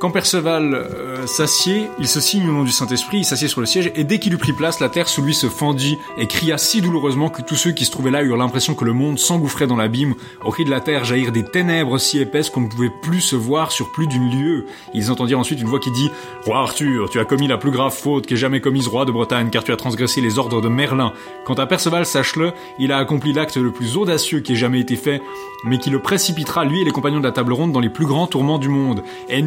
Quand Perceval euh, s'assied, il se signe au nom du Saint-Esprit, il s'assied sur le siège, et dès qu'il eut pris place, la terre sous lui se fendit et cria si douloureusement que tous ceux qui se trouvaient là eurent l'impression que le monde s'engouffrait dans l'abîme. Au cri de la terre jaillirent des ténèbres si épaisses qu'on ne pouvait plus se voir sur plus d'une lieue. Ils entendirent ensuite une voix qui dit « Roi Arthur, tu as commis la plus grave faute qu'ait jamais commise roi de Bretagne, car tu as transgressé les ordres de Merlin. Quant à Perceval, sache-le, il a accompli l'acte le plus audacieux qui ait jamais été fait, mais qui le précipitera, lui et les compagnons de la table ronde, dans les plus grands tourments du monde. Et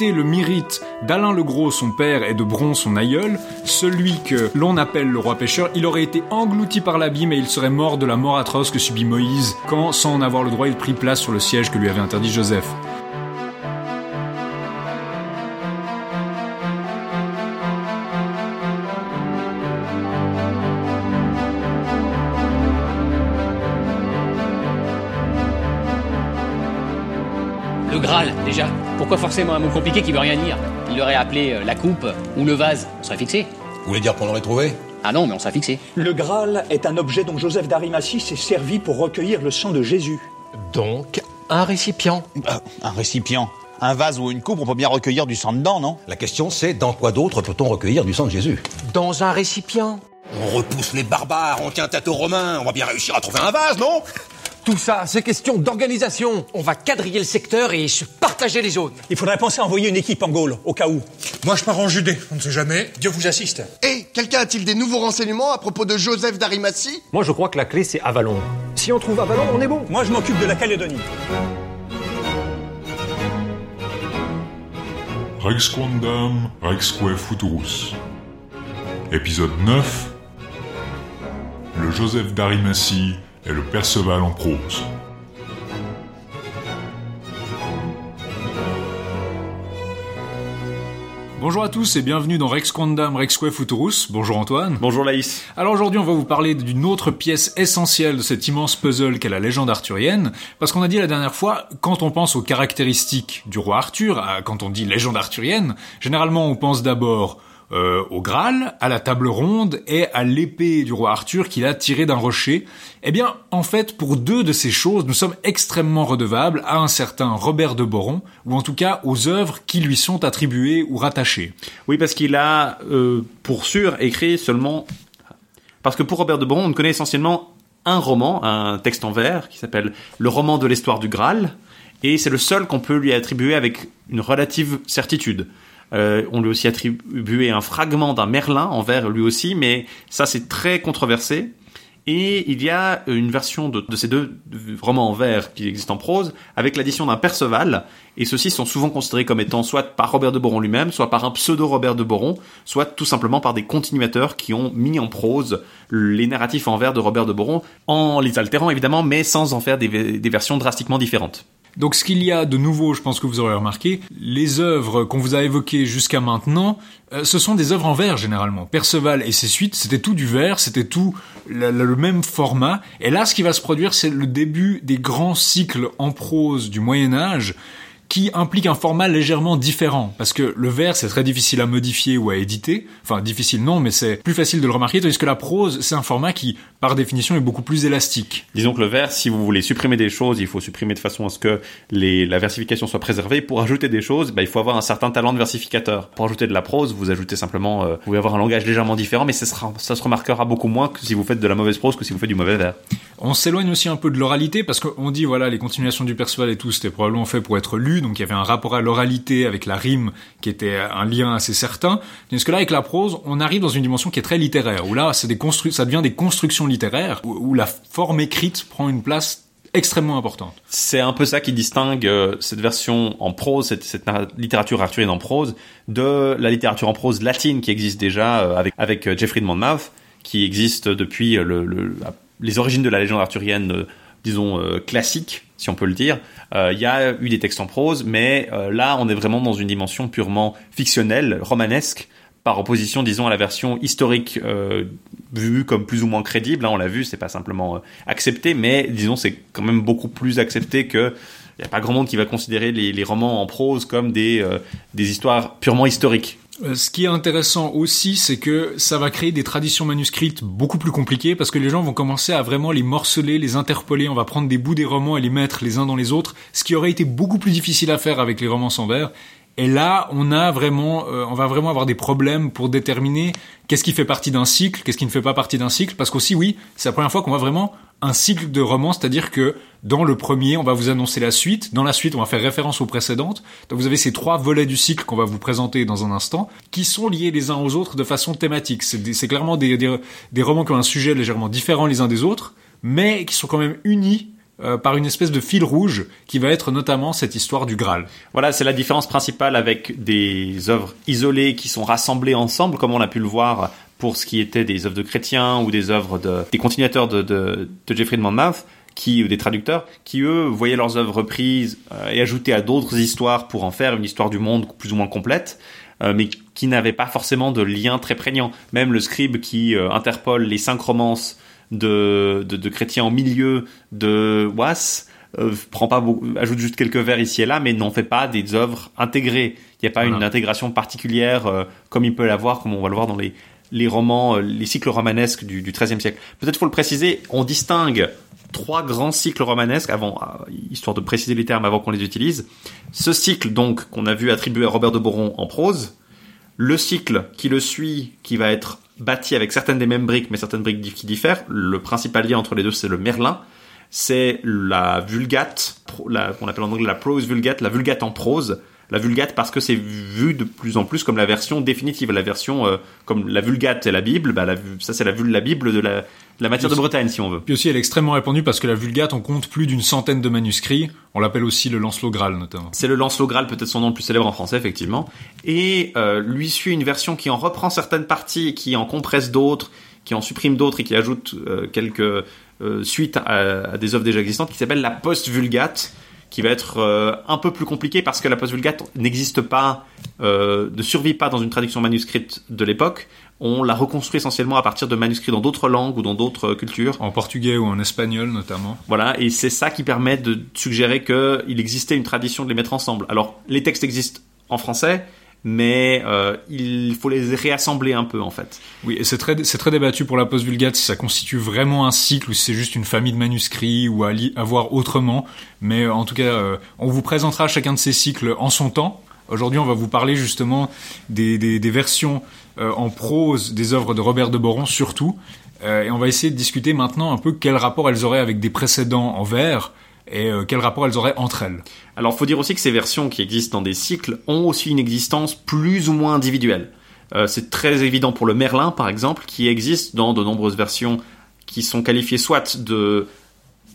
le mérite d'Alain le Gros, son père, et de Bron, son aïeul, celui que l'on appelle le roi pêcheur, il aurait été englouti par l'abîme et il serait mort de la mort atroce que subit Moïse, quand, sans en avoir le droit, il prit place sur le siège que lui avait interdit Joseph. Le Graal, déjà. Pourquoi forcément un mot compliqué qui veut rien dire Il l'aurait appelé euh, la coupe ou le vase. On serait fixé. Vous voulez dire qu'on l'aurait trouvé? Ah non, mais on serait fixé. Le Graal est un objet dont Joseph d'Arimathie s'est servi pour recueillir le sang de Jésus. Donc, un récipient. Euh, un récipient. Un vase ou une coupe, on peut bien recueillir du sang dedans, non? La question c'est dans quoi d'autre peut-on recueillir du sang de Jésus? Dans un récipient. On repousse les barbares, on tient tête aux Romains, on va bien réussir à trouver un vase, non? Tout ça, c'est question d'organisation. On va quadriller le secteur et se partager les zones. Il faudrait penser à envoyer une équipe en Gaule, au cas où. Moi, je pars en Judée. On ne sait jamais. Dieu vous assiste. Et quelqu'un a-t-il des nouveaux renseignements à propos de Joseph d'Arimathie? Moi, je crois que la clé, c'est Avalon. Si on trouve Avalon, on est bon. Moi, je m'occupe de la Calédonie. Rex Quandam, Rexque Futurus. Épisode 9 Le Joseph d'Arimathie et le Perceval en prose. Bonjour à tous et bienvenue dans Rex Quandam Rexque Futurus. Bonjour Antoine. Bonjour Laïs. Alors aujourd'hui on va vous parler d'une autre pièce essentielle de cet immense puzzle qu'est la légende arthurienne, parce qu'on a dit la dernière fois, quand on pense aux caractéristiques du roi Arthur, à- quand on dit légende arthurienne, généralement on pense d'abord euh, au Graal, à la table ronde et à l'épée du roi Arthur qu'il a tirée d'un rocher. Eh bien, en fait, pour deux de ces choses, nous sommes extrêmement redevables à un certain Robert de Boron, ou en tout cas aux œuvres qui lui sont attribuées ou rattachées. Oui, parce qu'il a, euh, pour sûr, écrit seulement... Parce que pour Robert de Boron, on connaît essentiellement un roman, un texte en vers, qui s'appelle Le roman de l'histoire du Graal, et c'est le seul qu'on peut lui attribuer avec une relative certitude. Euh, on lui aussi attribué un fragment d'un Merlin en vers lui aussi, mais ça c'est très controversé. Et il y a une version de, de ces deux romans en vers qui existent en prose avec l'addition d'un Perceval. Et ceux-ci sont souvent considérés comme étant soit par Robert de Boron lui-même, soit par un pseudo Robert de Boron, soit tout simplement par des continuateurs qui ont mis en prose les narratifs en vers de Robert de Boron, en les altérant évidemment, mais sans en faire des, versions drastiquement différentes. Donc ce qu'il y a de nouveau, je pense que vous aurez remarqué, les œuvres qu'on vous a évoquées jusqu'à maintenant, euh, ce sont des œuvres en vers généralement. Perceval et ses suites, c'était tout du vers, c'était tout le même format. Et là, ce qui va se produire, c'est le début des grands cycles en prose du Moyen Âge qui implique un format légèrement différent. Parce que le vers, c'est très difficile à modifier ou à éditer. Enfin, difficile non, mais c'est plus facile de le remarquer, tandis que la prose, c'est un format qui, par définition, est beaucoup plus élastique. Disons que le vers, si vous voulez supprimer des choses, il faut supprimer de façon à ce que la versification soit préservée. Pour ajouter des choses, bah, il faut avoir un certain talent de versificateur. Pour ajouter de la prose, vous ajoutez simplement, euh, vous pouvez avoir un langage légèrement différent, mais ça, ça se remarquera beaucoup moins que si vous faites de la mauvaise prose que si vous faites du mauvais vers. On s'éloigne aussi un peu de l'oralité parce qu'on dit voilà les continuations du Perceval et tout c'était probablement fait pour être lu donc il y avait un rapport à l'oralité avec la rime qui était un lien assez certain. Tandis que là avec la prose on arrive dans une dimension qui est très littéraire où là c'est des constru ça devient des constructions littéraires où, la forme écrite prend une place extrêmement importante. C'est un peu ça qui distingue euh, cette version en prose, cette, littérature arthurienne en prose, de la littérature en prose latine qui existe déjà euh, avec, avec euh, Geoffrey de Monmouth, qui existe depuis le, le, les origines de la légende arthurienne, euh, disons, euh, classique, si on peut le dire. Euh, Il y a eu des textes en prose, mais là, on est vraiment dans une dimension purement fictionnelle, romanesque, par opposition, disons, à la version historique vue comme plus ou moins crédible. Hein, on l'a vu, c'est pas simplement accepté, mais disons, c'est quand même beaucoup plus accepté que il n'y a pas grand monde qui va considérer les, romans en prose comme des, des histoires purement historiques. Euh, Ce qui est intéressant aussi, c'est que ça va créer des traditions manuscrites beaucoup plus compliquées parce que les gens vont commencer à vraiment les morceler, les interpeller. On va prendre des bouts des romans et les mettre les uns dans les autres, ce qui aurait été beaucoup plus difficile à faire avec les romans sans vers. Et là, on a vraiment, euh, on va vraiment avoir des problèmes pour déterminer qu'est-ce qui fait partie d'un cycle, qu'est-ce qui ne fait pas partie d'un cycle, parce qu'aussi, oui, c'est la première fois qu'on voit vraiment un cycle de roman, c'est-à-dire que dans le premier, on va vous annoncer la suite, dans la suite, on va faire référence aux précédentes. Donc vous avez ces trois volets du cycle qu'on va vous présenter dans un instant, qui sont liés les uns aux autres de façon thématique. C'est clairement des romans qui ont un sujet légèrement différent les uns des autres, mais qui sont quand même unis euh, par une espèce de fil rouge qui va être notamment cette histoire du Graal. Voilà, c'est la différence principale avec des œuvres isolées qui sont rassemblées ensemble, comme on a pu le voir pour ce qui était des œuvres de chrétiens ou des œuvres de, des continuateurs de, de, de Jeffrey de Monmouth, qui, ou des traducteurs, qui eux voyaient leurs œuvres reprises euh, et ajoutées à d'autres histoires pour en faire une histoire du monde plus ou moins complète, euh, mais qui n'avaient pas forcément de lien très prégnant. Même le scribe qui interpole les cinq romances de, de, de chrétiens au milieu de Was, euh, prend pas beaucoup- ajoute juste quelques vers ici et là, mais n'en fait pas des œuvres intégrées. Il n'y a pas une intégration particulière euh, comme il peut l'avoir, comme on va le voir dans les, les romans, euh, les cycles romanesques du, du XIIIe siècle. Peut-être faut le préciser, on distingue trois grands cycles romanesques avant, histoire de préciser les termes avant qu'on les utilise. Ce cycle donc qu'on a vu attribué à Robert de Boron en prose, le cycle qui le suit, qui va être bâti avec certaines des mêmes briques, mais certaines briques qui diffèrent. Le principal lien entre les deux, c'est le Merlin. C'est la Vulgate, la- qu'on appelle en anglais la prose Vulgate, la Vulgate en prose. La Vulgate parce que c'est vu de plus en plus comme la version définitive, la version euh, comme la Vulgate et la Bible. Bah, la, ça c'est la, la Bible de la, la matière de Bretagne, si on veut. Puis aussi, elle est extrêmement répandue parce que la Vulgate, on compte plus d'une centaine de manuscrits. On l'appelle aussi le Lancelot Graal, notamment. C'est le Lancelot Graal, peut-être son nom le plus célèbre en français, effectivement. Et euh, lui suit une version qui en reprend certaines parties, qui en compresse d'autres, qui en supprime d'autres et qui ajoute euh, quelques euh, suites à, à des œuvres déjà existantes, qui s'appelle la Post-Vulgate, qui va être euh, un peu plus compliquée parce que la Post-Vulgate n'existe pas, euh, ne survit pas dans une traduction manuscrite de l'époque. On la reconstruit essentiellement à partir de manuscrits dans d'autres langues ou dans d'autres cultures. En portugais ou en espagnol, notamment. Voilà, et c'est ça qui permet de suggérer qu'il existait une tradition de les mettre ensemble. Alors, les textes existent en français, mais euh, il faut les réassembler un peu, en fait. Oui, et c'est très, c'est très débattu pour la post-vulgate si ça constitue vraiment un cycle ou si c'est juste une famille de manuscrits ou à, à voir autrement. Mais en tout cas, euh, on vous présentera chacun de ces cycles en son temps. Aujourd'hui, on va vous parler justement des, des, des versions euh, en prose des œuvres de Robert de Boron, surtout. Euh, et on va essayer de discuter maintenant un peu quel rapport elles auraient avec des précédents en vers et euh, quel rapport elles auraient entre elles. Alors, faut dire aussi que ces versions qui existent dans des cycles ont aussi une existence plus ou moins individuelle. Euh, c'est très évident pour le Merlin, par exemple, qui existe dans de nombreuses versions qui sont qualifiées soit de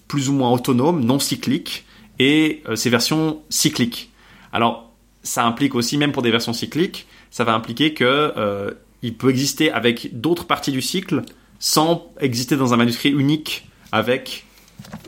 plus ou moins autonomes, non cycliques, et euh, ces versions cycliques. Alors, ça implique aussi, même pour des versions cycliques, ça va impliquer que euh, il peut exister avec d'autres parties du cycle sans exister dans un manuscrit unique avec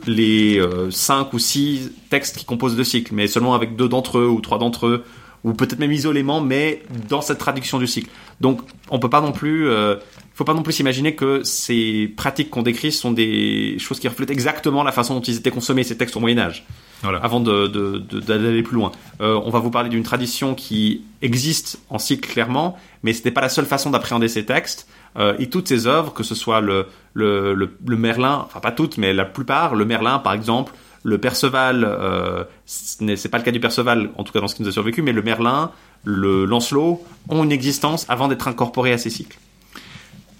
les euh, cinq ou six textes qui composent le cycle, mais seulement avec deux d'entre eux ou trois d'entre eux, ou peut-être même isolément, mais dans cette traduction du cycle. Donc, on peut pas non plus, euh, faut pas non plus s'imaginer que ces pratiques qu'on décrit sont des choses qui reflètent exactement la façon dont ils étaient consommés ces textes au Moyen Âge. Voilà. Avant de, de- de- d'aller plus loin, Euh, on va vous parler d'une tradition qui existe en cycle clairement, mais ce n'est pas la seule façon d'appréhender ces textes. Euh, et toutes ces œuvres, que ce soit le, le, le, le Merlin, enfin pas toutes, mais la plupart, le Merlin par exemple, le Perceval, euh, ce n'est c'est pas le cas du Perceval, en tout cas dans ce qui nous a survécu, mais le Merlin, le Lancelot ont une existence avant d'être incorporés à ces cycles.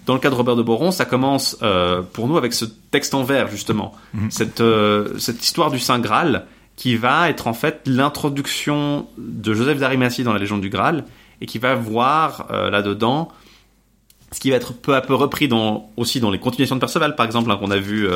Dans le cas de Robert de Boron, ça commence euh, pour nous avec ce texte en vers justement, cette, euh, cette histoire du Saint Graal qui va être en fait l'introduction de Joseph d'Arimathie dans la légende du Graal et qui va voir euh, là-dedans ce qui va être peu à peu repris dans, aussi dans les continuations de Perceval, par exemple, hein, qu'on a vu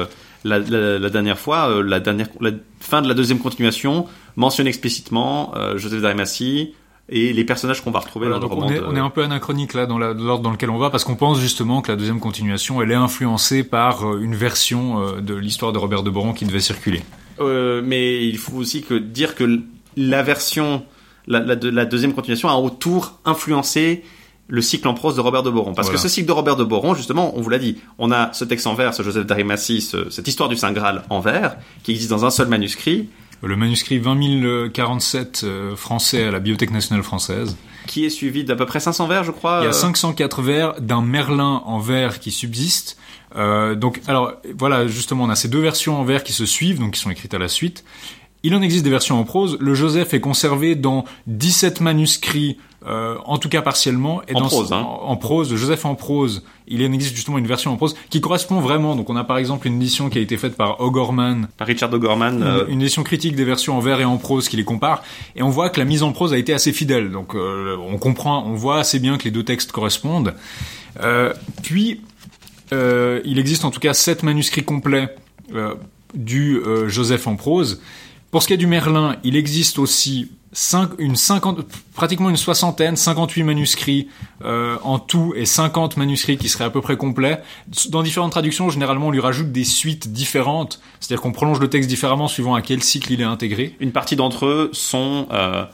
la, la- la dernière fois, la, dernière, la fin de la deuxième continuation mentionne explicitement Joseph d'Arimathie et les personnages qu'on va retrouver Voilà, dans le donc roman. on, est, de- on est un peu anachronique là dans la- dans l'ordre dans lequel on va parce qu'on pense justement que la deuxième continuation elle est influencée par euh, une version euh, de l'histoire de Robert de Boron qui devait circuler. Euh, mais il faut aussi que dire que la version, la, la, de- la deuxième continuation a autour influencé le cycle en prose de Robert de Boron. Parce Voilà. que ce cycle de Robert de Boron, justement, on vous l'a dit, on a ce texte en vers, ce Joseph d'Arimathie, ce- cette histoire du Saint Graal en vers, qui existe dans un seul manuscrit, Le manuscrit 20047 euh, français à la Bibliothèque nationale française. qui est suivi d'à peu près 500 vers, je crois. Il y a euh, 504 vers d'un Merlin en vers qui subsiste. Euh, donc, alors voilà, justement, on a ces deux versions en vers qui se suivent, donc qui sont écrites à la suite. Il en existe des versions en prose. Le Joseph est conservé dans 17 manuscrits, euh, en tout cas partiellement. Et En dans prose, hein. en, en prose, le Joseph en prose, il en existe justement une version en prose qui correspond vraiment. Donc on a par exemple une édition qui a été faite par O'Gorman, Par Richard O'Gorman. euh, une édition critique des versions en vers et en prose qui les compare. Et on voit que la mise en prose a été assez fidèle. Donc euh, on comprend, on voit assez bien que les deux textes correspondent. Euh, puis euh, il existe en tout cas sept manuscrits complets euh, du euh, Joseph en prose. Pour ce qui est du Merlin, il existe aussi une 50, pratiquement une soixantaine, 58 manuscrits euh, en tout et 50 manuscrits qui seraient à peu près complets. Dans différentes traductions, généralement, on lui rajoute des suites différentes, c'est-à-dire qu'on prolonge le texte différemment suivant à quel cycle il est intégré. Une partie d'entre eux sont euh,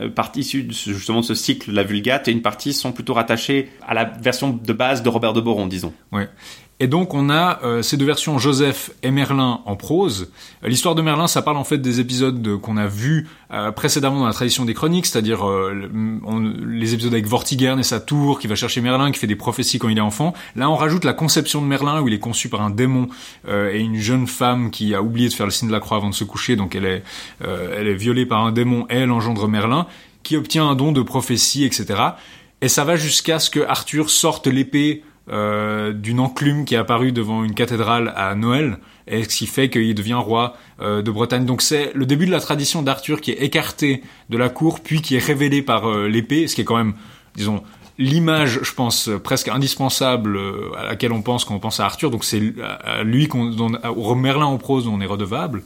euh, partie issus justement de ce cycle, la Vulgate, et une partie sont plutôt rattachées à la version de base de Robert de Boron, disons. Ouais. Et donc on a euh, ces deux versions Joseph et Merlin en prose. Euh, L'histoire de Merlin, ça parle en fait des épisodes de- qu'on a vus euh, précédemment dans la tradition des chroniques, c'est-à-dire euh, les épisodes avec Vortigern et sa tour qui va chercher Merlin, qui fait des prophéties quand il est enfant. Là, on rajoute la conception de Merlin où il est conçu par un démon euh, et une jeune femme qui a oublié de faire le signe de la croix avant de se coucher, donc elle est, elle est violée par un démon et elle engendre Merlin, qui obtient un don de prophétie, etc. Et ça va jusqu'à ce que Arthur sorte l'épée euh, d'une enclume qui est apparue devant une cathédrale à Noël, et ce qui fait qu'il devient roi euh, de Bretagne. Donc c'est le début de la tradition d'Arthur qui est écarté de la cour, puis qui est révélé par euh, l'épée, ce qui est quand même, disons, l'image, je pense, presque indispensable à laquelle on pense quand on pense à Arthur. Donc c'est à à lui, qu'on, dont, au Merlin en prose, on est redevable.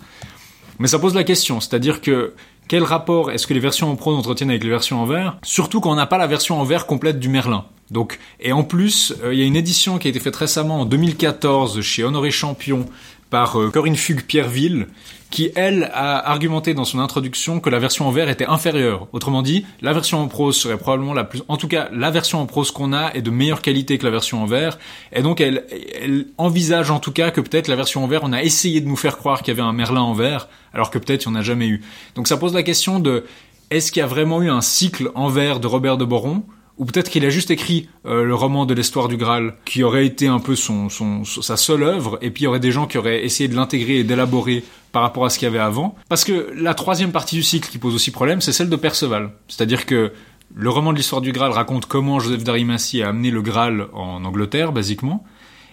Mais ça pose la question, c'est-à-dire que quel rapport est-ce que les versions en prose entretiennent avec les versions en vers Surtout quand on n'a pas la version en vers complète du Merlin. Donc, et en plus, euh, il y a une édition qui a été faite récemment en 2014 chez Honoré Champion par euh, Corinne Fugue-Pierreville, qui elle a argumenté dans son introduction que la version en vers était inférieure. Autrement dit, la version en prose serait probablement la plus, en tout cas, la version en prose qu'on a est de meilleure qualité que la version en vers. Et donc, elle, elle envisage en tout cas que peut-être la version en vers, on a essayé de nous faire croire qu'il y avait un Merlin en vers, alors que peut-être il n'y en a jamais eu. Donc, ça pose la question de est-ce qu'il y a vraiment eu un cycle en vers de Robert de Boron? Ou peut-être qu'il a juste écrit euh, le roman de l'histoire du Graal, qui aurait été un peu son, son, sa seule œuvre, et puis il y aurait des gens qui auraient essayé de l'intégrer et d'élaborer par rapport à ce qu'il y avait avant. Parce que la troisième partie du cycle qui pose aussi problème, c'est celle de Perceval. C'est-à-dire que le roman de l'histoire du Graal raconte comment Joseph d'Arimathie a amené le Graal en Angleterre, basiquement.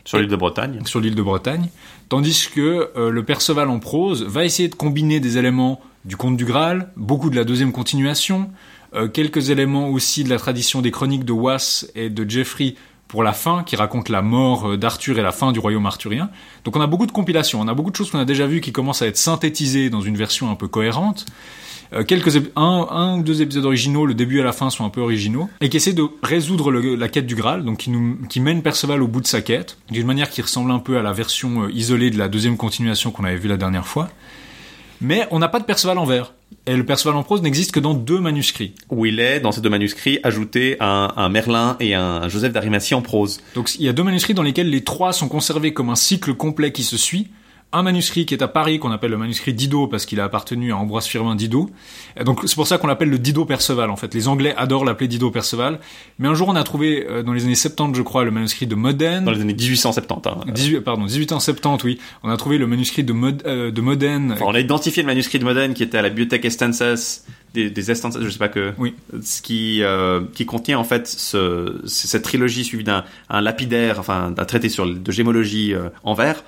Sur l'île de Bretagne. Sur l'île de Bretagne. Tandis que euh, le Perceval en prose va essayer de combiner des éléments du conte du Graal, beaucoup de la deuxième continuation, euh, quelques éléments aussi de la tradition des chroniques de Was et de Geoffrey pour la fin, qui raconte la mort euh, d'Arthur et la fin du royaume arthurien. Donc on a beaucoup de compilations, on a beaucoup de choses qu'on a déjà vues qui commencent à être synthétisées dans une version un peu cohérente. Euh, quelques un, ou deux épisodes originaux, le début et la fin sont un peu originaux, et qui essaient de résoudre la quête du Graal, donc qui, qui mène Perceval au bout de sa quête, d'une manière qui ressemble un peu à la version isolée de la deuxième continuation qu'on avait vue la dernière fois. Mais on n'a pas de Perceval en vers. Et le Perceval en prose n'existe que dans deux manuscrits. Où il est, dans ces deux manuscrits, ajouté un, un Merlin et un Joseph d'Arimathie en prose. Donc il y a deux manuscrits dans lesquels les trois sont conservés comme un cycle complet qui se suit. Un manuscrit qui est à Paris, qu'on appelle le manuscrit Dido, parce qu'il a appartenu à Ambroise Firmin Dido. Et donc c'est pour ça qu'on l'appelle le Dido Perceval, en fait. Les Anglais adorent l'appeler Dido Perceval. Mais un jour, on a trouvé, euh, dans les années 70, je crois, le manuscrit de Modène. Dans les années 1870. Hein. 18, pardon, 1870, oui. On a trouvé le manuscrit de, Mod, euh, de Modène. Enfin, on a identifié le manuscrit de Modène qui était à la Bibliothèque Estenses, des, des Estenses, je sais pas que, oui. ce qui, euh, qui contient en fait ce, cette trilogie suivie d'un un lapidaire, enfin d'un traité sur de gémologie euh, en vers.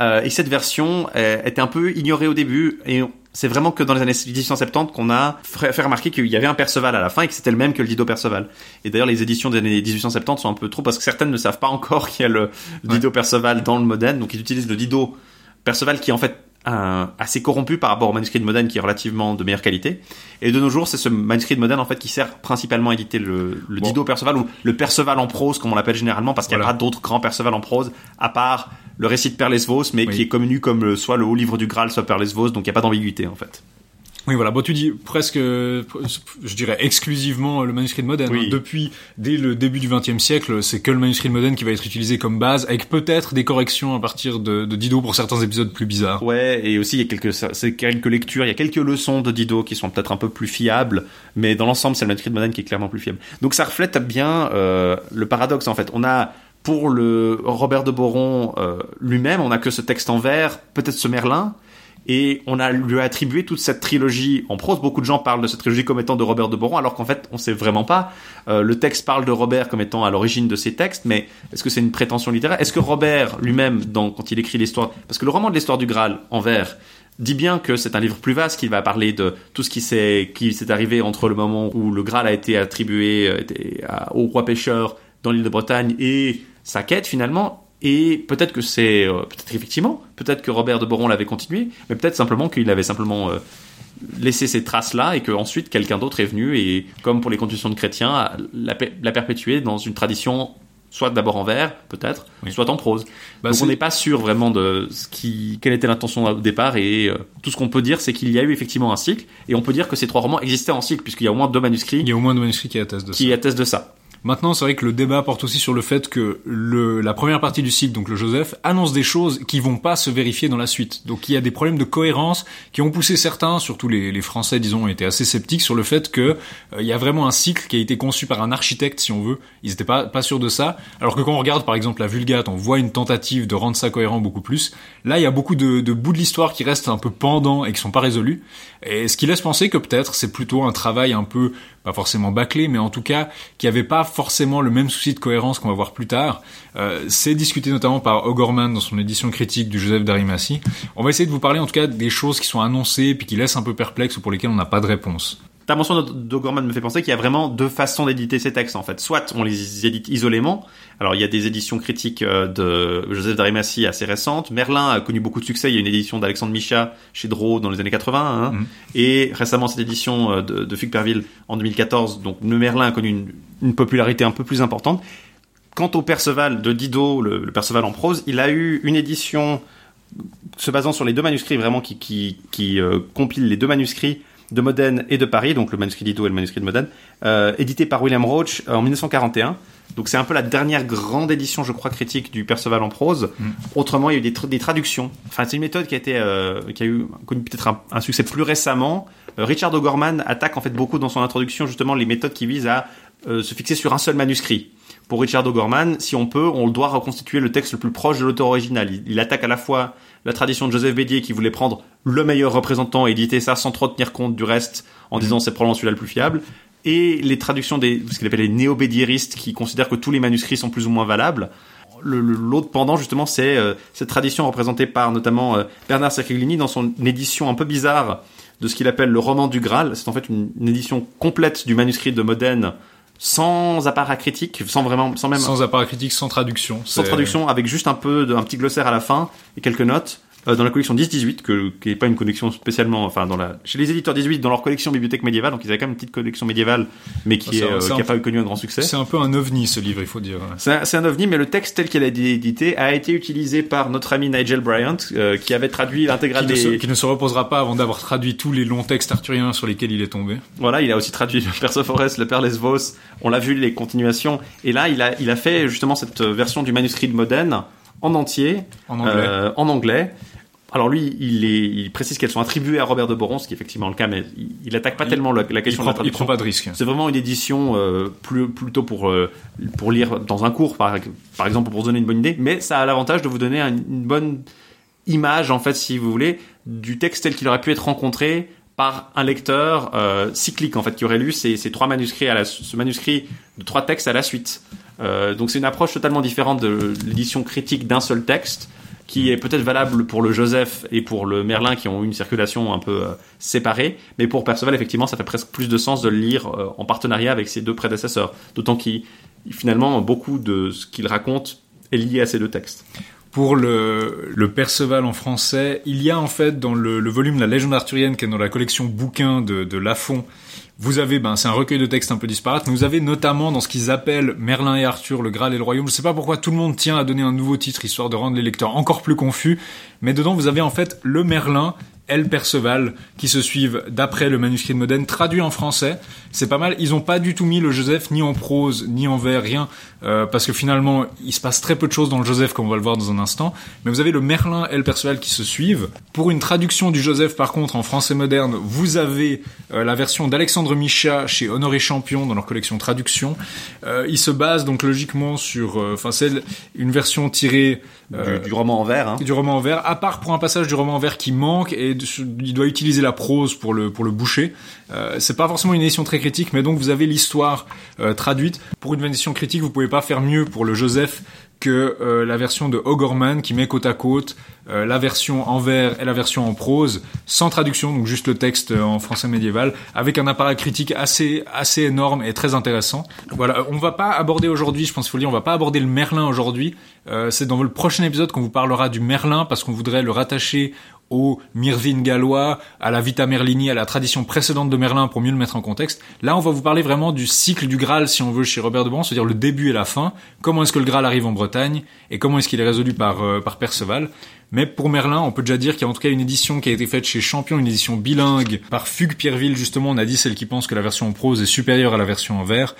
Euh, et cette version euh, était un peu ignorée au début et c'est vraiment que dans les années 1870 qu'on a fait remarquer qu'il y avait un Perceval à la fin et que c'était le même que le Dido Perceval. Et d'ailleurs, les éditions des années 1870 sont un peu trop parce que certaines ne savent pas encore qu'il y a le, Dido ouais. Perceval dans le Modène, donc ils utilisent le Dido Perceval qui est en fait un, assez corrompu par rapport au manuscrit de Modène qui est relativement de meilleure qualité. Et de nos jours, c'est ce manuscrit de Modène en fait qui sert principalement à éditer le, le bon. Dido Perceval ou le Perceval en prose comme on l'appelle généralement parce qu'il n'y a voilà. pas d'autres grands Perceval en prose à part le récit de Perlesvos mais oui. qui est connu comme le, soit le haut livre du Graal soit Perlesvos donc il n'y a pas d'ambiguïté en fait. Oui, voilà. Bon, tu dis presque, je dirais exclusivement le manuscrit de Modène. Oui. Hein. Depuis, dès le début du XXe siècle, c'est que le manuscrit de Modène qui va être utilisé comme base, avec peut-être des corrections à partir de, de, Dido pour certains épisodes plus bizarres. Ouais, et aussi il y a quelques, quelques lectures, il y a quelques leçons de Dido qui sont peut-être un peu plus fiables, mais dans l'ensemble, c'est le manuscrit de Modène qui est clairement plus fiable. Donc ça reflète bien euh, le paradoxe en fait. On a pour le Robert de Boron euh, lui-même, on a que ce texte en vers, peut-être ce Merlin Et on a lui a attribué toute cette trilogie en prose. Beaucoup de gens parlent de cette trilogie comme étant de Robert de Boron, alors qu'en fait, on sait vraiment pas. Euh, le texte parle de Robert comme étant à l'origine de ces textes, mais est-ce que c'est une prétention littéraire? Est-ce que Robert lui-même, quand il écrit l'histoire, parce que le roman de l'histoire du Graal en vers dit bien que c'est un livre plus vaste qui va parler de tout ce qui s'est qui s'est arrivé entre le moment où le Graal a été attribué euh, au roi pêcheur dans l'île de Bretagne et sa quête finalement et peut-être que c'est euh, peut-être effectivement peut-être que Robert de Boron l'avait continué mais peut-être simplement qu'il avait simplement euh, laissé ces traces là et que ensuite quelqu'un d'autre est venu et comme pour les continuations de chrétiens l'a l'a perpétué dans une tradition soit d'abord en vers peut-être soit en prose. Bah, donc on n'est pas sûr vraiment de ce qui quelle était l'intention au départ et euh, tout ce qu'on peut dire c'est qu'il y a eu effectivement un cycle et on peut dire que ces trois romans existaient en cycle puisqu'il y a au moins deux manuscrits Il y a au moins deux manuscrits qui attestent de ça. qui attestent de ça Maintenant, c'est vrai que le débat porte aussi sur le fait que le, la première partie du cycle, donc le Joseph, annonce des choses qui vont pas se vérifier dans la suite. Donc il y a des problèmes de cohérence qui ont poussé certains, surtout les, les Français, disons, été assez sceptiques sur le fait que euh, il y a vraiment un cycle qui a été conçu par un architecte, si on veut. Ils étaient pas pas sûrs de ça. Alors que quand on regarde, par exemple, la Vulgate, on voit une tentative de rendre ça cohérent beaucoup plus. Là, il y a beaucoup de, de bouts de l'histoire qui restent un peu pendants et qui sont pas résolus. Et ce qui laisse penser que peut-être c'est plutôt un travail un peu pas forcément bâclé, mais en tout cas qui avait pas forcément le même souci de cohérence qu'on va voir plus tard. Euh, c'est discuté notamment par O'Gorman dans son édition critique du Joseph d'Arimathie. On va essayer de vous parler en tout cas des choses qui sont annoncées puis qui laissent un peu perplexes ou pour lesquelles on n'a pas de réponse. Ta mention d'O'Gorman me fait penser qu'il y a vraiment deux façons d'éditer ces textes en fait. Soit on les édite isolément. Alors il y a des éditions critiques euh, de Joseph d'Arimathie assez récentes. Merlin a connu beaucoup de succès. Il y a une édition d'Alexandre Micha chez Draw dans les années 80. Hein. Mhm. Et récemment cette édition euh, de, de Fugue-Perville en 2014. Donc le Merlin a connu une, une popularité un peu plus importante. Quant au Perceval de Dido, le, le Perceval en prose, il a eu une édition se basant sur les deux manuscrits vraiment qui, qui, qui euh, compile les deux manuscrits de Modène et de Paris, donc le manuscrit d'Ito et le manuscrit de Modène, euh, édité par William Roach euh, en 1941. Donc c'est un peu la dernière grande édition, je crois, critique du Perceval en prose. Autrement, il y a eu des, tra- des traductions. Enfin, c'est une méthode qui a été, euh, qui a eu connu peut-être un, un succès plus récemment. Euh, Richard O'Gorman attaque en fait beaucoup dans son introduction justement les méthodes qui visent à se fixer sur un seul manuscrit. Pour Richard O'Gorman, si on peut, on doit reconstituer le texte le plus proche de l'auteur original. Il, il attaque à la fois la tradition de Joseph Bédier qui voulait prendre le meilleur représentant et éditer ça sans trop tenir compte du reste en disant c'est probablement celui-là le plus fiable et les traductions des ce qu'il appelle les néo-bédiéristes qui considèrent que tous les manuscrits sont plus ou moins valables. Le- le- L'autre pendant justement c'est euh, cette tradition représentée par notamment euh, Bernard Saccheglini dans son édition un peu bizarre de ce qu'il appelle le roman du Graal. C'est en fait une, une édition complète du manuscrit de Modène sans apparat critique, sans vraiment, sans même Sans apparat critique, sans traduction. sans traduction, avec juste un peu de, un petit glossaire à la fin et quelques notes. Euh, dans la collection 10-18, que, qui est pas une collection spécialement, enfin, dans la, chez les éditeurs 18, dans leur collection bibliothèque médiévale, donc ils avaient quand même une petite collection médiévale, mais qui est, un- euh, pas eu connu un grand succès. C'est un peu un ovni ce livre, il faut dire. C'est un, ovni, mais le texte tel qu'il a été édité a été utilisé par notre ami Nigel Bryant, euh, qui avait traduit l'intégrale ne, se, des... qui ne se reposera pas avant d'avoir traduit tous les longs textes arthuriens sur lesquels il est tombé. Voilà, il a aussi traduit le Persephorès, le Père Lesvos. On l'a vu les continuations. Et là, il a, il a fait justement cette euh, version du manuscrit de Modène en entier, En anglais. euh, en anglais. Alors lui, il, est, il précise qu'elles sont attribuées à Robert de Boron, ce qui est effectivement le cas, mais il, il attaque pas Il- tellement la, la question de la prend, il traduction. prend pas de risque. C'est vraiment une édition euh, plus, plutôt pour, euh, pour lire dans un cours, par, par exemple, pour vous donner une bonne idée. Mais ça a l'avantage de vous donner un- une bonne image, en fait, si vous voulez, du texte tel qu'il aurait pu être rencontré par un lecteur euh, cyclique, en fait, qui aurait lu ces, ces trois manuscrits, à la, ce manuscrit de trois textes à la suite. Euh, donc c'est une approche totalement différente de l'édition critique d'un seul texte, qui est peut-être valable pour le Joseph et pour le Merlin, qui ont eu une circulation un peu euh, séparée. Mais pour Perceval, effectivement, ça fait presque plus de sens de le lire euh, en partenariat avec ses deux prédécesseurs. D'autant qu'il, finalement, beaucoup de ce qu'il raconte est lié à ces deux textes. Pour le, Perceval en français, il y a en fait dans le, volume La légende arthurienne qui est dans la collection bouquins de, de Lafon, vous avez, ben, c'est un recueil de textes un peu disparates, mais vous avez notamment dans ce qu'ils appellent Merlin et Arthur, le Graal et le Royaume. Je sais pas pourquoi tout le monde tient à donner un nouveau titre histoire de rendre les lecteurs encore plus confus, mais dedans vous avez en fait le Merlin El Perceval qui se suivent d'après le manuscrit de Modène traduit en français. C'est pas mal. Ils ont pas du tout mis le Joseph ni en prose ni en vers, rien, euh, parce que finalement il se passe très peu de choses dans le Joseph comme on va le voir dans un instant. Mais vous avez le Merlin et le Perceval qui se suivent. Pour une traduction du Joseph par contre en français moderne, vous avez euh, la version d'Alexandre Micha chez Honoré Champion dans leur collection traduction. Euh, il se base donc logiquement sur, enfin c'est une version tirée du, du, roman en vers. Hein. Du roman en vers, à part pour un passage du roman en vers qui manque et il doit utiliser la prose pour le pour le boucher. Euh, c'est pas forcément une édition très critique, mais donc vous avez l'histoire euh, traduite. Pour une édition critique, vous pouvez pas faire mieux pour le Joseph que euh, la version de O'Gorman qui met côte à côte euh, la version en vers et la version en prose, sans traduction, donc juste le texte en français médiéval, avec un appareil critique assez assez énorme et très intéressant. Voilà, on va pas aborder aujourd'hui, je pense qu'il faut le dire, on va pas aborder le Merlin aujourd'hui. C'est dans le prochain épisode qu'on vous parlera du Merlin parce qu'on voudrait le rattacher au Mirvin gallois, à la Vita Merlini, à la tradition précédente de Merlin pour mieux le mettre en contexte. Là, on va vous parler vraiment du cycle du Graal, si on veut, chez Robert de c'est-à-dire le début et la fin. Comment est-ce que le Graal arrive en Bretagne et comment est-ce qu'il est résolu par, euh, par Perceval. Mais pour Merlin, on peut déjà dire qu'il y a en tout cas une édition qui a été faite chez Champion, une édition bilingue par Fugue Pierreville, justement. On a dit celle qui pense que la version en prose est supérieure à la version en vers.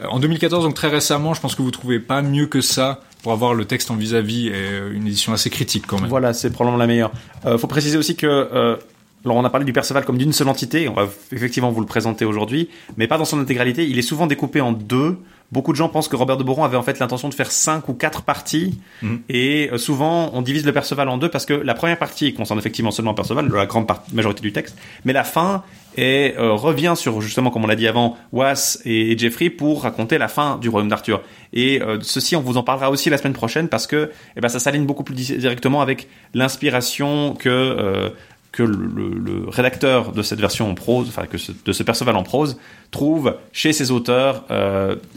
Euh, en 2014, donc très récemment, je pense que vous trouvez pas mieux que ça pour avoir le texte en vis-à-vis et euh, une édition assez critique quand même. Voilà, c'est probablement la meilleure. Euh, faut préciser aussi que euh, alors on a parlé du Perceval comme d'une seule entité, on va effectivement vous le présenter aujourd'hui, mais pas dans son intégralité. Il est souvent découpé en deux. Beaucoup de gens pensent que Robert de Boron avait en fait l'intention de faire cinq ou quatre parties, Mhm. et euh, souvent on divise le Perceval en deux parce que la première partie concerne effectivement seulement Perceval, la grande majorité du texte, mais la fin est, euh, revient sur justement comme on l'a dit avant, Was et Jeffrey pour raconter la fin du royaume d'Arthur. Et euh, ceci on vous en parlera aussi la semaine prochaine parce que eh ben, ça s'aligne beaucoup plus di- directement avec l'inspiration que euh, le, rédacteur de cette version en prose, enfin que ce- de ce Perceval en prose, trouve chez ses auteurs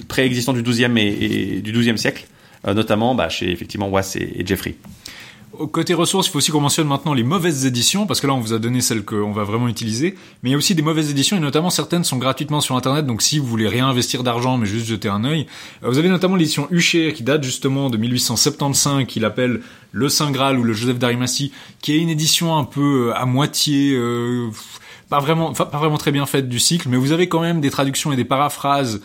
préexistants du 12e et, et du 12e siècle, notamment bah, chez effectivement Was et, et Jeffrey. Côté ressources, il faut aussi qu'on mentionne maintenant les mauvaises éditions, parce que là, on vous a donné celles qu'on va vraiment utiliser. Mais il y a aussi des mauvaises éditions, et notamment certaines sont gratuitement sur Internet. Donc, si vous voulez réinvestir d'argent, mais juste jeter un œil, euh, vous avez notamment l'édition Hucher, qui date justement de 1875, qu'il appelle Le Saint Graal ou le Joseph d'Arimathie, qui est une édition un peu euh, à moitié, euh, pas vraiment, pas vraiment très bien faite du cycle, mais vous avez quand même des traductions et des paraphrases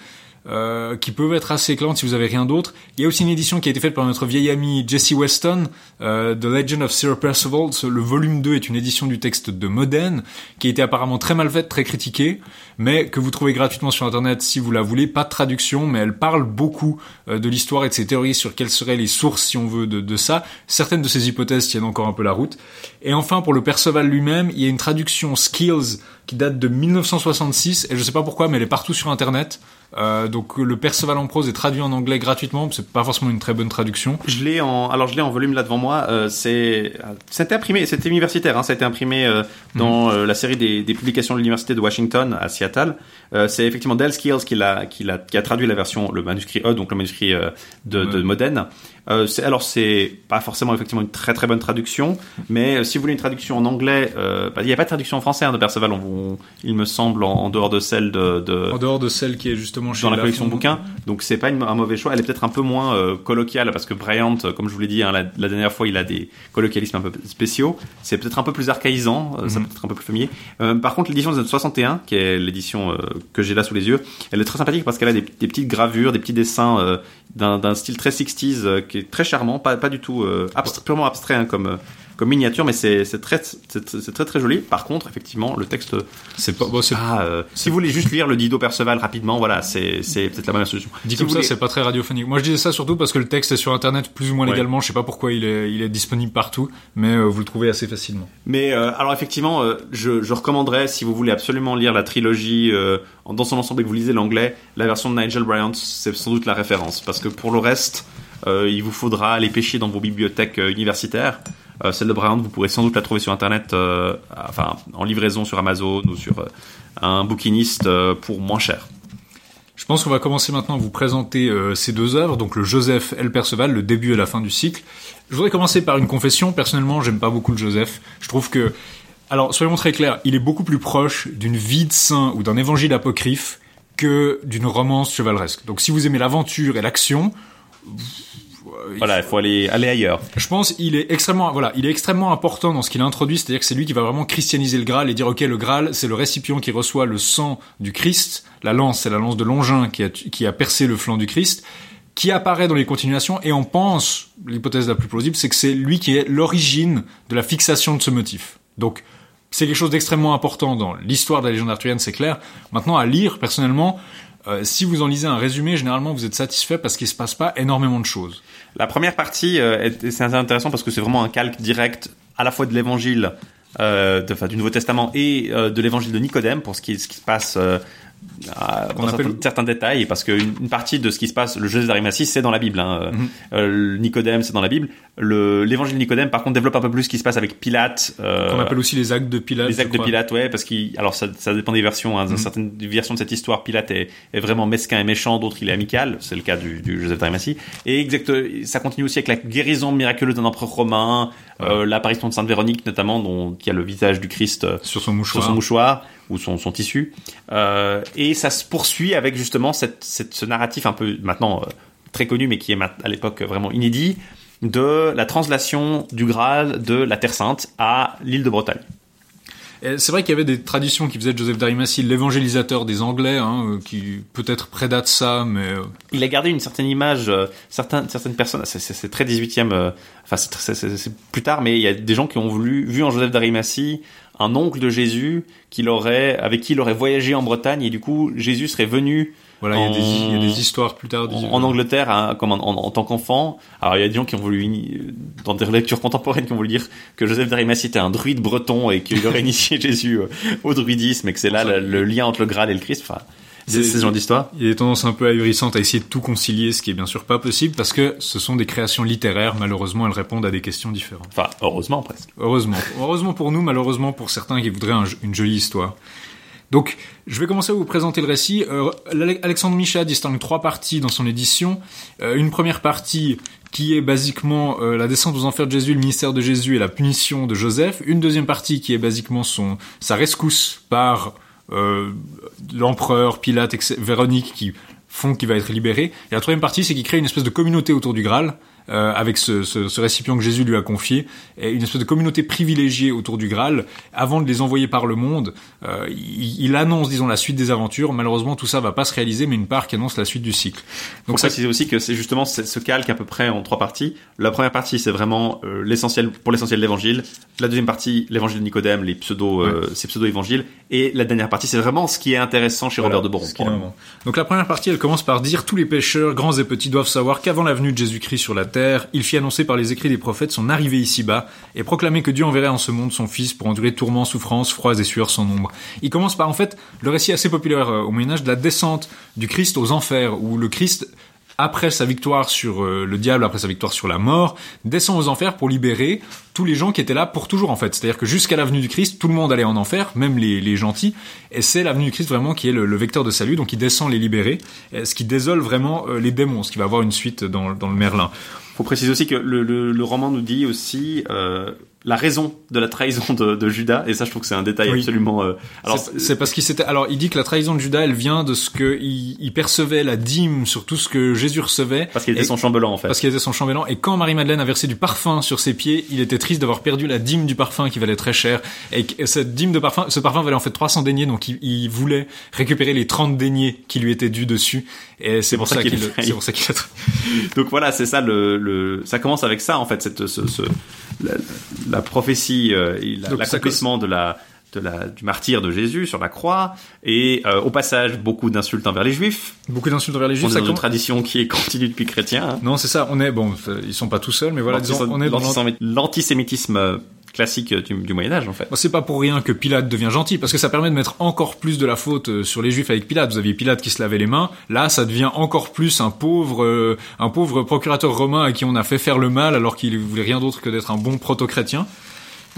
euh, qui peuvent être assez éclatantes si vous avez rien d'autre. Il y a aussi une édition qui a été faite par notre vieil ami Jesse Weston, euh, The Legend of Sir Percival. Le volume 2 est une édition du texte de Modène, qui a été apparemment très mal faite, très critiquée, mais que vous trouvez gratuitement sur Internet si vous la voulez. Pas de traduction, mais elle parle beaucoup euh, de l'histoire et de ses théories sur quelles seraient les sources, si on veut, de, de ça. Certaines de ces hypothèses tiennent encore un peu la route. Et enfin, pour le Perceval lui-même, il y a une traduction Skills qui date de 1966, et je sais pas pourquoi, mais elle est partout sur Internet. Euh, donc le Perceval en prose est traduit en anglais gratuitement, c'est pas forcément une très bonne traduction. Je l'ai en, alors je l'ai en volume là devant moi. Euh, c'est, c'était imprimé, c'était universitaire. Hein, ça a été imprimé euh, dans euh, la série des, des publications de l'université de Washington à Seattle. C'est effectivement Dell Skills qui l'a, qui l'a, qui a traduit la version, le manuscrit E, donc le manuscrit de, de Modène. Euh, alors c'est pas forcément effectivement une très très bonne traduction, mais euh, si vous voulez une traduction en anglais, euh, bah, il n'y a pas de traduction en français hein, de Perceval. On, il me semble en, en dehors de celle de, de En dehors de celle qui est justement chez dans la collection Lafond. bouquin. Donc c'est pas une- un mauvais choix. Elle est peut-être un peu moins euh, colloquiale parce que Bryant, euh, comme je vous l'ai dit hein, la, la dernière fois, il a des colloquialismes un peu spéciaux. C'est peut-être un peu plus archaïsant, euh, ça Mhm. peut être un peu plus familier. Par contre, l'édition de 61, qui est l'édition que j'ai là sous les yeux, elle est très sympathique parce qu'elle a des, des petites gravures, des petits dessins d'un style très 60s euh, qui est très charmant, pas, pas du tout euh, purement abstrait hein, comme euh, comme miniature, mais c'est très très très joli. Par contre, effectivement, le texte c'est pas bon, ah, euh, si vous voulez juste lire le Dido Perceval rapidement, voilà, c'est peut-être la meilleure solution. Dit Si comme ça, c'est pas très radiophonique. Moi, je disais ça surtout parce que le texte est sur Internet plus ou moins Ouais. légalement. Je sais pas pourquoi il est, il est disponible partout, mais euh, vous le trouvez assez facilement. Mais euh, alors effectivement, je, je recommanderais si vous voulez absolument lire la trilogie dans son ensemble et que vous lisez l'anglais, la version de Nigel Bryant, c'est sans doute la référence parce que pour le reste, il vous faudra aller pêcher dans vos bibliothèques euh, universitaires. Euh, celle de Bryant, vous pourrez sans doute la trouver sur internet, euh, enfin en livraison sur Amazon ou sur euh, un bouquiniste euh, pour moins cher. Je pense qu'on va commencer maintenant à vous présenter euh, ces deux œuvres, donc le Joseph et le Perceval, le début et la fin du cycle. Je voudrais commencer par une confession. Personnellement, j'aime pas beaucoup le Joseph. Je trouve que, alors soyons très clairs, il est beaucoup plus proche d'une vie de saint ou d'un évangile apocryphe que d'une romance chevaleresque. Donc si vous aimez l'aventure et l'action, voilà, il faut aller aller ailleurs. Je pense il est extrêmement voilà, il est extrêmement important dans ce qu'il introduit, c'est-à-dire que c'est lui qui va vraiment christianiser le Graal et dire OK, le Graal, c'est le récipient qui reçoit le sang du Christ, la lance, c'est la lance de Longin qui a qui a percé le flanc du Christ qui apparaît dans les continuations et on pense, l'hypothèse la plus plausible, c'est que c'est lui qui est l'origine de la fixation de ce motif. Donc, c'est quelque chose d'extrêmement important dans l'histoire de la légende arthurienne, c'est clair. Maintenant, à lire, personnellement, euh, si vous en lisez un résumé, généralement, vous êtes satisfait parce qu'il se passe pas énormément de choses. La première partie, euh, c'est intéressant parce que c'est vraiment un calque direct à la fois de l'évangile, euh, du Nouveau Testament et de l'évangile de Nicodème pour ce qui, se passe à- dans appelle- certains, certains détails parce qu'une une partie de ce qui se passe, le Joseph d'Arimathie, c'est dans la Bible. Hein. Mhm. Euh, Nicodème, c'est dans la Bible. Le- L'évangile de Nicodème, par contre, développe un peu plus ce qui se passe avec Pilate. euh, On appelle aussi les actes de Pilate. les actes de. Pilate, ouais, parce qu'il, alors ça, ça dépend des versions. Hein, Dans Mhm. certaines versions de cette histoire, Pilate est, est vraiment mesquin et méchant, d'autres il est amical. C'est le cas du, du Joseph d'Arimathie. Et exact, ça continue aussi avec la guérison miraculeuse d'un empereur romain, euh, l'apparition de Sainte Véronique notamment, dont qui a le visage du Christ euh, sur son mouchoir, sur son mouchoir ou son, son tissu. Euh, et ça se poursuit avec justement cette, cette- ce narratif un peu maintenant euh, très connu, mais qui est à l'époque vraiment inédit, de la translation du Graal de la Terre Sainte à l'île de Bretagne. Et C'est vrai qu'il y avait des traditions qui faisaient de Joseph d'Arimathie l'évangélisateur des Anglais, hein, euh, qui peut-être prédate ça, mais il a gardé une certaine image, euh, certaines, certaines personnes, c'est- très 18e, euh, enfin c'est plus tard, mais il y a des gens qui ont voulu, vu en Joseph d'Arimathie un oncle de Jésus qu'il aurait, avec qui il aurait voyagé en Bretagne et du coup Jésus serait venu voilà, il y, a des- il y a en- des histoires plus tard. en, en Angleterre hein, comme en, en- en tant qu'enfant. Alors il y a des gens qui ont voulu, dans des lectures contemporaines, qui ont voulu dire que Joseph d'Arimathie était un druide breton et qu'il aurait initié Jésus euh, au druidisme et que c'est là le, le lien entre le Graal et le Christ. Enfin, c'est ce genre d'histoire. Il y a des tendances un peu ahurissantes à essayer de tout concilier, ce qui est bien sûr pas possible parce que ce sont des créations littéraires. Malheureusement, elles répondent à des questions différentes. Enfin, heureusement presque. Heureusement, heureusement pour nous, malheureusement pour certains qui voudraient un- une jolie histoire. Donc, je vais commencer à vous présenter le récit. Euh, Alexandre Micha distingue trois parties dans son édition. Euh, une première partie qui est basiquement euh, la descente aux enfers de Jésus, le ministère de Jésus et la punition de Joseph. Une deuxième partie qui est basiquement son sa rescousse par euh, l'empereur, Pilate, Véronique qui font qu'il va être libéré. Et la troisième partie, c'est qu'il crée une espèce de communauté autour du Graal. Euh, avec ce, ce, ce récipient que Jésus lui a confié, et une espèce de communauté privilégiée autour du Graal, avant de les envoyer par le monde, euh, il, il annonce, disons, la suite des aventures. Malheureusement, tout ça va pas se réaliser, mais une part qui annonce la suite du cycle. Donc ça, c'est aussi que c'est justement ce calque à peu près en trois parties. La première partie, c'est vraiment euh, l'essentiel pour l'essentiel de l'évangile. La deuxième partie, l'évangile de Nicodème, les pseudo, euh, ces pseudo évangiles. Et la dernière partie, c'est vraiment ce qui est intéressant chez Voilà, Robert de Boron. Donc la première partie, elle commence par dire tous les pécheurs, grands et petits, doivent savoir qu'avant la venue de Jésus-Christ sur la terre, il fit annoncer par les écrits des prophètes son arrivée ici-bas et proclamer que Dieu enverrait en ce monde son Fils pour endurer tourments, souffrances, froids et sueurs sans nombre. Il commence par en fait le récit assez populaire euh, au Moyen Âge de la descente du Christ aux enfers, où le Christ après sa victoire sur euh, le diable, après sa victoire sur la mort, descend aux enfers pour libérer tous les gens qui étaient là pour toujours en fait. C'est-à-dire que jusqu'à l'avenue du Christ, tout le monde allait en enfer, même les, les gentils, et c'est l'avenue du Christ vraiment qui est le, le vecteur de salut, donc il descend les libérer, et ce qui désole vraiment euh, les démons, ce qui va avoir une suite dans, dans le Merlin. faut préciser aussi que le, le, le roman nous dit aussi euh, la raison de la trahison de, de Judas, et ça je trouve que c'est un détail Oui. absolument... euh, alors, C'est- parce qu'il s'était. Alors, il dit que la trahison de Judas, elle vient de ce que il, il percevait la dîme sur tout ce que Jésus recevait. parce qu'il était Et- son chambellan en fait. Parce qu'il était son chambellan. Et quand Marie-Madeleine a versé du parfum sur ses pieds, il était triste d'avoir perdu la dîme du parfum qui valait très cher. Et que cette dîme de parfum, ce parfum valait en fait 300 deniers, donc il, il voulait récupérer les 30 deniers qui lui étaient dus dessus. Et c'est pour, ça qu'il, c'est pour ça qu'il a trahi. Donc voilà, c'est ça le, le, ça commence avec ça en fait, cette, ce, ce, la, la prophétie, euh, la- l'accomplissement de la, de la, du martyr de Jésus sur la croix, et euh, au passage beaucoup d'insultes envers les Juifs. Beaucoup d'insultes envers les On juifs. ça dans une tradition qui est continue depuis chrétien. hein. Non, c'est ça. On est bon. Ils sont pas tout seuls, mais voilà. Disons, on est dans l'an- L'antisémi- l'antisémitisme euh, classique du, du Moyen Âge en fait. C'est pas pour rien que Pilate devient gentil, parce que ça permet de mettre encore plus de la faute euh, sur les Juifs avec Pilate. Vous aviez Pilate qui se lavait les mains, là, ça devient encore plus un pauvre, euh, un pauvre procurateur romain à qui on a fait faire le mal alors qu'il voulait rien d'autre que d'être un bon proto-chrétien.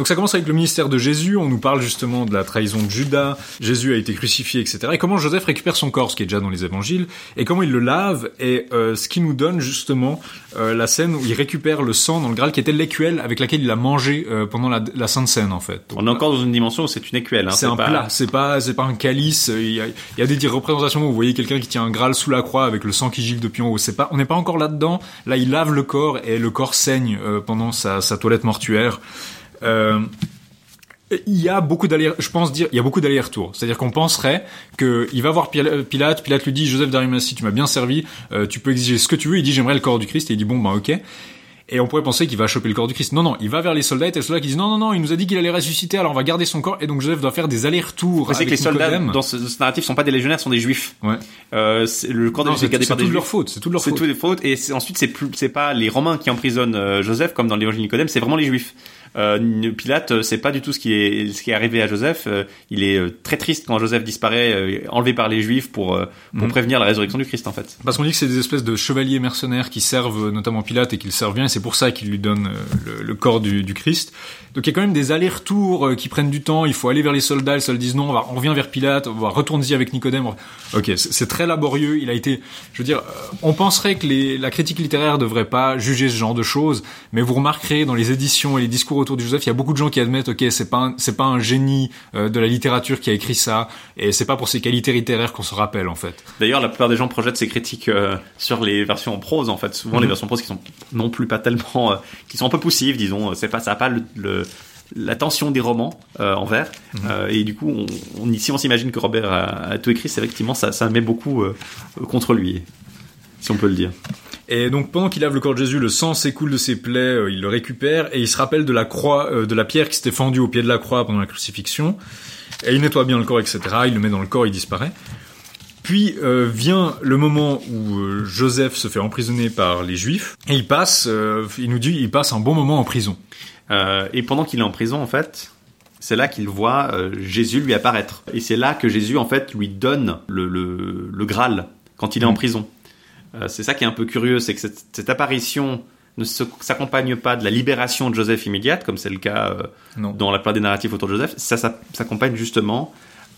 Donc ça commence avec le ministère de Jésus, on nous parle justement de la trahison de Judas, Jésus a été crucifié, etc. Et comment Joseph récupère son corps, ce qui est déjà dans les évangiles, et comment il le lave, et euh, ce qui nous donne justement euh, la scène où il récupère le sang dans le Graal, qui était l'écuelle avec laquelle il a mangé euh, pendant la, la Sainte Seine en fait. On est encore dans une dimension où c'est une écuelle. Hein, c'est un pas... plat, c'est pas c'est pas un calice. Il y a, il y a des représentations où vous voyez quelqu'un qui tient un Graal sous la croix avec le sang qui gile depuis en haut. C'est pas, on n'est pas encore là-dedans. Là, il lave le corps et le corps saigne euh, pendant sa, sa toilette mortuaire. Euh, il y a beaucoup d'allers, je pense dire, il y a beaucoup d'allers-retours. C'est-à-dire qu'on penserait que il va voir Pilate, Pilate lui dit, Joseph d'Arimathie, tu m'as bien servi, euh, tu peux exiger ce que tu veux. Il dit, j'aimerais le corps du Christ, et il dit, bon, ben, ok. Et on pourrait penser qu'il va choper le corps du Christ. Non, non, il va vers les soldats et les soldats qui disent non, non, non, il nous a dit qu'il allait ressusciter, alors on va garder son corps. Et donc Joseph doit faire des allers-retours. C'est que les soldats dans ce, ce, narratif sont pas des légionnaires, sont des juifs. Ouais. Euh, le corps de Jésus est gardé par des juifs. C'est leur faute. C'est toute leur faute. C'est toutes les fautes. Et ensuite, c'est plus, c'est pas les Romains qui emprisonnent euh, Joseph comme dans l'évangile Nicodème, c'est vraiment les juifs. Euh, Pilate, c'est pas du tout ce qui est ce qui est arrivé à Joseph. Euh, il est euh, très triste quand Joseph disparaît, euh, enlevé par les Juifs pour pour Mhm. prévenir la résurrection du Christ en fait. Parce qu'on dit que c'est des espèces de chevaliers mercenaires qui servent euh, notamment Pilate et qui le servent bien, et c'est pour ça qu'ils lui donnent euh, le, le corps du, du, Christ. Donc il y a quand même des allers-retours euh, qui prennent du temps. Il faut aller vers les soldats, les soldats disent non, on, va, on revient vers Pilate, on va retourner avec Nicodème. Ok, c'est très laborieux. Il a été, je veux dire, euh, on penserait que les, la critique littéraire devrait pas juger ce genre de choses, mais vous remarquerez dans les éditions et les discours autour du Joseph, il y a beaucoup de gens qui admettent, ok, c'est pas c'est pas un génie euh, de la littérature qui a écrit ça, et c'est pas pour ses qualités littéraires qu'on se rappelle en fait. D'ailleurs, la plupart des gens projettent ces critiques euh, sur les versions en prose en fait. Souvent, Mhm. les versions en prose qui sont non plus pas tellement, euh, qui sont un peu poussives, disons. C'est pas ça a pas le, le la tension des romans euh, en vers Mhm. euh, et du coup on, on si on s'imagine que Robert a, a tout écrit c'est effectivement ça, ça met beaucoup euh, contre lui si on peut le dire et donc pendant qu'il lave le corps de Jésus, le sang s'écoule de ses plaies, euh, il le récupère et il se rappelle de la croix, euh, de la pierre qui s'était fendue au pied de la croix pendant la crucifixion. Et il nettoie bien le corps, etc. Il le met dans le corps, il disparaît. Puis euh, vient le moment où euh, Joseph se fait emprisonner par les Juifs et il passe, euh, il nous dit, il passe un bon moment en prison. Et pendant qu'il est en prison, en fait, c'est là qu'il voit Jésus lui apparaître. Et c'est là que Jésus, en fait, lui donne le, le, le Graal quand il est en prison. Euh, c'est ça qui est un peu curieux, c'est que cette, cette apparition ne s'accompagne pas de la libération de Joseph immédiate, comme c'est le cas euh, dans la plupart des narratifs autour de Joseph. Ça, ça s'accompagne justement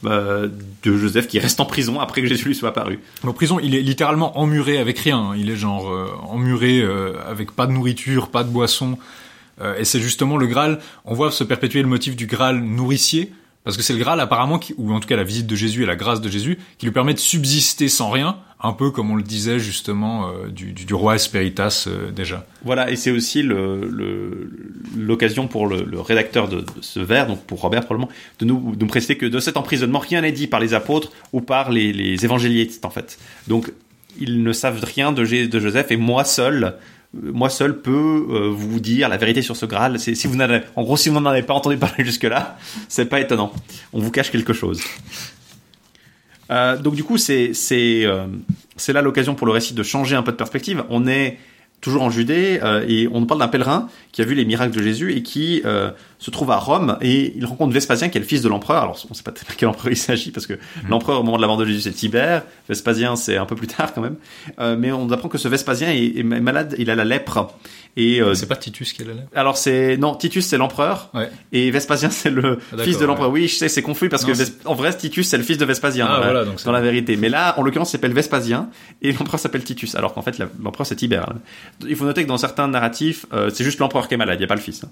euh, de Joseph qui reste en prison après que Jésus lui soit apparu. En prison, il est littéralement emmuré avec rien. Il est genre emmuré avec pas de nourriture, pas de boisson. Et c'est justement le Graal. On voit se perpétuer le motif du Graal nourricier. Parce que c'est le Graal apparemment, qui, ou en tout cas la visite de Jésus et la grâce de Jésus, qui lui permet de subsister sans rien, un peu comme on le disait justement euh, du, du, du, roi Esperitas euh, déjà. Voilà, et c'est aussi l'occasion le, pour le, le, rédacteur de, de, ce vers, donc pour Robert probablement, de nous, de nous préciser que de cet emprisonnement, rien n'est dit par les apôtres ou par les, les évangélistes en fait. Donc ils ne savent rien de, de Joseph et moi seul moi seul peux euh, vous dire la vérité sur ce Graal. C'est si vous n'avez, en gros, si vous n'en avez pas entendu parler jusque-là, c'est pas étonnant. On vous cache quelque chose. Euh, donc du coup, c'est euh, c'est là l'occasion pour le récit de changer un peu de perspective. On est toujours en Judée et on parle d'un pèlerin qui a vu les miracles de Jésus et qui se trouve à Rome et il rencontre Vespasien qui est le fils de l'empereur. Alors on sait pas quel empereur il s'agit parce que mmh. l'empereur au moment de la mort de Jésus c'est Tibère, Vespasien c'est un peu plus tard quand même. Euh, mais on apprend que ce Vespasien est, est malade, il a la lèpre. Et euh, c'est pas Titus qui a la lèpre? Alors c'est non Titus c'est l'empereur ouais. et Vespasien c'est le ah, fils de l'empereur. Ouais. Oui, je sais c'est confus parce non, que en vrai Titus c'est le fils de Vespasien ah, dans, voilà, donc dans la vérité. Mais là en l'occurrence s'appelle Vespasien et l'empereur s'appelle Titus alors qu'en fait l'empereur c'est Tibère. Il faut noter que dans certains narratifs euh, c'est juste l'empereur qui est malade, il y a pas le fils.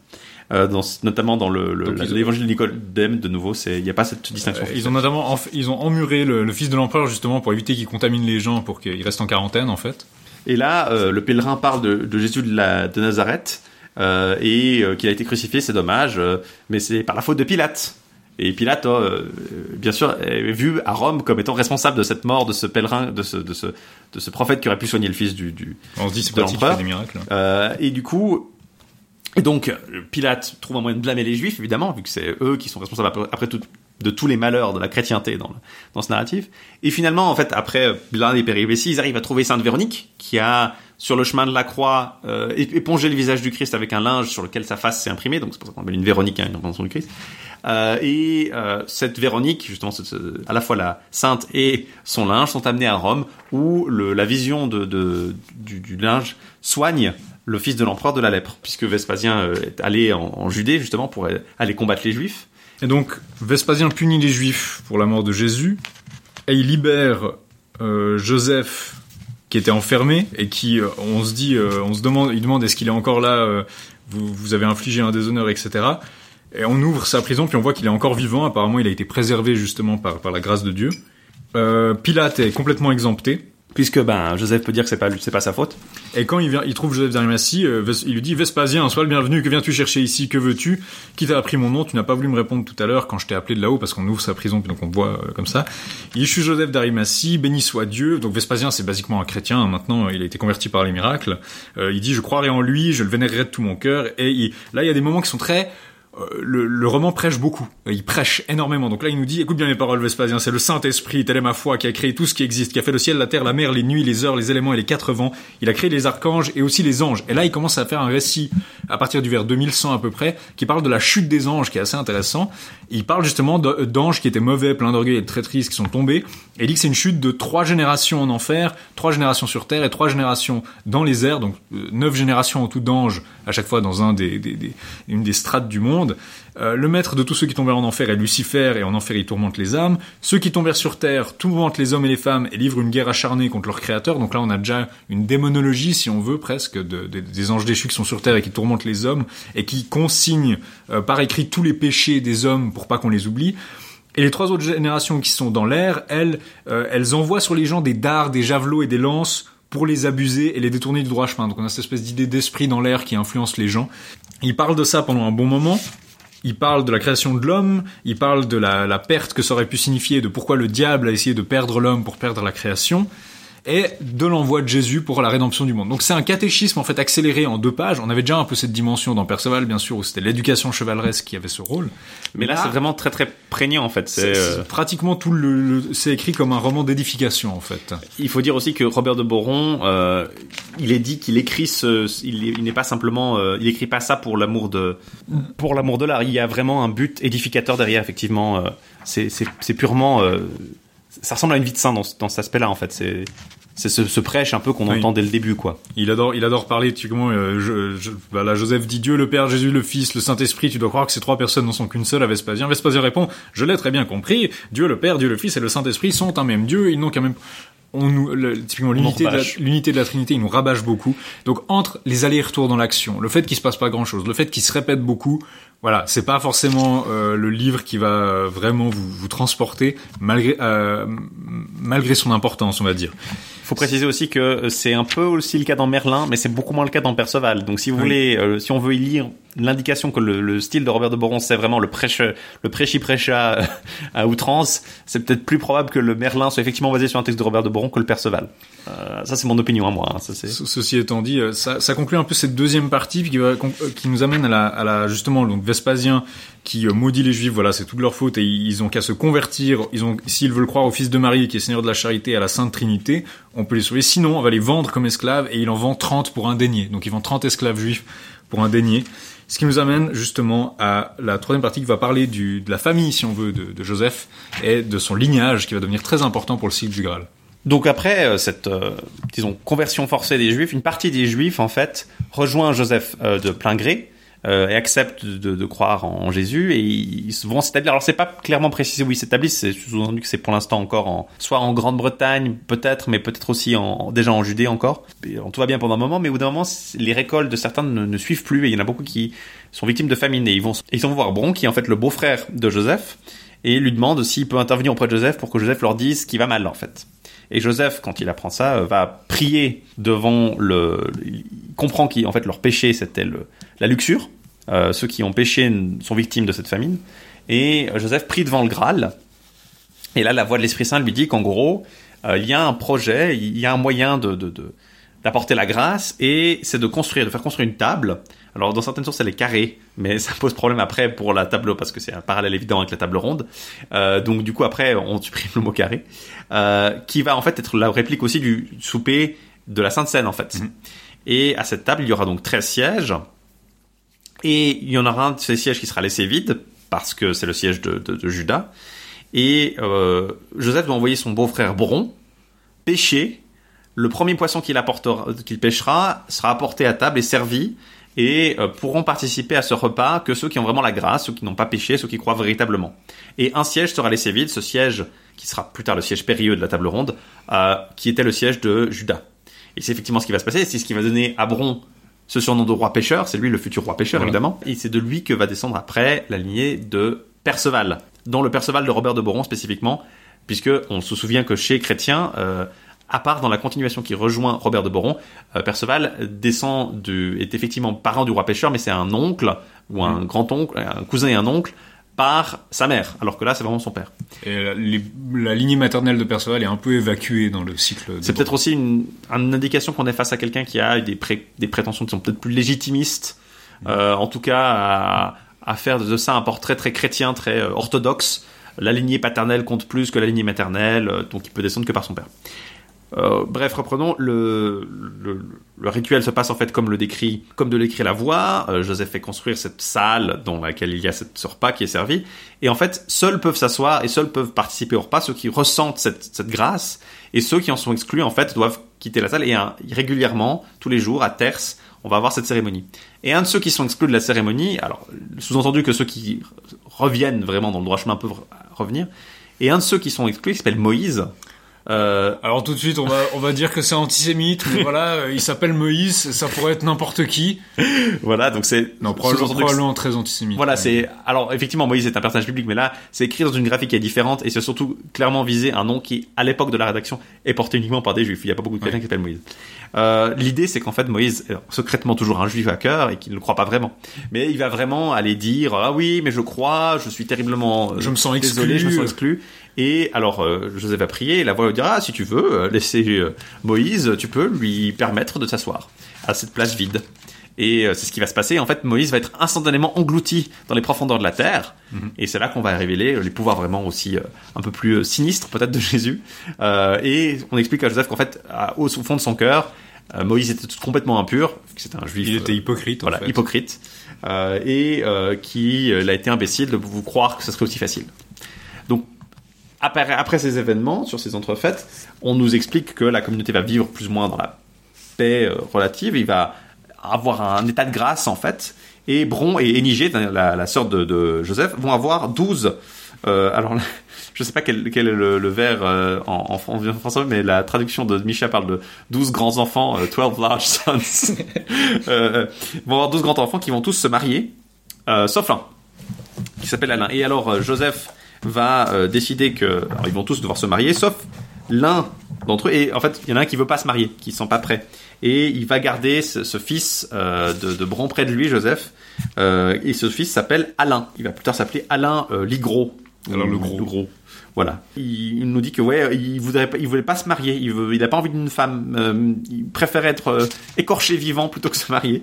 Dans, notamment dans le, le l'évangile de Nicodème de nouveau c'est il y a pas cette distinction. ils ont notamment ils ont emmuré le, le fils de l'empereur justement pour éviter qu'il contamine les gens pour qu'il reste en quarantaine en fait. Et là, euh, le pèlerin parle de, de Jésus de, la, de Nazareth euh, et euh, qu'il a été crucifié, c'est dommage, euh, mais c'est par la faute de Pilate. Et Pilate, euh, bien sûr, est vu à Rome comme étant responsable de cette mort de ce pèlerin, de ce, de ce, de ce prophète qui aurait pu soigner le fils du, du On se dit c'est de l'empereur. des miracles. Euh, et du coup, et donc Pilate trouve un moyen de blâmer les Juifs, évidemment, vu que c'est eux qui sont responsables après, tout de tous les malheurs de la chrétienté dans, le, dans ce narratif. Et finalement, en fait, après l'un des péripéties, ils arrivent à trouver Sainte Véronique, qui a sur le chemin de la croix, euh, éponger le visage du Christ avec un linge sur lequel sa face s'est imprimée, donc c'est pour ça qu'on appelle une Véronique, hein, une représentation du Christ. Euh, et euh, cette Véronique, justement, à la fois la sainte et son linge sont amenés à Rome, où le, la vision de, de- du, du linge soigne le fils de l'empereur de la lèpre, puisque Vespasien euh, est allé en, Judée justement pour aller combattre les Juifs. Et donc, Vespasien punit les Juifs pour la mort de Jésus, et il libère euh, Joseph qui était enfermé et qui, euh, on se dit, on se demande, il demande est-ce qu'il est encore là vous, vous avez infligé un déshonneur, etc. Et on ouvre sa prison puis on voit qu'il est encore vivant. Apparemment, il a été préservé justement par, par la grâce de Dieu. Pilate est complètement exempté. Puisque ben Joseph peut dire que c'est pas c'est pas sa faute. Et quand il vient, il trouve Joseph d'Arimathie, euh, il lui dit Vespasien, sois le bienvenu. Que viens-tu chercher ici Que veux-tu? Qui t'a appris mon nom? Tu n'as pas voulu me répondre tout à l'heure quand je t'ai appelé de là-haut parce qu'on ouvre sa prison puis donc on voit euh, comme ça. Il dit, je suis Joseph d'Arimathie, béni soit Dieu. Donc Vespasien, c'est basiquement un chrétien. Maintenant, il a été converti par les miracles. Euh, il dit je croirai en lui, je le vénérerai de tout mon cœur. Et il- là, il y a des moments qui sont très le, le roman prêche beaucoup. Euh, Il prêche énormément. Donc là, il nous dit, écoute bien mes paroles, Vespasien, c'est le Saint-Esprit, telle est ma foi, qui a créé tout ce qui existe, qui a fait le ciel, la terre, la mer, les nuits, les heures, les éléments et les quatre vents. Il a créé les archanges et aussi les anges. Et là, il commence à faire un récit, à partir du vers 2100 à peu près, qui parle de la chute des anges, qui est assez intéressant. Il parle justement de- d'anges qui étaient mauvais, pleins d'orgueil et de traîtrise, qui sont tombés. Et il dit que c'est une chute de trois générations en enfer, trois générations sur terre et trois générations dans les airs, donc euh, neuf générations en tout d'anges, à chaque fois dans un des, des- des- une des strates du monde. Euh, le maître de tous ceux qui tombèrent en enfer est Lucifer, et en enfer il tourmente les âmes. Ceux qui tombèrent sur terre tourmentent les hommes et les femmes et livrent une guerre acharnée contre leur créateur. Donc là on a déjà une démonologie, si on veut, presque, de- de- des anges déchus qui sont sur terre et qui tourmentent les hommes, et qui consignent euh, par écrit tous les péchés des hommes pour pas qu'on les oublie. Et les trois autres générations qui sont dans l'air, elles, euh, elles envoient sur les gens des dards, des javelots et des lances pour les abuser et les détourner du droit chemin. Donc on a cette espèce d'idée d'esprit dans l'air qui influence les gens. Il parle de ça pendant un bon moment. Il parle de la création de l'homme, il parle de la, perte que ça aurait pu signifier, de pourquoi le diable a essayé de perdre l'homme pour perdre la création, et de l'envoi de Jésus pour la rédemption du monde. Donc c'est un catéchisme en fait accéléré en deux pages. On avait déjà un peu cette dimension dans Perceval, bien sûr, où c'était l'éducation chevaleresque qui avait ce rôle. Mais là, c'est vraiment très très prégnant en fait. C'est euh, pratiquement tout le, le- c'est écrit comme un roman d'édification en fait. Il faut dire aussi que Robert de Boron, euh, il est dit qu'il écrit ce, il, est- il n'est pas simplement, euh, il écrit pas ça pour l'amour de, pour l'amour de l'art. Il y a vraiment un but édificateur derrière. Effectivement, c'est, purement, ça ressemble à une vie de saint dans, dans cet aspect-là en fait. C'est, c'est ce, ce prêche un peu qu'on Oui. entend dès le début quoi. Il adore, il adore parler typiquement. Euh, je, je- bah là, Joseph dit Dieu, le Père, Jésus, le Fils, le Saint Esprit. Tu dois croire que ces trois personnes n'en sont qu'une seule à Vespasien. Vespasien répond Je l'ai très bien compris. Dieu, le Père, Dieu, le Fils et le Saint Esprit sont un même Dieu. Ils n'ont qu'un même. On nous, le- typiquement l'unité de, l'unité de la Trinité, il nous rabâche beaucoup. Donc entre les allers-retours dans l'action, le fait qu'il se passe pas grand-chose, le fait qu'il se répète beaucoup, voilà, c'est pas forcément euh, le livre qui va euh, vraiment vous, vous transporter malgré euh, malgré son importance, on va dire. Il faut préciser aussi que euh, c'est un peu aussi le cas dans Merlin, mais c'est beaucoup moins le cas dans Perceval. Donc si vous Oui. voulez, euh, si on veut y lire l'indication que le, le style de Robert de Boron, c'est vraiment le prêche, le prêchi prêcha euh, à outrance, c'est peut-être plus probable que le Merlin soit effectivement basé sur un texte de Robert de Boron que le Perceval. Euh, ça c'est mon opinion à moi. hein, ça, Ceci étant dit, euh, ça, ça conclut un peu cette deuxième partie qui, va, euh, qui nous amène à la, à la justement donc Vespasien qui maudit les Juifs. Voilà, c'est toute leur faute et ils ont qu'à se convertir. Ils ont, s'ils veulent croire au Fils de Marie qui est Seigneur de la Charité, à la Sainte Trinité, on peut les sauver. Sinon, on va les vendre comme esclaves et il en vend 30 pour un denier. Donc ils vendent 30 esclaves juifs pour un denier. Ce qui nous amène justement à la troisième partie qui va parler du, de la famille, si on veut, de, Joseph et de son lignage qui va devenir très important pour le cycle du Graal. Donc après euh, cette, euh, disons, conversion forcée des Juifs, une partie des Juifs en fait rejoint Joseph euh, de plein gré euh, et accepte de, croire en, Jésus et ils vont s'établir. Alors c'est pas clairement précisé où ils s'établissent, c'est sous-entendu que c'est pour l'instant encore en soit en Grande-Bretagne peut-être, mais peut-être aussi en, déjà en Judée encore. Euh, tout va bien pendant un moment, mais au bout d'un moment les récoltes de certains ne, ne suivent plus et il y en a beaucoup qui sont victimes de famine et ils vont ils vont voir Bron qui est en fait le beau-frère de Joseph et lui demande s'il peut intervenir auprès de Joseph pour que Joseph leur dise ce qui va mal en fait. Et Joseph, quand il apprend ça, euh, va prier devant le. Il comprend qu'en fait leur péché c'était le- la luxure. Euh, ceux qui ont péché sont victimes de cette famine. Et euh, Joseph prie devant le Graal. Et là, la voix de l'Esprit Saint lui dit qu'en gros, euh, il y a un projet, il y a un moyen de, de, de- d'apporter la grâce, et c'est de construire, de faire construire une table. Alors, dans certaines sources, elle est carrée, mais ça pose problème après pour la table, parce que c'est un parallèle évident avec la table ronde. Euh, donc, du coup, après, on supprime le mot carré, euh, qui va en fait être la réplique aussi du souper de la Sainte Seine en fait. Et à cette table, il y aura donc 13 sièges. Et il y en aura un de ces sièges qui sera laissé vide, parce que c'est le siège de, de- Judas. Et euh, Joseph doit envoyer son beau-frère Bron pêcher. Le premier poisson qu'il qu'il pêchera sera apporté à table et servi. Et euh, pourront participer à ce repas que ceux qui ont vraiment la grâce, ceux qui n'ont pas péché, ceux qui croient véritablement. Et un siège sera laissé vide, ce siège qui sera plus tard le siège périlleux de la table ronde, euh, qui était le siège de Judas. Et c'est effectivement ce qui va se passer, c'est ce qui va donner à Bron ce surnom de roi pêcheur, c'est lui le futur roi pêcheur Voilà. évidemment, et c'est de lui que va descendre après la lignée de Perceval, dont le Perceval de Robert de Boron spécifiquement, puisque on se souvient que chez Chrétien, euh, à part dans la continuation qui rejoint Robert de Boron, euh, Perceval descend du, est effectivement parent du roi pêcheur, mais c'est un oncle ou un grand-oncle, un cousin et un oncle par sa mère, alors que là c'est vraiment son père. Et la, les- la lignée maternelle de Perceval est un peu évacuée dans le cycle. C'est peut-être aussi une, une indication qu'on est face à quelqu'un qui a des, pré- des prétentions qui sont peut-être plus légitimistes, euh, en tout cas à, à faire de ça un portrait très chrétien, très euh, orthodoxe. La lignée paternelle compte plus que la lignée maternelle, euh, donc il peut descendre que par son père. Euh, bref, reprenons. Le, le, le rituel se passe en fait comme le décrit, comme de l'écrit la voix. Euh, Joseph fait construire cette salle dans laquelle il y a cette, ce repas qui est servi. Et en fait, seuls peuvent s'asseoir et seuls peuvent participer au repas ceux qui ressentent cette, cette grâce. Et ceux qui en sont exclus, en fait, doivent quitter la salle. Et régulièrement, tous les jours, à terce, on va avoir cette cérémonie. Et un de ceux qui sont exclus de la cérémonie, alors sous-entendu que ceux qui reviennent vraiment dans le droit chemin peuvent re- revenir. Et un de ceux qui sont exclus, qui s'appelle Moïse. Euh, Alors tout de suite, on va, on va dire que c'est antisémite, mais voilà, euh, il s'appelle Moïse, ça pourrait être n'importe qui. voilà, donc c'est Non, probablement, très antisémite. Voilà, Ouais. c'est alors effectivement Moïse est un personnage public, mais là c'est écrit dans une graphie qui est différente et c'est surtout clairement visé un nom qui, à l'époque de la rédaction, est porté uniquement par des juifs. Il n'y a pas beaucoup de chrétiens qui s'appellent Moïse. Euh, L'idée c'est qu'en fait Moïse est secrètement toujours un juif à cœur et qu'il ne le croit pas vraiment, mais il va vraiment aller dire ah oui mais je crois, je suis terriblement Je me sens désolé, je me exclu. sens exclu. Et alors euh, Joseph va prier et la voix lui dira ah, si tu veux euh, laisser euh, Moïse, tu peux lui permettre de s'asseoir à cette place vide. Et c'est ce qui va se passer. En fait, Moïse va être instantanément englouti dans les profondeurs de la terre. Et c'est là qu'on va révéler les pouvoirs vraiment aussi euh, un peu plus sinistres peut-être de Jésus. Euh, et on explique à Joseph qu'en fait, à- au fond de son cœur, euh, Moïse était complètement impur. C'était un juif. Il était hypocrite. en voilà, fait. hypocrite, et qui euh, il a été imbécile de vous croire que ce serait aussi facile. Après, après ces événements, sur ces entrefaites, on nous explique que la communauté va vivre plus ou moins dans la paix euh, relative. Il va avoir un état de grâce en fait. Et Bron et Énigé, la, la sœur de, de Joseph, vont avoir 12. Euh, alors, je sais pas quel, quel est le, le vers euh, en, en, fran- en français, mais la traduction de Micha parle de 12 grands enfants, euh, 12 large sons. vont avoir 12 grands enfants qui vont tous se marier, sauf un, qui s'appelle Alain. Et alors, Joseph va euh, décider que. Alors, ils vont tous devoir se marier, sauf l'un d'entre eux. Et en fait, il y en a un qui veut pas se marier, qui ne sont pas prêts. Et il va garder ce, ce fils euh, de, de Bron près de lui, Joseph. Euh, et ce fils s'appelle Alain. Il va plus tard s'appeler Alain Ligros. Alors, le gros. Le gros. Voilà. Il, nous dit que ouais, il voudrait, pas- il voulait pas se marier. Il veut, il a pas envie d'une femme. Euh, il préférait être euh, écorché vivant plutôt que se marier.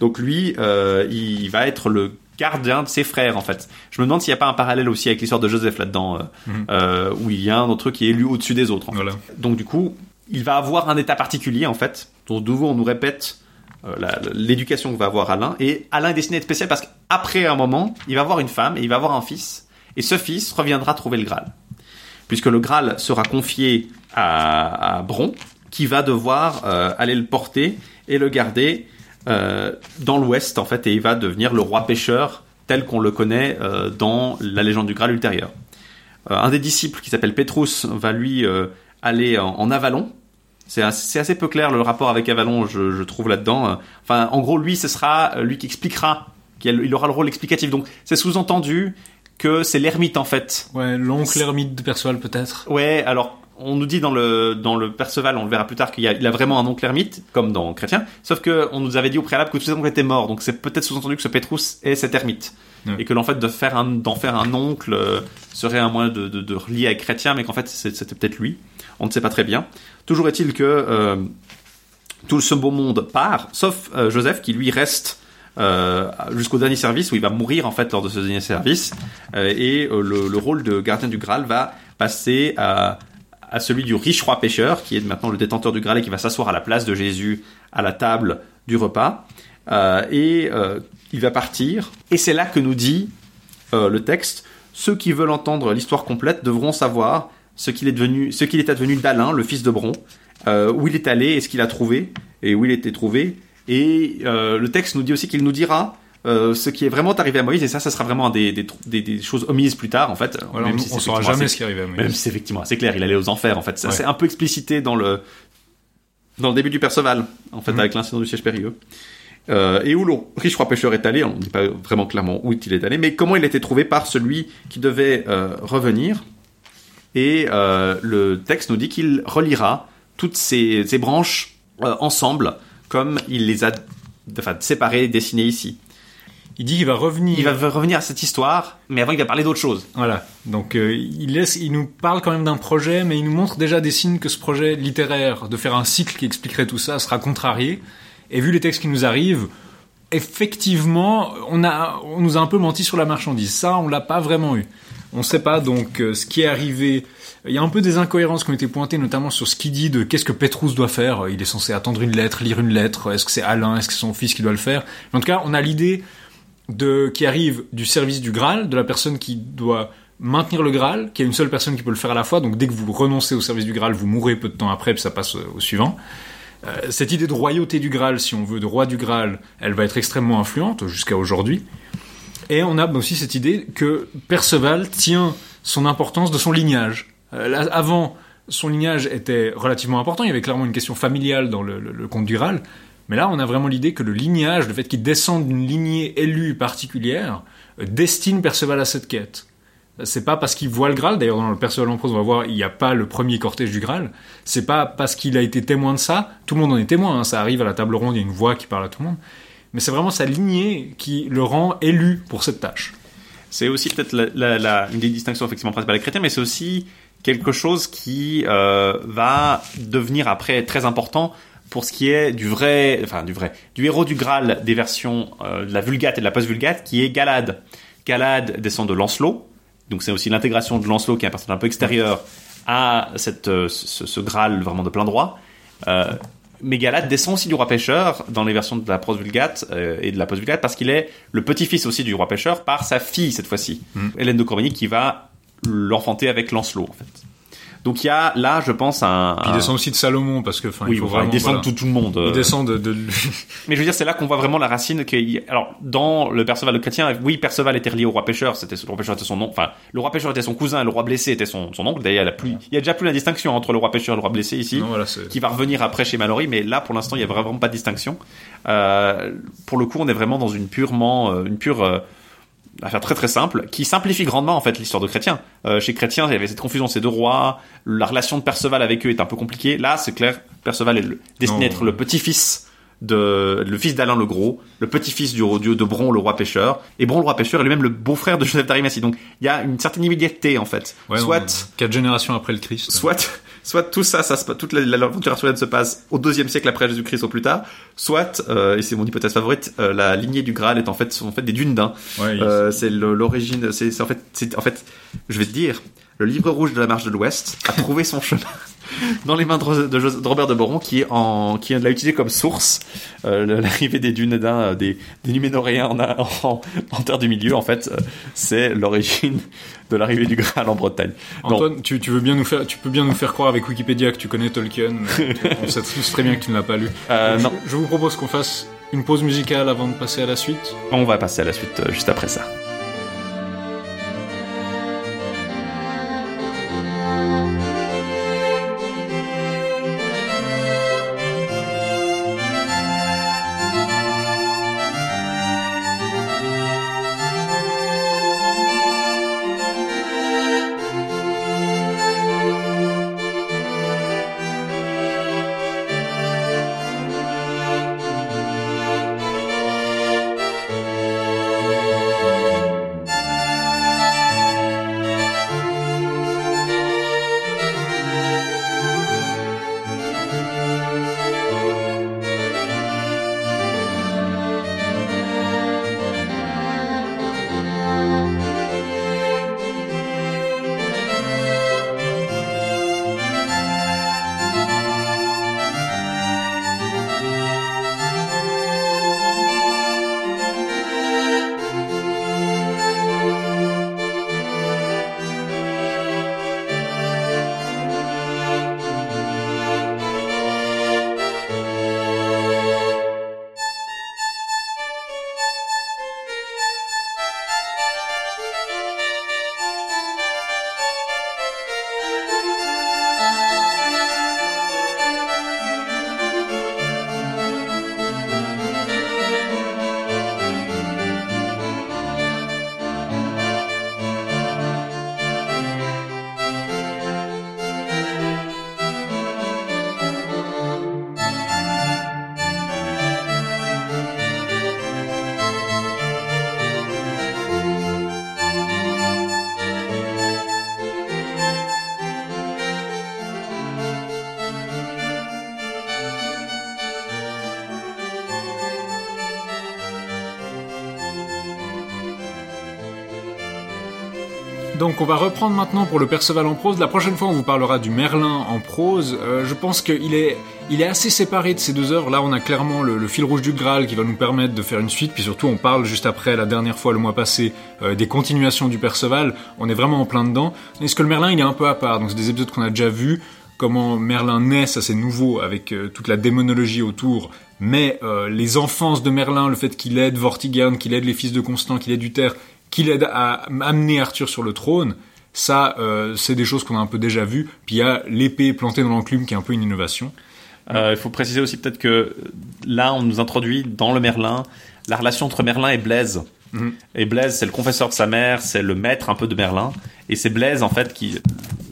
Donc lui, euh, il va être le gardien de ses frères en fait. Je me demande s'il n'y a pas un parallèle aussi avec l'histoire de Joseph là-dedans, euh, Mhm. euh, où il y a un eux qui est élu au-dessus des autres. en fait. Voilà. Donc du coup, il va avoir un état particulier en fait. Donc de nouveau, on nous répète euh, l'éducation que va avoir Alain. Et Alain est destiné à être spécial parce qu'après un moment, il va avoir une femme et il va avoir un fils. Et ce fils reviendra trouver le Graal. Puisque le Graal sera confié à, à Bron, qui va devoir euh, aller le porter et le garder dans l'ouest en fait. Et il va devenir le roi pêcheur tel qu'on le connaît euh, dans la légende du Graal ultérieure. Euh, un des disciples qui s'appelle Pétrus va lui euh, aller en, en Avalon. C'est assez, peu clair le rapport avec Avalon, je, je trouve là-dedans. Euh, Enfin, en gros, lui, ce sera euh, lui qui expliquera, qui a- il aura le rôle explicatif. Donc, c'est sous-entendu que c'est l'ermite en fait. Ouais, l'oncle ermite de Perceval peut-être. Ouais, alors on nous dit dans le dans le Perceval, on le verra plus tard qu'il a, il a vraiment un oncle ermite, comme dans Chrétien. Sauf que on nous avait dit au préalable que tous ses oncles étaient morts, donc c'est peut-être sous-entendu que ce Pétrus est cet ermite. Ouais. Et que l'en fait de faire un, d'en faire un oncle euh, serait un moyen de, de, de relier avec Chrétien, mais qu'en fait c'était peut-être lui. On ne sait pas très bien. Toujours est-il que euh, tout ce beau monde part, sauf euh, Joseph qui lui reste euh, jusqu'au dernier service où il va mourir en fait lors de ce dernier service Euh, et euh, le, le rôle de gardien du Graal va passer à, à celui du riche roi pêcheur, qui est maintenant le détenteur du Graal et qui va s'asseoir à la place de Jésus à la table du repas. Euh, et euh, il va partir. Et c'est là que nous dit euh, le texte ceux qui veulent entendre l'histoire complète devront savoir ce qu'il est devenu, est advenu d'Alain, le fils de Bron, où il est allé et ce qu'il a trouvé et où il était trouvé. Et le texte nous dit aussi qu'il nous dira euh, ce qui est vraiment arrivé à Moïse, et ça, ça sera vraiment des, des, des, des choses omises plus tard, en fait. Voilà, même on- si on saura jamais ce qui est arrivé à Moïse. Même si c'est effectivement assez clair, il allait aux enfers, en fait. Ça, Ouais. C'est un peu explicité dans le, dans le début du Perceval, en fait, avec l'incident du siège périlleux. Euh, et où le riche roi pêcheur est allé, on ne dit pas vraiment clairement où il est allé, mais comment il a été trouvé par celui qui devait euh, revenir. Et euh, le texte nous dit qu'il reliera toutes ces, ces branches ensemble, comme il les a enfin, séparées, dessinées ici. Il dit qu'il va revenir. Il va revenir à cette histoire, mais avant il va parler d'autre chose. Voilà. Donc euh, il laisse, il nous parle quand même d'un projet, mais il nous montre déjà des signes que ce projet littéraire de faire un cycle qui expliquerait tout ça sera contrarié. Et vu les textes qui nous arrivent, effectivement, on a, on nous a un peu menti sur la marchandise. Ça, on l'a pas vraiment eu. On ne sait pas donc euh, ce qui est arrivé. Il y a un peu des incohérences qui ont été pointées, notamment sur ce qu'il dit de qu'est-ce que Petrus doit faire. Il est censé attendre une lettre, lire une lettre. Est-ce que c'est Alain? Est-ce que c'est son fils qui doit le faire? En tout cas, on a l'idée de qui arrive du service du Graal, de la personne qui doit maintenir le Graal, qui est une seule personne qui peut le faire à la fois. Donc dès que vous renoncez au service du Graal, vous mourrez peu de temps après, puis ça passe au suivant. Euh, cette idée de royauté du Graal, si on veut, de roi du Graal, elle va être extrêmement influente jusqu'à aujourd'hui. Et on a aussi cette idée que Perceval tient son importance de son lignage. Euh, avant, son lignage était relativement important. Il y avait clairement une question familiale dans le, le conte du Graal. Mais là, on a vraiment l'idée que le lignage, le fait qu'il descende d'une lignée élue particulière, euh, destine Perceval à cette quête. C'est pas parce qu'il voit le Graal, d'ailleurs dans le Perceval en prose, on va voir, il n'y a pas le premier cortège du Graal. C'est pas parce qu'il a été témoin de ça, tout le monde en est témoin, hein, ça arrive à la table ronde, il y a une voix qui parle à tout le monde. Mais c'est vraiment sa lignée qui le rend élu pour cette tâche. C'est aussi peut-être la, la, la, une des distinctions effectivement principales des chrétiens, mais c'est aussi quelque chose qui euh, va devenir après très important pour ce qui est du vrai, enfin du vrai, du héros du Graal des versions euh, de la Vulgate et de la post-Vulgate, qui est Galad. Galad descend de Lancelot, donc c'est aussi l'intégration de Lancelot, qui est un personnage un peu extérieur, à cette, euh, ce, ce Graal vraiment de plein droit. Euh, mais Galad descend aussi du roi pêcheur dans les versions de la prose vulgate euh, et de la post vulgate parce qu'il est le petit-fils aussi du roi pêcheur par sa fille cette fois-ci, Mm. Hélène de Corbigny, qui va l'enfanter avec Lancelot en fait. Donc il y a là, je pense, un. Puis il un- descend aussi de Salomon parce que, enfin, oui, il faut enfin, vraiment. il descend voilà. de tout, tout le monde. euh. Il descend de. Mais je veux dire, c'est là qu'on voit vraiment la racine. Que, alors, dans le Perceval le chrétien, oui, Perceval était relié au roi pêcheur. C'était le roi pêcheur était son nom. Enfin, le roi pêcheur était son cousin, le roi blessé était son, son oncle. D'ailleurs, il y a plus, il y a déjà plus la distinction entre le roi pêcheur et le roi blessé ici, Non, voilà, qui va revenir après chez Mallory. Mais là, pour l'instant, il y a vraiment pas de distinction. Euh, pour le coup, on est vraiment dans une purement, euh, une pure euh, affaire très très simple, qui simplifie grandement en fait l'histoire de Chrétien. Euh, chez Chrétien, il y avait cette confusion ces deux rois, la relation de Perceval avec eux est un peu compliquée. Là, c'est clair, Perceval est le- destiné à être le petit-fils de le fils d'Alain le Gros, le petit-fils du dieu de Bron, le roi pêcheur, et Bron le roi pêcheur est lui-même le beau-frère de Joseph d'Arimathie. Donc il y a une certaine immédiateté en fait. Ouais, soit quatre générations après le Christ. soit soit tout ça, ça se, toute la- la- l'aventure arthurienne se passe au deuxième siècle après Jésus-Christ au plus tard, soit euh, et c'est mon hypothèse favorite, euh, la lignée du Graal est en fait sont en fait des dunes d'un. Ouais, Euh, c'est l'origine, c'est c'est en fait c'est en fait je vais te dire le livre rouge de la marche de l'Ouest a trouvé son chemin dans les mains de, Robert de Boron qui est en qui l'a utilisé comme source euh, l'arrivée des dunes d'un des, des Numénoréens en, en, en terre du milieu en fait euh, c'est l'origine de l'arrivée du Graal en Bretagne. Antoine, tu, tu veux bien nous faire, tu peux bien nous faire croire avec Wikipédia que tu connais Tolkien. mais on sait tous très bien que tu ne l'as pas lu. Euh, Donc, non. Je, je vous propose qu'on fasse une pause musicale avant de passer à la suite. On va passer à la suite juste après ça. Donc on va reprendre maintenant pour le Perceval en prose. La prochaine fois on vous parlera du Merlin en prose. Euh, je pense qu'il est, il est assez séparé de ces deux œuvres. Là on a clairement le, fil rouge du Graal qui va nous permettre de faire une suite. Puis surtout on parle juste après la dernière fois le mois passé euh, des continuations du Perceval. On est vraiment en plein dedans. Est-ce que le Merlin il est un peu à part Donc c'est des épisodes qu'on a déjà vus. Comment Merlin naît, ça c'est nouveau avec euh, toute la démonologie autour. Mais les enfances de Merlin, le fait qu'il aide Vortigern, qu'il aide les fils de Constant, qu'il aide Uther, qu'il aide à amener Arthur sur le trône, ça, euh, c'est des choses qu'on a un peu déjà vues. Puis il y a l'épée plantée dans l'enclume qui est un peu une innovation. Euh, il faut préciser aussi peut-être que là, on nous introduit dans le Merlin la relation entre Merlin et Blaise. Mhm. Et Blaise, c'est le confesseur de sa mère, c'est le maître un peu de Merlin. Et c'est Blaise, en fait, qui,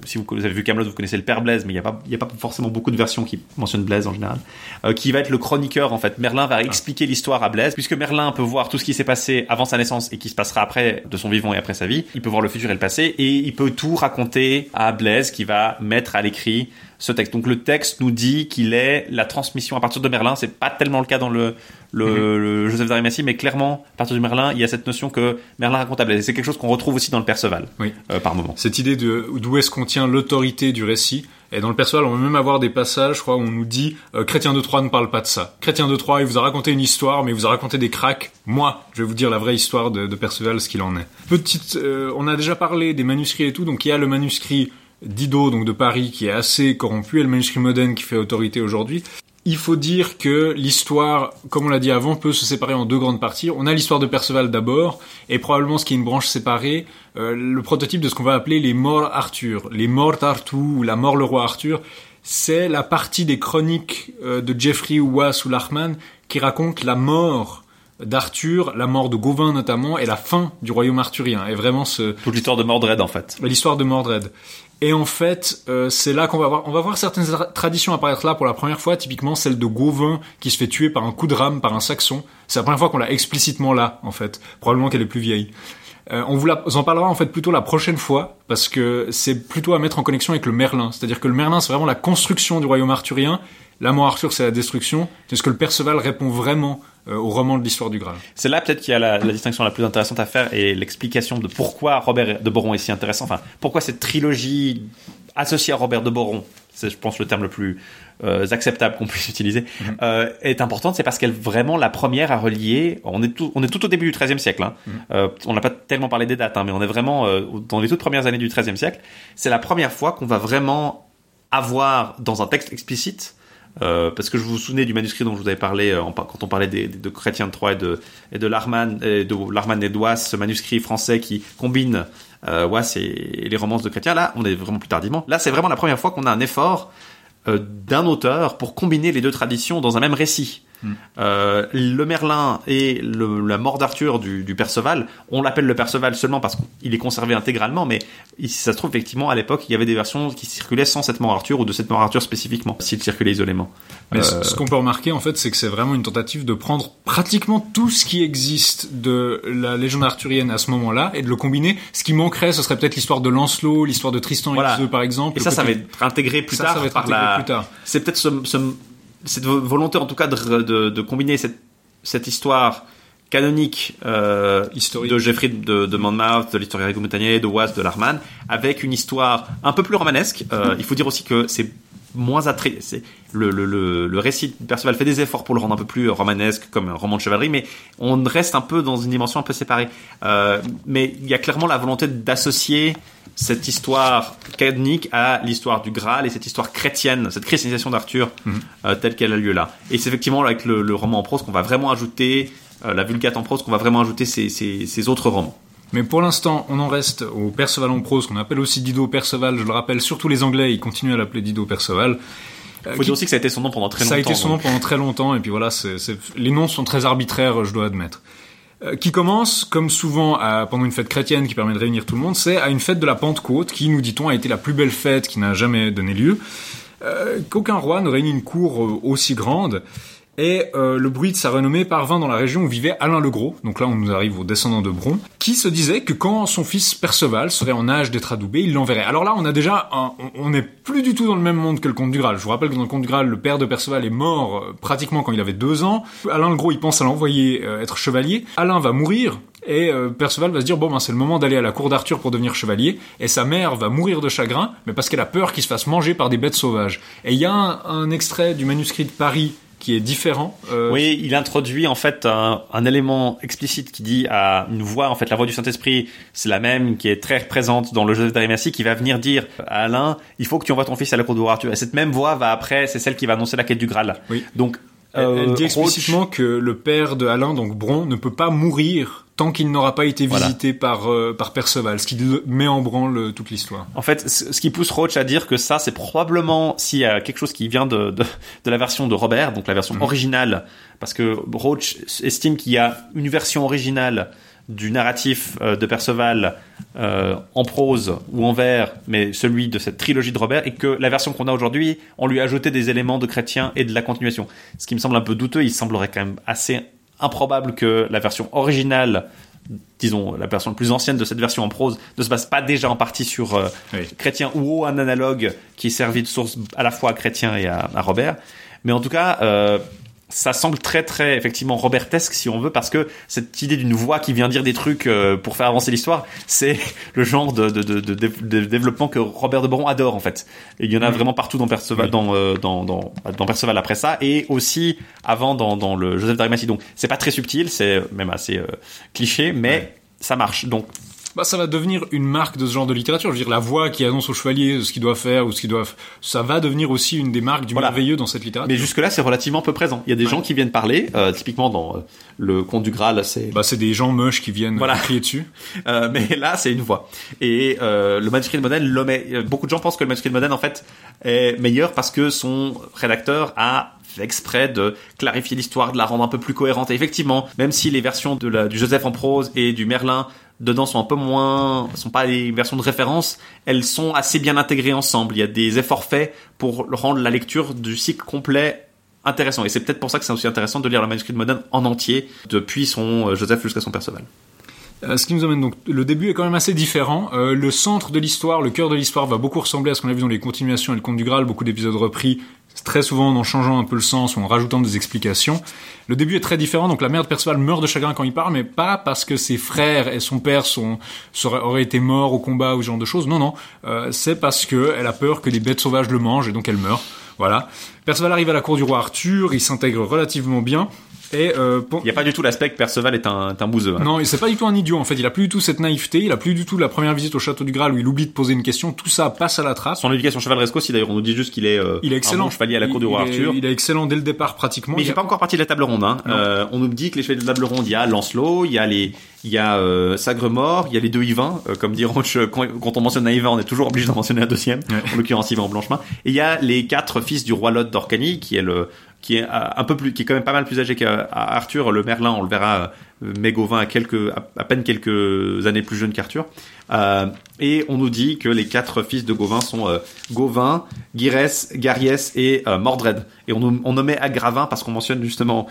si vous avez vu Camelot, vous connaissez le père Blaise, mais il n'y a pas, y a pas forcément beaucoup de versions qui mentionnent Blaise en général, euh, qui va être le chroniqueur en fait. Merlin va expliquer l'histoire à Blaise, puisque Merlin peut voir tout ce qui s'est passé avant sa naissance et qui se passera après de son vivant et après sa vie. Il peut voir le futur et le passé et il peut tout raconter à Blaise, qui va mettre à l'écrit ce texte. Donc le texte nous dit qu'il est la transmission à partir de Merlin. C'est pas tellement le cas dans le, le, le Joseph d'Arimathie, mais clairement à partir de Merlin, il y a cette notion que Merlin raconte à Blaise. Et c'est quelque chose qu'on retrouve aussi dans le Perceval, Oui. euh, Cette idée de d'où est-ce qu'on tient l'autorité du récit. Et dans le Perceval, on va même avoir des passages, je crois, où on nous dit euh, Chrétien de Troyes ne parle pas de ça. Chrétien de Troyes, il vous a raconté une histoire, mais il vous a raconté des cracks. Moi, je vais vous dire la vraie histoire de, Perceval, ce qu'il en est. Petite, euh, on a déjà parlé des manuscrits et tout, donc il y a le manuscrit Dido, donc de Paris, qui est assez corrompu, et le manuscrit Modène qui fait autorité aujourd'hui. Il faut dire que l'histoire, comme on l'a dit avant, peut se séparer en deux grandes parties. On a l'histoire de Perceval d'abord, et probablement ce qui est une branche séparée, euh, le prototype de ce qu'on va appeler les morts Arthur, les morts Arthur ou la mort le roi Arthur. C'est la partie des chroniques euh, de Geoffrey Wass ou Lachman qui raconte la mort d'Arthur, la mort de Gauvin notamment, et la fin du royaume arthurien. Et vraiment ce, Toute l'histoire de Mordred en fait. l'histoire de Mordred. Et en fait, euh, c'est là qu'on va voir, on va voir certaines tra- traditions apparaître là pour la première fois, typiquement celle de Gauvin qui se fait tuer par un coup de rame par un saxon. C'est la première fois qu'on l'a explicitement là, en fait. Probablement qu'elle est plus vieille. Euh, on vous en parlera en fait plutôt la prochaine fois parce que c'est plutôt à mettre en connexion avec le Merlin. C'est-à-dire que le Merlin c'est vraiment la construction du royaume arthurien. La mort Arthur c'est la destruction. Est-ce que le Perceval répond vraiment au roman de l'histoire du Graal C'est là peut-être qu'il y a la, la distinction la plus intéressante à faire et l'explication de pourquoi Robert de Boron est si intéressant. Enfin, pourquoi cette trilogie associée à Robert de Boron, c'est je pense le terme le plus euh, acceptable qu'on puisse utiliser, euh, est importante. C'est parce qu'elle vraiment la première à relier. On est tout, on est tout au début du XIIIe siècle. Hein. Euh, on n'a pas tellement parlé des dates, hein, mais on est vraiment euh, dans les toutes premières années du XIIIe siècle. C'est la première fois qu'on va vraiment avoir dans un texte explicite euh, parce que je vous souvenez du manuscrit dont je vous avais parlé euh, quand on parlait de Chrétien de Troyes et de, et de Larman, et de Larman ce manuscrit français qui combine euh, et, et les romances de Chrétien. Là, on est vraiment plus tardivement. Là, c'est vraiment la première fois qu'on a un effort euh, d'un auteur pour combiner les deux traditions dans un même récit. Euh, le Merlin et le- la mort d'Arthur du, du Perceval, on l'appelle le Perceval seulement parce qu'il est conservé intégralement, mais si ça se trouve effectivement à l'époque il y avait des versions qui circulaient sans cette mort Arthur ou de cette mort Arthur spécifiquement, s'il circulait isolément. Mais ce- Euh, ce qu'on peut remarquer en fait, c'est que c'est vraiment une tentative de prendre pratiquement tout ce qui existe de la légende arthurienne à ce moment-là et de le combiner. Ce qui manquerait, ce serait peut-être l'histoire de Lancelot, l'histoire de Tristan Voilà. et par exemple. Et ça, ça va être intégré plus Ça, tard ça va être intégré la. plus tard. C'est peut-être ce, ce- cette vo- volonté, en tout cas, de, de, de combiner cette, cette histoire canonique euh, de Geoffrey de, de Monmouth, de l'histoire Rigo Montagnier, de Oise, de Larman, avec une histoire un peu plus romanesque. Euh, il faut dire aussi que c'est moins attrait. Le, le, le, le récit de Perceval fait des efforts pour le rendre un peu plus romanesque, comme un roman de chevalerie, mais on reste un peu dans une dimension un peu séparée. Euh, mais il y a clairement la volonté d'associer cette histoire canonique à l'histoire du Graal et cette histoire chrétienne, cette christianisation d'Arthur euh, telle qu'elle a lieu là. Et c'est effectivement avec le, le roman en prose qu'on va vraiment ajouter, euh, la Vulgate en prose, qu'on va vraiment ajouter ces, ces, ces autres romans. Mais pour l'instant, on en reste au Perceval en prose, qu'on appelle aussi Dido Perceval. Je le rappelle, surtout les Anglais, ils continuent à l'appeler Dido Perceval. Euh, Faut qui- dire aussi que ça a été son nom pendant très ça a longtemps. été son nom pendant très longtemps, et puis voilà, c'est, c'est- les noms sont très arbitraires, je dois admettre. Euh, qui commence, comme souvent à- pendant une fête chrétienne qui permet de réunir tout le monde, c'est à une fête de la Pentecôte, qui, nous dit-on, a été la plus belle fête qui n'a jamais donné lieu. Euh, qu'aucun roi ne réunit une cour euh, aussi grande. Et euh, le bruit de sa renommée parvint dans la région où vivait Alain le Gros, donc là on nous arrive aux descendants de Bron, qui se disait que quand son fils Perceval serait en âge d'être adoubé, il l'enverrait. Alors là on a déjà, on- n'est plus du tout dans le même monde que le Comte du Graal. Je vous rappelle que dans le Comte du Graal, le père de Perceval est mort euh, pratiquement quand il avait deux ans. Alain le Gros, il pense à l'envoyer euh, être chevalier. Alain va mourir, Et Perceval va se dire bon ben c'est le moment d'aller à la cour d'Arthur pour devenir chevalier. Et sa mère va mourir de chagrin, mais parce qu'elle a peur qu'il se fasse manger par des bêtes sauvages. Et il y a un extrait du manuscrit de Paris qui est différent. Euh, Oui, il introduit en fait un, un élément explicite qui dit à une voix, en fait la voix du Saint-Esprit, c'est la même qui est très présente dans le Joseph d'Arimathie, qui va venir dire à Alain, il faut que tu envoies ton fils à la cour de. Et cette même voix va après, c'est celle qui va annoncer la quête du Graal. Oui. Donc, Elle, elle euh, dit Roach- explicitement que le père de Alain, donc Bron, ne peut pas mourir tant qu'il n'aura pas été Voilà. visité par, euh, par Perceval, ce qui met en branle euh, toute l'histoire. En fait, ce qui pousse Roach à dire que ça, c'est probablement s'il y a quelque chose qui vient de, de, de la version de Robert, donc la version Mhm. originale, parce que Roach estime qu'il y a une version originale du narratif euh, de Perceval euh, en prose ou en vers, mais celui de cette trilogie de Robert, et que la version qu'on a aujourd'hui, on lui a ajouté des éléments de chrétien et de la continuation. Ce qui me semble un peu douteux, il semblerait quand même assez improbable que la version originale disons, la version la plus ancienne de cette version en prose ne se base pas déjà en partie sur euh, Chrétien ou un analogue qui est servi de source à la fois à Chrétien et à, à Robert. Mais en tout cas, euh, ça semble très très effectivement robertesque si on veut parce que cette idée d'une voix qui vient dire des trucs euh, pour faire avancer l'histoire c'est le genre de, de, de, de, de développement que Robert de Boron adore en fait. Et il y en a Mhm. vraiment partout dans Perceval dans, euh, dans, dans, dans Perceval après ça et aussi avant dans, dans le Joseph d'Arimathie. Donc c'est pas très subtil c'est même assez euh, cliché mais ça marche. Donc Bah, ça va devenir une marque de ce genre de littérature. Je veux dire, la voix qui annonce au chevalier ce qu'il doit faire ou ce qu'il doit, f- ça va devenir aussi une des marques du Voilà. merveilleux dans cette littérature. Mais jusque-là, c'est relativement peu présent. Il y a des Ouais. gens qui viennent parler, euh, typiquement dans euh, le Conte du Graal, c'est Bah, c'est des gens moches qui viennent Voilà. euh, crier dessus. Euh, mais là, c'est une voix. Et euh, le manuscrit de Modène l'omet. Beaucoup de gens pensent que le manuscrit de Modène, en fait, est meilleur parce que son rédacteur a fait exprès de clarifier l'histoire, de la rendre un peu plus cohérente. Et effectivement, même si les versions de la, du Joseph en prose et du Merlin dedans sont un peu moins, sont pas les versions de référence, elles sont assez bien intégrées ensemble. Il y a des efforts faits pour rendre la lecture du cycle complet intéressant. Et c'est peut-être pour ça que c'est aussi intéressant de lire le manuscrit de Modène en entier, depuis son euh, Joseph jusqu'à son Perceval. Euh, ce qui nous amène donc, le début est quand même assez différent. Euh, le centre de l'histoire, le cœur de l'histoire va beaucoup ressembler à ce qu'on a vu dans les continuations et le conte du Graal, beaucoup d'épisodes repris, très souvent en changeant un peu le sens ou en rajoutant des explications. Le début est très différent, donc la mère de Perceval meurt de chagrin quand il part, mais pas parce que ses frères et son père sont, auraient été morts au combat ou ce genre de choses. Non, non, euh, c'est parce que elle a peur que des bêtes sauvages le mangent et donc elle meurt. Voilà. Perceval arrive à la cour du roi Arthur, il s'intègre relativement bien. Et euh, Il n'y a pas du tout l'aspect que Perceval est un, un bouseux. hein. non, c'est pas du tout un idiot en fait. Il a plus du tout cette naïveté. Il a plus du tout la première visite au château du Graal où il oublie de poser une question. Tout ça passe à la trappe. Son éducation chevaleresque aussi, d'ailleurs, on nous dit juste qu'il est, euh, Il est un excellent. bon chevalier à la cour du roi il, Arthur. Il est excellent dès le départ pratiquement. Mais Il a- pas encore parti de la table ronde. Hein. Euh, on nous dit que les chevaliers de la table ronde, il y a Lancelot, il y a les, il y a euh, Sagremort, il y a les deux Yvain. Euh, comme dit Roche, quand, quand on mentionne un Yvain, on est toujours obligé d'en mentionner un deuxième. Ouais. En l'occurrence, Yvain Blanchemin. Et il y a les quatre fils du roi Lot d'Orcanie, qui est le, qui est euh, un peu plus, qui est quand même pas mal plus âgé qu'Arthur. Le Merlin, on le verra, euh, Gauvin a quelques, à, à peine quelques années plus jeune qu'Arthur. Euh, et on nous dit que les quatre fils de Gauvin sont euh, Gauvin, Girès, Gariès et euh, Mordred. Et on, on nommait Agravin parce qu'on mentionne justement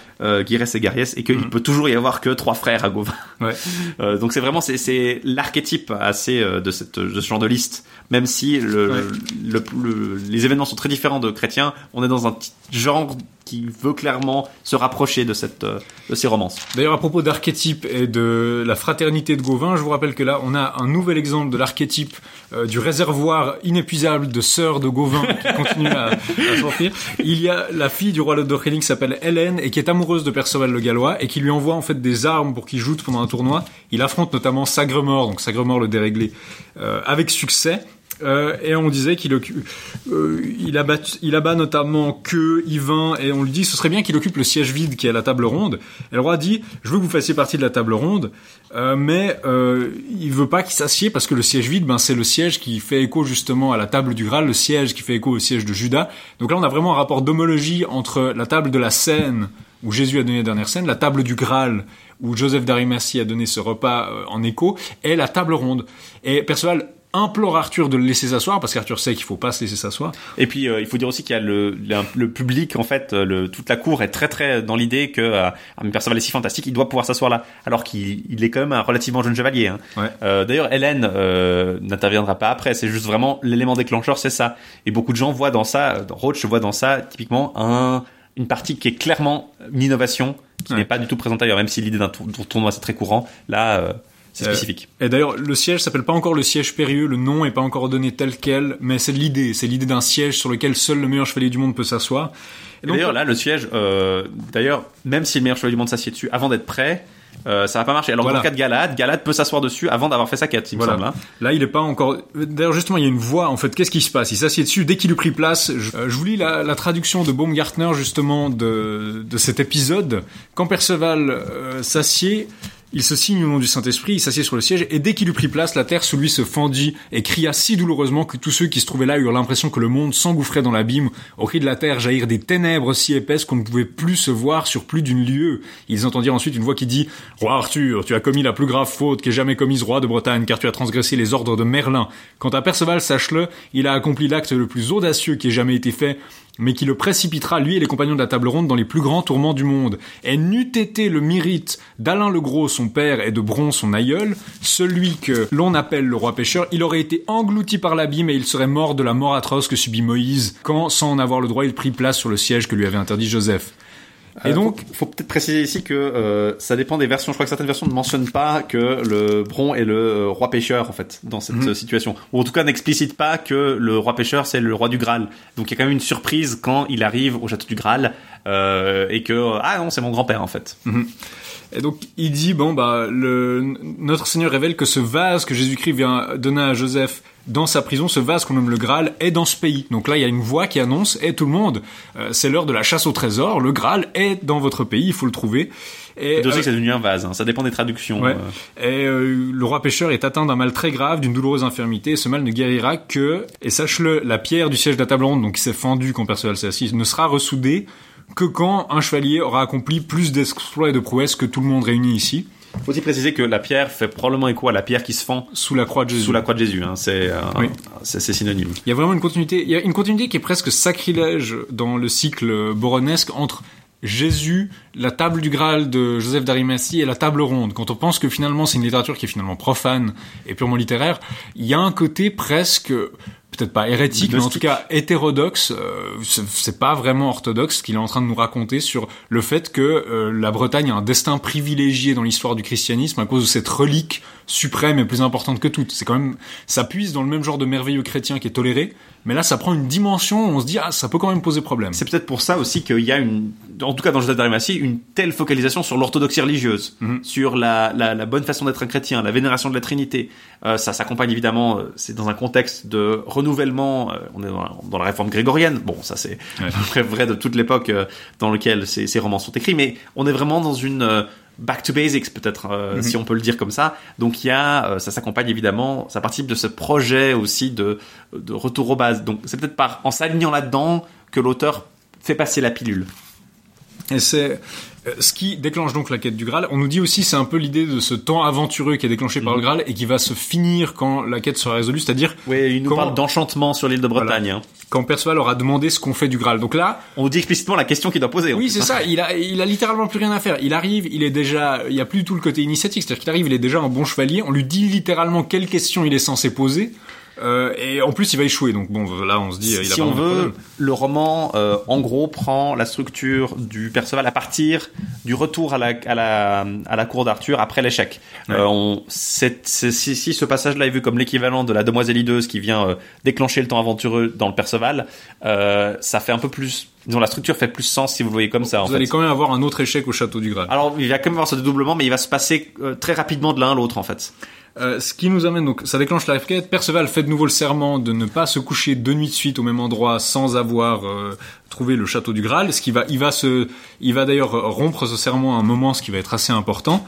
Girès et Gariès et qu'il peut toujours y avoir que trois frères à Gauvin. Ouais. Donc c'est vraiment c'est, l'archétype assez de cette de ce genre de liste. Même si le, Ouais. le- le- les événements sont très différents de Chrétien, on est dans un petit genre qui veut clairement se rapprocher de cette de ces romances. D'ailleurs, à propos d'archétype et de la fraternité de Gauvin, je vous rappelle que là, on a un nouvel exemple de l'archétype euh, du réservoir inépuisable de sœurs de Gauvin qui continue à, à s'enfuir. Il y a la fille du roi Lothlórien qui s'appelle Hélène et qui est amoureuse de Perceval le Gallois et qui lui envoie en fait des armes pour qu'il joute pendant un tournoi. Il affronte notamment Sagremort, donc Sagremort le déréglé, euh, avec succès. Euh, et on disait qu'il occupe, euh, il abat, il abat notamment que Yvain, et on lui dit ce serait bien qu'il occupe le siège vide qui est à la table ronde. Et le roi dit je veux que vous fassiez partie de la table ronde, euh, mais euh, il veut pas qu'il s'assied parce que le siège vide, ben c'est le siège qui fait écho justement à la table du Graal, le siège qui fait écho au siège de Judas. Donc là on a vraiment un rapport d'homologie entre la table de la scène où Jésus a donné la dernière scène, la table du Graal où Joseph d'Arimathie a donné ce repas euh, en écho, et la table ronde. Et Perceval implore Arthur de le laisser s'asseoir parce qu'Arthur sait qu'il faut pas se laisser s'asseoir. Et puis euh, il faut dire aussi qu'il y a le, le, le public en fait, euh, le, toute la cour est très très dans l'idée que euh, un Perceval est si fantastique, il doit pouvoir s'asseoir là, alors qu'il il est quand même un relativement jeune chevalier. Hein. Ouais. Euh, D'ailleurs, Hélène euh, n'interviendra pas après. C'est juste vraiment l'élément déclencheur, c'est ça. Et beaucoup de gens voient dans ça, euh, Roach voit dans ça typiquement un, une partie qui est clairement une innovation qui Ouais. n'est pas du tout présente ailleurs, même si l'idée d'un tour- tournoi c'est très courant. Là, euh, c'est Euh, spécifique. Et d'ailleurs, le siège s'appelle pas encore le siège périlleux, le nom est pas encore donné tel quel, mais c'est l'idée, c'est l'idée d'un siège sur lequel seul le meilleur chevalier du monde peut s'asseoir. Et D'ailleurs, là, le siège, euh, d'ailleurs, même si le meilleur chevalier du monde s'assied dessus avant d'être prêt, euh, ça va pas marcher. Alors, Voilà. dans le cas de Galad, Galad peut s'asseoir dessus avant d'avoir fait sa quête, il me Voilà. semble. hein. Là, il est pas encore. D'ailleurs, justement, il y a une voix. En fait, qu'est-ce qui se passe? Il s'assied dessus dès qu'il lui pris place. Je, euh, je vous lis la, la traduction de Baumgartner justement de, de cet épisode. Quand Perceval euh, s'assied. Il se signe au nom du Saint-Esprit, il s'assied sur le siège, et dès qu'il eut pris place, la terre sous lui se fendit et cria si douloureusement que tous ceux qui se trouvaient là eurent l'impression que le monde s'engouffrait dans l'abîme. Au cri de la terre jaillirent des ténèbres si épaisses qu'on ne pouvait plus se voir sur plus d'une lieue. Ils entendirent ensuite une voix qui dit « Roi Arthur, tu as commis la plus grave faute qu'ait jamais commise roi de Bretagne, car tu as transgressé les ordres de Merlin. Quant à Perceval, sache-le, il a accompli l'acte le plus audacieux qui ait jamais été fait, mais qui le précipitera, lui et les compagnons de la table ronde, dans les plus grands tourments du monde. Et n'eût été le mérite d'Alain le Gros, son père, et de Bron, son aïeul, celui que l'on appelle le roi pêcheur, il aurait été englouti par l'abîme et il serait mort de la mort atroce que subit Moïse, quand, sans en avoir le droit, il prit place sur le siège que lui avait interdit Joseph. Et Euh, donc, faut, faut peut-être préciser ici que euh, ça dépend des versions. Je crois que certaines versions ne mentionnent pas que le Bron est le euh, roi pêcheur en fait dans cette Mhm. situation, ou en tout cas n'explicite pas que le roi pêcheur c'est le roi du Graal. Donc il y a quand même une surprise quand il arrive au château du Graal euh, et que euh, ah non c'est mon grand-père en fait. Et donc il dit bon bah le notre Seigneur révèle que ce vase que Jésus-Christ vient donner à Joseph dans sa prison, ce vase qu'on nomme le Graal est dans ce pays. Donc là il y a une voix qui annonce et tout le monde, euh, c'est l'heure de la chasse au trésor. Le Graal est dans votre pays, il faut le trouver. Et Je sais euh, que c'est devenu un vase. hein. Ça dépend des traductions. Ouais. euh. Et euh, le roi pêcheur est atteint d'un mal très grave, d'une douloureuse infirmité. Et ce mal ne guérira que, et sache-le, la pierre du siège de la table ronde, donc qui s'est fendue quand Perceval s'est assis, ne sera ressoudée que quand un chevalier aura accompli plus d'exploits et de prouesses que tout le monde réuni ici. Faut aussi préciser que la pierre fait probablement écho à la pierre qui se fend sous la croix de Jésus. Sous la croix de Jésus, hein. c'est euh, Oui. synonyme. Il y a vraiment une continuité. Il y a une continuité qui est presque sacrilège dans le cycle boronesque entre Jésus, la table du Graal de Joseph d'Arimathie et la table ronde. Quand on pense que finalement c'est une littérature qui est finalement profane et purement littéraire, il y a un côté presque peut-être pas hérétique, mais en tout cas hétérodoxe. euh, c'est- pas vraiment orthodoxe ce qu'il est en train de nous raconter sur le fait que euh, la Bretagne a un destin privilégié dans l'histoire du christianisme à cause de cette relique suprême et plus importante que toute. C'est quand même, ça puise dans le même genre de merveilleux chrétien qui est toléré, mais là ça prend une dimension où on se dit ah ça peut quand même poser problème. C'est peut-être pour ça aussi qu'il y a une, en tout cas dans Joseph d'Arimathie, une telle focalisation sur l'orthodoxie religieuse, Mhm. sur la, la, la bonne façon d'être un chrétien, la vénération de la Trinité. Euh, ça s'accompagne évidemment, euh, c'est dans un contexte de renouvellement. euh, on est dans la, dans la réforme grégorienne. Bon, ça c'est Ouais. vrai de toute l'époque euh, dans laquelle ces, ces romans sont écrits, mais on est vraiment dans une euh, back to basics peut-être euh, Mhm. si on peut le dire comme ça. Donc il y a, euh, ça s'accompagne évidemment, ça participe de ce projet aussi de de retour aux bases. Donc c'est peut-être par en s'alignant là-dedans que l'auteur fait passer la pilule. Et c'est ce qui déclenche donc la quête du Graal. On nous dit aussi c'est un peu l'idée de ce temps aventureux qui est déclenché par le Graal et qui va se finir quand la quête sera résolue, c'est-à-dire Oui, il nous parle d'enchantement sur l'île de Bretagne. hein. quand Perceval aura demandé ce qu'on fait du Graal. Donc là, On nous dit explicitement la question qu'il doit poser. Oui, c'est hein. ça. Il a, il a littéralement plus rien à faire. Il arrive, il est déjà, il y a plus du tout le côté initiatique. C'est-à-dire qu'il arrive, il est déjà un bon chevalier. On lui dit littéralement quelles questions il est censé poser. Euh, et en plus, il va échouer. Donc bon, là, on se dit, euh, il a si pas on veut, problème. le roman, euh, en gros, prend la structure du Perceval à partir du retour à la, à la, à la cour d'Arthur après l'échec. Ouais. Euh, on, c'est- c'est- si, si ce passage-là est vu comme l'équivalent de la demoiselle hideuse qui vient déclencher le temps aventureux dans le Perceval, ça fait un peu plus, disons, la structure fait plus sens si vous le voyez comme ça. En Vous fait. allez quand même avoir un autre échec au château du Graal. Alors, il va quand même avoir ce dédoublement, mais il va se passer euh, très rapidement de l'un à l'autre, en fait. Euh, ce qui nous amène donc, ça déclenche la quête. Perceval fait de nouveau le serment de ne pas se coucher deux nuits de suite au même endroit sans avoir euh, trouvé le château du Graal. Ce qui va, il va se, il va d'ailleurs rompre ce serment à un moment, ce qui va être assez important.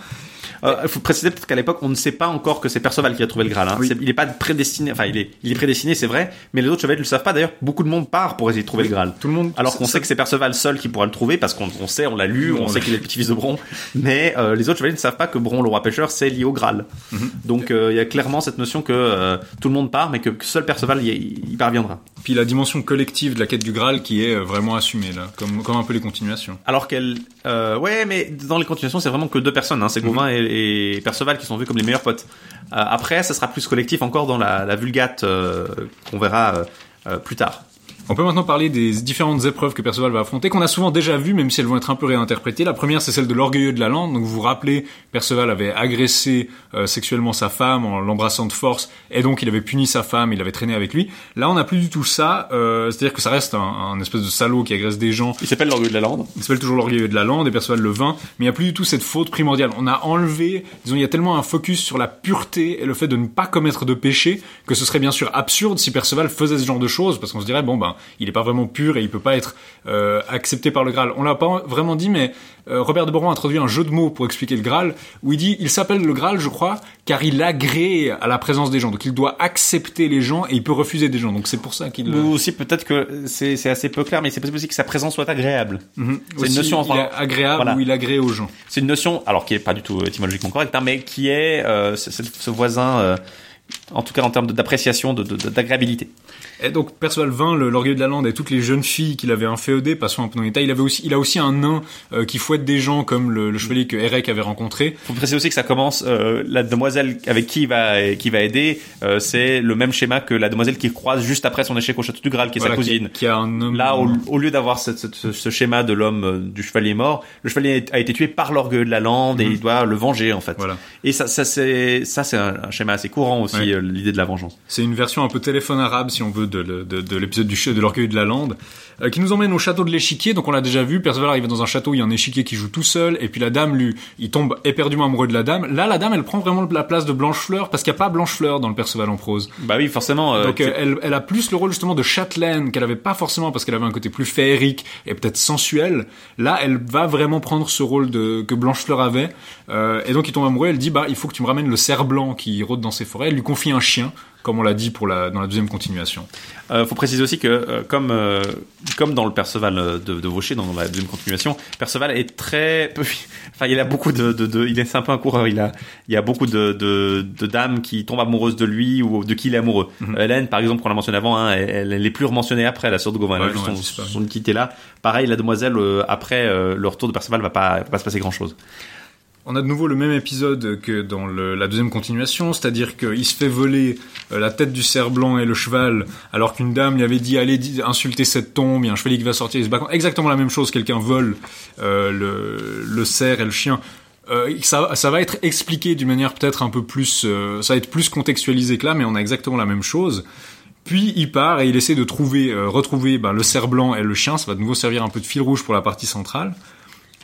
Euh, Il faut préciser peut-être qu'à l'époque, on ne sait pas encore que c'est Perceval qui a trouvé le Graal. Hein. Oui. C'est- Il n'est pas prédestiné, enfin, il est, il est prédestiné, c'est vrai, mais les autres chevaliers ne le savent pas. D'ailleurs, beaucoup de monde part pour essayer de trouver le Graal. Tout le monde. Alors qu'on sait que c'est Perceval seul qui pourra le trouver parce qu'on on sait, on l'a lu, on On sait qu'il est le petit-fils de Bron, mais euh, les autres chevaliers ne savent pas que Bron, le roi pêcheur, c'est lié au Graal. Mhm. Donc euh, il y a clairement cette notion que euh, tout le monde part, mais que, que seul Perceval y, y parviendra. Puis la dimension collective de la quête du Graal qui est euh, vraiment assumée là, comme, comme un peu les continuations. Alors qu'elle, euh, ouais, mais dans les continuations, c'est vraiment que deux personnes, hein, c'est Gauvin Mhm. et, et Perceval qui sont vus comme les meilleurs potes. Euh, après, ça sera plus collectif encore dans la, la Vulgate euh, qu'on verra euh, euh, plus tard. On peut maintenant parler des différentes épreuves que Perceval va affronter, qu'on a souvent déjà vues, même si elles vont être un peu réinterprétées. La première, c'est celle de l'orgueilleux de la lande. Donc vous vous rappelez, Perceval avait agressé euh, sexuellement sa femme en l'embrassant de force, et donc il avait puni sa femme, il avait traîné avec lui. Là, on n'a plus du tout ça. Euh, C'est-à-dire que ça reste un, un espèce de salaud qui agresse des gens. Il s'appelle l'orgueilleux de la lande. Il s'appelle toujours l'orgueilleux de la lande, et Perceval le vainc, mais il n'y a plus du tout cette faute primordiale. On a enlevé, disons, il y a tellement un focus sur la pureté et le fait de ne pas commettre de péché que ce serait bien sûr absurde si Perceval faisait ce genre de choses, parce qu'on se dirait bon ben il est pas vraiment pur et il peut pas être euh, accepté par le Graal. On l'a pas vraiment dit, mais euh, Robert de Boron a introduit un jeu de mots pour expliquer le Graal, où il dit il s'appelle le Graal, je crois, car il agrée à la présence des gens, donc il doit accepter les gens et il peut refuser des gens, donc c'est pour ça qu'il. Ou aussi peut-être que c'est assez peu clair, mais c'est possible aussi que sa présence soit agréable. Mhm. C'est une notion il est agréable Voilà. ou il agrée aux gens. C'est une notion, alors qui est pas du tout étymologiquement correcte, hein, mais qui est euh, ce, voisin, en tout cas en termes de- d'appréciation, de- de- d'agréabilité. Et donc Perceval vint le- l'orgueil de la lande et toutes les jeunes filles qu'il avait inféodées, passons un peu dans les détails. Il avait aussi, il a aussi un nain euh, qui fouette des gens comme le, le chevalier que Eric avait rencontré. Faut préciser aussi que ça commence, euh, la demoiselle avec qui il va, qui va aider, euh, c'est le même schéma que la demoiselle qui croise juste après son échec au château du Graal, qui est Voilà, sa qui- cousine. qui a un homme- Là, au, au lieu d'avoir ce, ce- ce- schéma de l'homme euh, du chevalier mort, le chevalier a été tué par l'orgueil de la lande et Mhm. il doit le venger en fait. Voilà. Et ça, ça c'est ça c'est un, un schéma assez courant aussi, Ouais. Euh, l'idée de la vengeance. C'est une version un peu téléphone arabe, si on veut, de, de, de l'épisode du de l'orgueil de la lande, euh, qui nous emmène au château de l'échiquier. Donc on l'a déjà vu, Perceval arrive dans un château, il y a un échiquier qui joue tout seul, et puis la dame, lui, il tombe éperdument amoureux de la dame. Là, la dame, elle prend vraiment la place de Blanchefleur, parce qu'il n'y a pas Blanchefleur dans le Perceval en prose. Bah oui, forcément. euh, Donc elle, elle a plus le rôle justement de châtelaine qu'elle avait pas forcément parce qu'elle avait un côté plus féerique et peut-être sensuel. Là, elle va vraiment prendre ce rôle de que Blanchefleur avait. Euh, et donc il tombe amoureux. Elle dit bah il faut que tu me ramènes le cerf blanc qui rôde dans ces forêts. Elle lui confie un chien, comme on l'a dit pour la dans la deuxième continuation. Euh, faut préciser aussi que euh, comme euh, comme dans le Perceval euh, de, de Vaucher dans la deuxième continuation, Perceval est très peu, enfin il a beaucoup de, de, de- il est un peu un coureur, il a il y a beaucoup de, de, de dames qui tombent amoureuses de lui ou de qui il est amoureux. Mhm. Euh, Hélène par exemple qu'on l'a mentionné avant, hein, elle, elle est plus rementionnée après la sœur de Gauvin, Ouais, son, son quitté là. Pareil la demoiselle euh, après euh, le retour de Perceval va pas va pas se passer grand chose. On a de nouveau le même épisode que dans la deuxième continuation, c'est-à-dire qu'il se fait voler euh, la tête du cerf blanc et le cheval, alors qu'une dame lui avait dit allez insulter cette tombe, il y a un chevalier qui va sortir, il se bat exactement la même chose, quelqu'un vole euh, le, cerf et le chien. Euh, ça, va être expliqué d'une manière peut-être un peu plus, ça va être plus contextualisé que là, mais on a exactement la même chose. Puis il part et il essaie de trouver, retrouver ben, le cerf blanc et le chien. Ça va de nouveau servir un peu de fil rouge pour la partie centrale.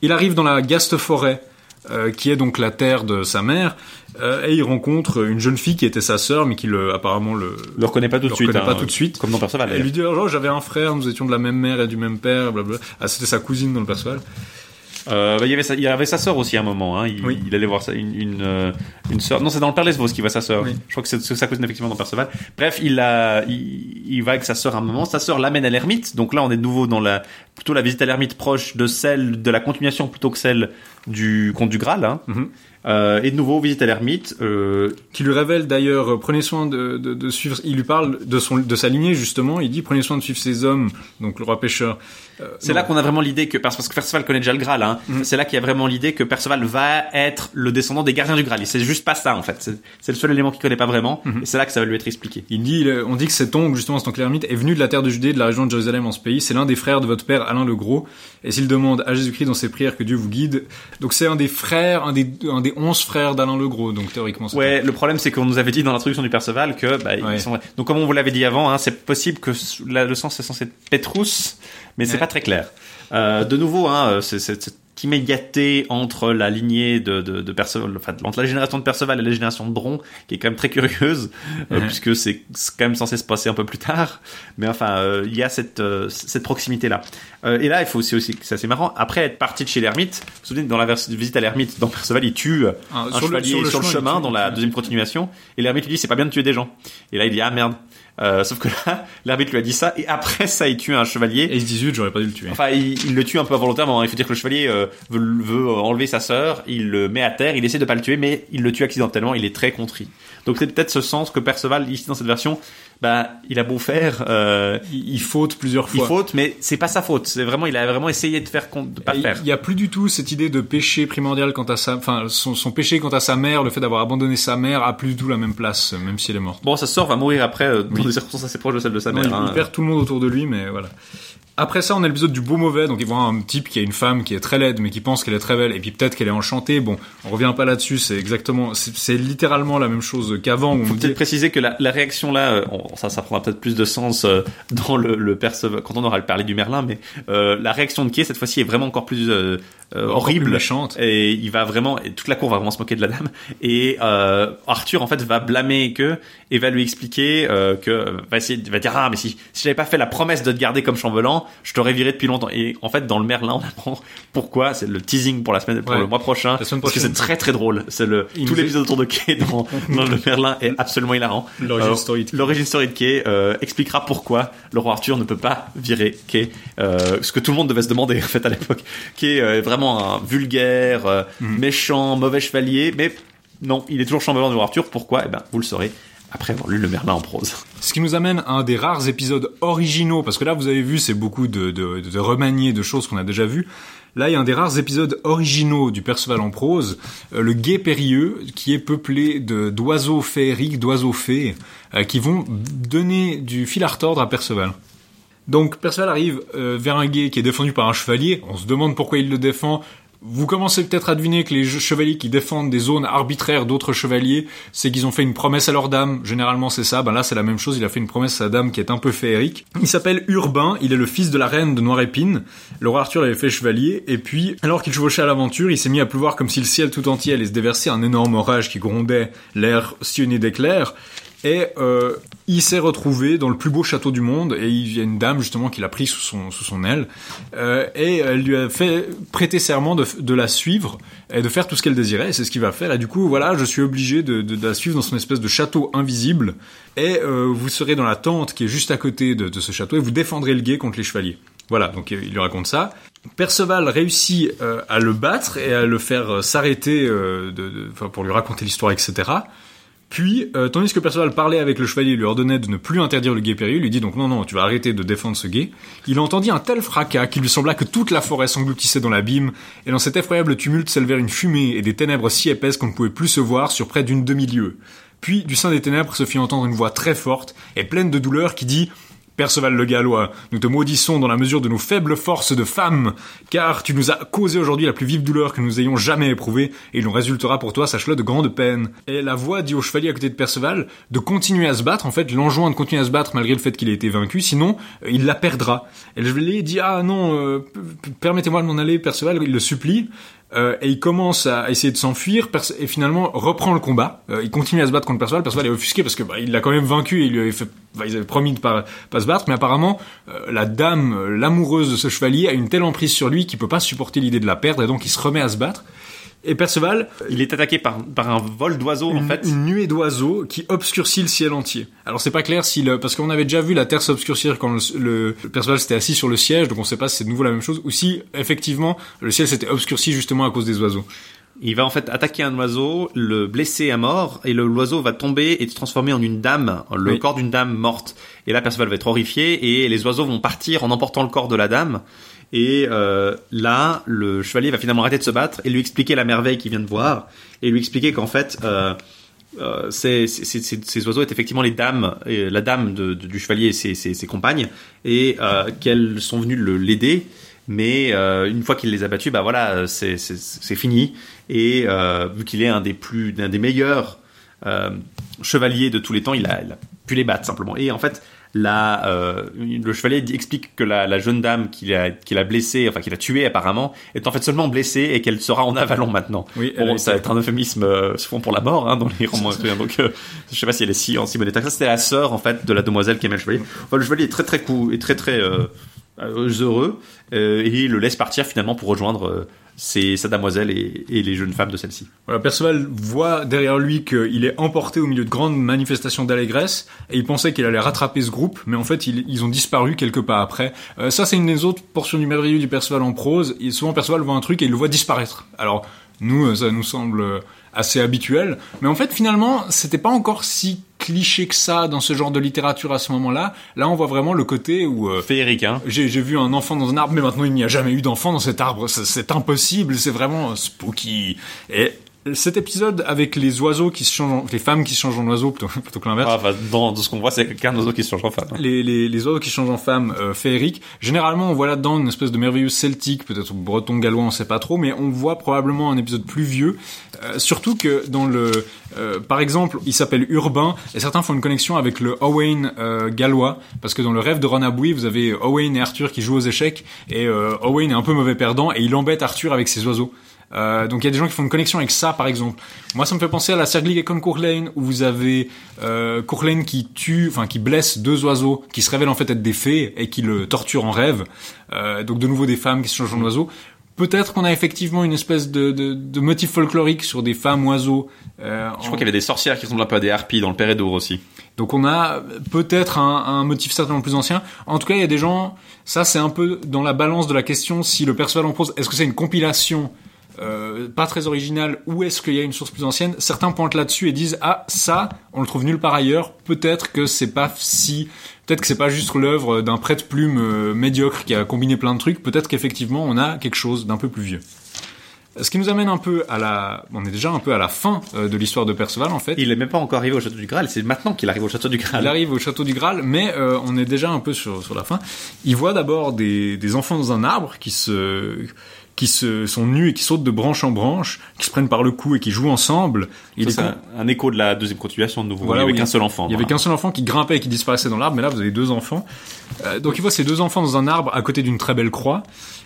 Il arrive dans la Gaste Forêt, euh, qui est donc la terre de sa mère, euh, et il rencontre une jeune fille qui était sa sœur, mais qui le, apparemment le, Le reconnaît pas tout de suite. hein, pas tout de suite. Comme dans Perceval. Elle lui dit oh, j'avais un frère, nous étions de la même mère et du même père, blablabla. Ah, c'était sa cousine dans le Perceval. Euh, bah, il y avait sa, il y avait sa sœur aussi à un moment. Hein. Il, Oui. il allait voir sa, une une, euh, une sœur. Non, c'est dans le Père Lesbos qu'il voit sa sœur. Oui. Je crois que c'est sa cousine effectivement dans Perceval. Bref, il a, il, il va avec sa sœur à un moment. Sa sœur l'amène à l'ermite. Donc là, on est de nouveau dans la plutôt la visite à l'ermite proche de celle de la continuation plutôt que celle du conte du Graal. Hein. Mhm. Euh, et de nouveau visite à l'ermite. Euh, qui lui révèle d'ailleurs euh, prenez soin de, de, de suivre il lui parle de son de sa lignée justement il dit prenez soin de suivre ces hommes donc le roi pêcheur C'est non. là qu'on a vraiment l'idée que parce parce que Perceval connaît déjà le Graal, hein, Mhm. c'est là qu'il y a vraiment l'idée que Perceval va être le descendant des gardiens du Graal. C'est juste pas ça en fait. C'est c'est le seul élément qu'il connaît pas vraiment. Mhm. Et c'est là que ça va lui être expliqué. il dit est- on dit que cet oncle justement cet oncle ermite est venu de la terre de Judée de la région de Jérusalem en ce pays c'est l'un des frères de votre père Alain le Gros et s'il demande à Jésus-Christ dans ses prières que Dieu vous guide donc c'est un des frères un des un des onze frères d'Alain le Gros donc théoriquement c'est Ouais, le problème c'est qu'on nous avait dit dans l'introduction du Perceval que bah, Ouais. ils sont... donc comme on vous l'avait dit avant, hein, c'est possible que la- le sens est censé être Petrus, mais c'est Ouais. pas très clair. Euh, de nouveau, hein, c'est c'est- cette immédiateté entre la lignée de, de, de Perceval, enfin entre la génération de Perceval et la génération de Bron, qui est quand même très curieuse, euh, puisque c'est quand même censé se passer un peu plus tard. Mais enfin, euh, il y a cette euh, cette proximité là. et là, il faut aussi aussi, c'est assez marrant. Après être parti de chez l'ermite, vous vous souvenez dans la visite à l'ermite, dans Perceval, il tue Ah, un sur le- chevalier sur le sur le chemin, dans la deuxième continuation. Et l'ermite lui dit c'est pas bien de tuer des gens. Et là il dit ah merde. Euh, sauf que là, l'ermite lui a dit ça et après ça il tue un chevalier. et il se dit zut j'aurais pas dû le tuer Enfin, il, il le tue un peu involontairement. hein. Il faut dire que le chevalier euh, veut, veut enlever sa sœur, il le met à terre, il essaie de pas le tuer, mais il le tue accidentellement. Il est très contrit. Donc c'est peut-être ce sens que Perceval ici dans cette version bah il a beau faire, euh, il, il faute plusieurs il fois. faute, mais c'est pas sa faute. C'est vraiment, il a vraiment essayé de faire, con- de pas Et faire. Il n'y a plus du tout cette idée de péché primordial quant à sa, enfin, son, son péché quant à sa mère, le fait d'avoir abandonné sa mère a plus du tout la même place, même si elle est morte. Bon, sa sœur va mourir après euh, dans Oui. des circonstances assez proches de celles de sa Non, mère. il, hein. il perd tout le monde autour de lui, mais voilà. Après ça, on a l'épisode du beau mauvais, donc ils voient un type qui a une femme qui est très laide, mais qui pense qu'elle est très belle, et puis peut-être qu'elle est enchantée. Bon, on revient pas là-dessus, c'est exactement, c'est littéralement la même chose qu'avant. Faut dit- peut-être préciser que la, la réaction là, euh, on- ça, ça prendra peut-être plus de sens euh, dans le, le quand on aura parlé du Merlin, mais euh, la réaction de Kay cette fois-ci est vraiment encore plus euh, euh, Encore horrible, plus méchante. et il va vraiment, et toute la cour va vraiment se moquer de la dame, et euh, Arthur en fait va blâmer que et va lui expliquer que va essayer, va dire ah mais si si j'avais pas fait la promesse de te garder comme chambellan, je t'aurais viré depuis longtemps. Et en fait dans le Merlin on apprend pourquoi, c'est le teasing pour la semaine, pour Ouais. le mois prochain, semaine parce que c'est très très drôle. C'est le Il tout l'épisode autour de Kay dans, dans le Merlin est absolument hilarant. L'origine Euh, story de Kay. L'origine story de Kay euh, expliquera pourquoi le roi Arthur ne peut pas virer Kay, euh, ce que tout le monde devait se demander en fait à l'époque. Kay euh, est vraiment un vulgaire, Mhm. méchant, mauvais chevalier, mais non, il est toujours chambellan du roi Arthur. Pourquoi? Eh ben, vous le saurez après avoir lu le Merlin en prose. Ce qui nous amène à un des rares épisodes originaux, parce que là, vous avez vu, c'est beaucoup de, de, de de choses qu'on a déjà vues. Là, il y a un des rares épisodes originaux du Perceval en prose, euh, le Gué Périlleux, qui est peuplé de d'oiseaux féeriques, d'oiseaux fées, euh, qui vont donner du fil à retordre à Perceval. Donc Perceval arrive euh, vers un guet qui est défendu par un chevalier. On se demande pourquoi il le défend. Vous commencez peut-être à deviner que les chevaliers qui défendent des zones arbitraires d'autres chevaliers, c'est qu'ils ont fait une promesse à leur dame. Généralement, c'est ça. Ben là, c'est la même chose. Il a fait une promesse à sa dame qui est un peu féerique. Il s'appelle Urbain. Il est le fils de la reine de Noirépine. Le roi Arthur l'avait fait chevalier. Et puis, alors qu'il chevauchait à l'aventure, il s'est mis à pleuvoir comme si le ciel tout entier allait se déverser un énorme orage qui grondait l'air sillonné d'éclairs. Et euh, il s'est retrouvé dans le plus beau château du monde et il y a une dame justement qui l'a pris sous son, sous son aile euh, et elle lui a fait prêter serment de, de la suivre et de faire tout ce qu'elle désirait c'est ce qu'il va faire et du coup voilà je suis obligé de, de, la suivre dans son espèce de château invisible et euh, vous serez dans la tente qui est juste à côté de, ce château et vous défendrez le guet contre les chevaliers. Voilà, donc il lui raconte ça. Perceval réussit euh, à le battre et à le faire s'arrêter de, pour lui raconter l'histoire, etc. Puis, euh, tandis que Perceval parlait avec le chevalier et lui ordonnait de ne plus interdire le guet périlleux, il lui dit donc non, non, tu vas arrêter de défendre ce guet. Il entendit un tel fracas qu'il lui sembla que toute la forêt s'engloutissait dans l'abîme, et dans cet effroyable tumulte s'élevèrent une fumée et des ténèbres si épaisses qu'on ne pouvait plus se voir sur près d'une demi-lieue. Puis, du sein des ténèbres se fit entendre une voix très forte et pleine de douleur qui dit Perceval le Gallois, nous te maudissons dans la mesure de nos faibles forces de femmes, car tu nous as causé aujourd'hui la plus vive douleur que nous ayons jamais éprouvée, et il en résultera pour toi, sache-le, de grandes peines. Et la voix dit au chevalier à côté de Perceval de continuer à se battre, en fait, l'enjoint de continuer à se battre malgré le fait qu'il ait été vaincu, sinon euh, il la perdra. Et le chevalier dit ah non, euh, permettez-moi de m'en aller, Perceval, il le supplie. Euh, et il commence à essayer de s'enfuir et finalement reprend le combat. Euh, il continue à se battre contre Perceval. Perceval est offusqué parce que bah, il l'a quand même vaincu et il lui avait fait, bah, avaient promis de pas, pas se battre. Mais apparemment, euh, la dame, l'amoureuse de ce chevalier, a une telle emprise sur lui qu'il peut pas supporter l'idée de la perdre et donc il se remet à se battre. Et Perceval, Il est attaqué par, par un vol d'oiseaux en fait. une nuée d'oiseaux qui obscurcit le ciel entier. Alors c'est pas clair si le, parce qu'on avait déjà vu la terre s'obscurcir quand le, le, le Perceval s'était assis sur le siège, donc on sait pas si c'est de nouveau la même chose ou si effectivement le ciel s'était obscurci justement à cause des oiseaux. Il va en fait attaquer un oiseau, le blesser à mort, et le- l'oiseau va tomber et se transformer en une dame, le Oui. corps d'une dame morte. Et là, Perceval va être horrifié, et les oiseaux vont partir en emportant le corps de la dame. Et euh, là, le chevalier va finalement arrêter de se battre et lui expliquer la merveille qu'il vient de voir, et lui expliquer qu'en fait, euh, euh, ces, oiseaux étaient effectivement les dames, et la dame du chevalier et ses, compagnes, et qu'elles sont venues l'aider. Mais une fois qu'il les a battus, bah voilà, c'est fini. Et vu qu'il est un des plus, un des meilleurs chevaliers de tous les temps, il a, il a pu les battre simplement. Et en fait, la, euh, le chevalier explique que la, la jeune dame qu'il a, qu'il a blessée, enfin qu'il a tuée apparemment, est en fait seulement blessée et qu'elle sera en avalon maintenant. Oui, bon, ça va être un euphémisme euh, souvent pour la mort hein, dans les romans. Donc, euh, je sais pas si elle est si en si bon état. Ça, c'était la sœur en fait de la demoiselle qui aimait le chevalier. Enfin, le chevalier est très très cool et très très euh, heureux euh, et il le laisse partir finalement pour rejoindre euh, sa damoiselle et, et les jeunes femmes de celle-ci. Voilà, Perceval voit derrière lui qu'il est emporté au milieu de grandes manifestations d'allégresse et il pensait qu'il allait rattraper ce groupe, mais en fait ils, ils ont disparu quelques pas après. Euh, ça c'est une des autres portions du merveilleux du Perceval en prose. Et souvent Perceval voit un truc et il le voit disparaître. Alors nous euh, ça nous semble assez habituel, mais en fait finalement c'était pas encore si cliché que ça dans ce genre de littérature à ce moment-là. Là, on voit vraiment le côté où euh, Féerique, hein. j'ai vu un enfant dans un arbre, mais maintenant il n'y a jamais eu d'enfant dans cet arbre. C'est- C'est impossible. C'est vraiment spooky. Et cet épisode avec les oiseaux qui se changent, en- les femmes qui se changent en oiseaux plutôt, plutôt que l'inverse. Ah, enfin, dans, dans ce qu'on voit, c'est qu'un oiseau qui se change en femme. hein. Les, les, les oiseaux qui changent en femmes euh, féeriques. Généralement, on voit là-dedans une espèce de merveilleux celtique, peut-être breton, gallois, on sait pas trop, mais on voit probablement un épisode plus vieux. Euh, surtout que dans le, euh, par exemple, il s'appelle Urbain, et certains font une connexion avec le Owain euh, gallois, parce que dans le rêve de Ron Abouy, vous avez Owain et Arthur qui jouent aux échecs, et euh, Owain est un peu mauvais perdant, et il embête Arthur avec ses oiseaux. Euh, donc il y a des gens qui font une connexion avec ça, par exemple. Moi, ça me fait penser à la Serglig et Courlane, où vous avez euh, Courlane qui tue, enfin qui blesse deux oiseaux, qui se révèlent en fait être des fées et qui le torturent en rêve. Euh, donc de nouveau des femmes qui se changent en oiseaux. Peut-être qu'on a effectivement une espèce de, de, de motif folklorique sur des femmes oiseaux. Euh, Je crois qu'il y avait des sorcières qui ressemblent un peu à des harpies dans le Pérédour aussi. donc on a peut-être un, un motif certainement plus ancien. En tout cas, il y a des gens, ça c'est un peu dans la balance de la question si le Perceval en prose, est-ce que c'est une compilation euh, pas très originale ou est-ce qu'il y a une source plus ancienne Certains pointent là-dessus et disent ah ça, on le trouve nulle part ailleurs. Peut-être que c'est pas si, peut-être que c'est pas juste l'œuvre d'un prête-plume euh, médiocre qui a combiné plein de trucs. Peut-être qu'effectivement on a quelque chose d'un peu plus vieux. Ce qui nous amène un peu à la, on est déjà un peu à la fin euh, de l'histoire de Perceval en fait. Il est même pas encore arrivé au château du Graal, c'est maintenant qu'il arrive au château du Graal. Il arrive au château du Graal, mais euh, on est déjà un peu sur, sur la fin. Il voit d'abord des, des enfants dans un arbre qui se qui se sont nus et qui sautent de branche en branche, qui se prennent par le cou et qui jouent ensemble. Il Ça, est c'est un, un écho de la deuxième continuation de nouveau. Voilà, il y avait qu'un seul enfant. Il y avait qu'un seul enfant qui grimpait et qui disparaissait dans l'arbre, mais là vous avez deux enfants. Euh, donc il voit ces deux enfants dans un arbre à côté d'une très belle croix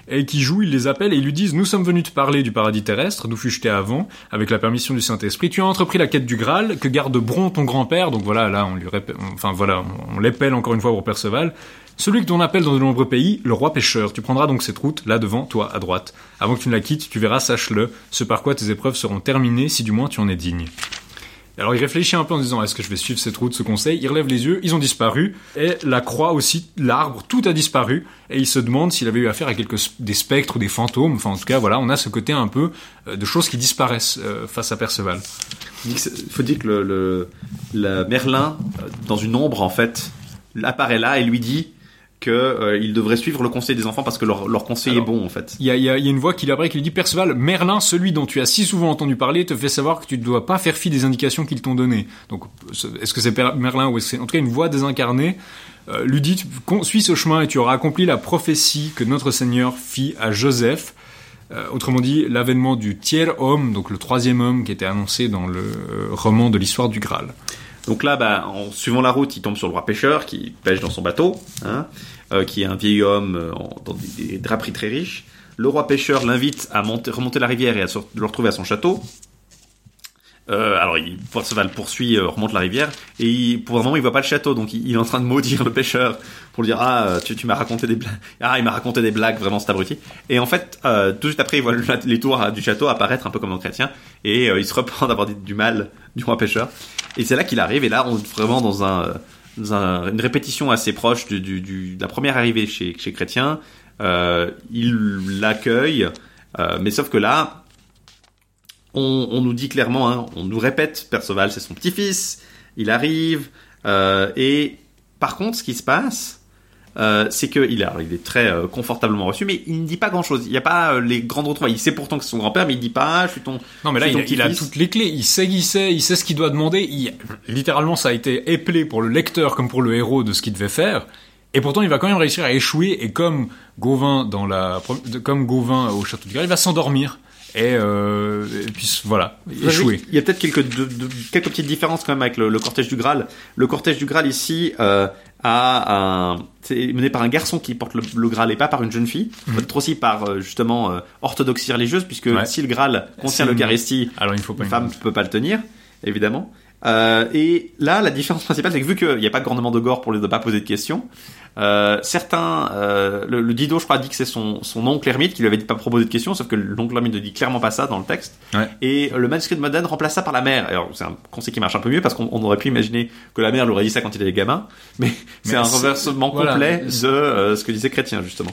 et qui jouent, il les appelle et ils lui disent Nous sommes venus te parler du paradis terrestre, d'où fus jeté avant, avec la permission du Saint-Esprit. Tu as entrepris la quête du Graal, que garde Bron ton grand-père. Donc voilà, là on lui répète, enfin voilà, on, on l'épelle encore une fois pour Perceval. Celui que l'on appelle dans de nombreux pays le roi pêcheur. Tu prendras donc cette route, là devant, toi, à droite. Avant que tu ne la quittes, tu verras, sache-le, ce par quoi tes épreuves seront terminées, si du moins tu en es digne. Alors il réfléchit un peu en disant est-ce que je vais suivre cette route, ce conseil? Il relève les yeux, ils ont disparu, et la croix aussi, l'arbre, tout a disparu, et il se demande s'il avait eu affaire à quelques des spectres ou des fantômes. Enfin en tout cas voilà, on a ce côté un peu euh, de choses qui disparaissent euh, face à Perceval. Il faut dire que le Merlin, euh, dans une ombre en fait, apparaît là et lui dit que euh, il devrait suivre le conseil des enfants parce que leur, leur conseil Alors, est bon en fait. Il y a, il y a- il y a une voix qui l'apparaît qui lui dit Perceval, Merlin, celui dont tu as si souvent entendu parler, te fait savoir que tu ne dois pas faire fi des indications qu'ils t'ont données. Donc est-ce que c'est Merlin ou est-ce que c'est en tout cas une voix désincarnée euh, lui dit suis ce chemin et tu auras accompli la prophétie que notre Seigneur fit à Joseph. Euh, autrement dit, l'avènement du tiers homme, donc le troisième homme qui était annoncé dans le roman de l'histoire du Graal. Donc là, bah, en suivant la route, il tombe sur le roi pêcheur qui pêche dans son bateau, hein, euh, qui est un vieil homme euh, dans des, draperies très riches. Le roi pêcheur l'invite à monter, remonter la rivière et à le retrouver à son château. Euh, alors, il, Perceval poursuit, euh, remonte la rivière, et il, pour un moment, il voit pas le château, donc il, est en train de maudire le pêcheur pour lui dire ah euh, tu, tu m'as raconté des blagues, ah il m'a raconté des blagues vraiment cet abruti. Et en fait, tout de suite après, il voit le- les tours du château apparaître un peu comme un chrétien, et il se reprend d'avoir dit du mal du roi pêcheur. Et c'est là qu'il arrive, et là on est vraiment dans un, une répétition assez proche de la première arrivée chez, chez Chrétien. Il l'accueille, mais sauf que là, on, on nous dit clairement, hein, on nous répète, Perceval c'est son petit-fils, il arrive, euh, et par contre ce qui se passe, euh, c'est qu'il il est très euh, confortablement reçu, mais il ne dit pas grand-chose. Il n'y a pas les grandes retrouvailles. Il sait pourtant que c'est son grand-père, mais il dit pas, je suis ton. Non, mais là, il a, il toutes les clés. Il sait qui c'est, il sait ce qu'il doit demander. Il, littéralement, ça a été épelé pour le lecteur comme pour le héros de ce qu'il devait faire. Et pourtant, il va quand même réussir à échouer. Et comme Gauvin dans la, comme Gauvin au château du Graal, il va s'endormir. Et, euh, et puis voilà, échouer. Il y a peut-être quelques, de- de- quelques petites différences quand même avec le, le cortège du Graal. Le cortège du Graal ici euh, a un, c'est mené par un garçon qui porte le, le Graal et pas par une jeune fille. Peut-être aussi par euh, justement euh, orthodoxie religieuse, puisque Ouais. si le Graal contient l'Eucharistie, Alors, il faut pas une femme ne peut pas le tenir, évidemment. Euh, et là, la différence principale, c'est que vu qu'il n'y a pas de gouvernement de gore pour ne pas poser de questions, euh, certains, euh, le, le Dido, je crois, dit que c'est son, son oncle ermite qui lui avait dit pas proposer de questions, sauf que l'oncle ermite ne dit clairement pas ça dans le texte. Ouais. Et le manuscrit de Modène remplace ça par la mère. Alors, c'est un conseil qui marche un peu mieux parce qu'on on aurait pu imaginer que la mère lui aurait dit ça quand il était gamin, mais c'est un renversement voilà. complet de euh, ce que disait Chrétien, justement.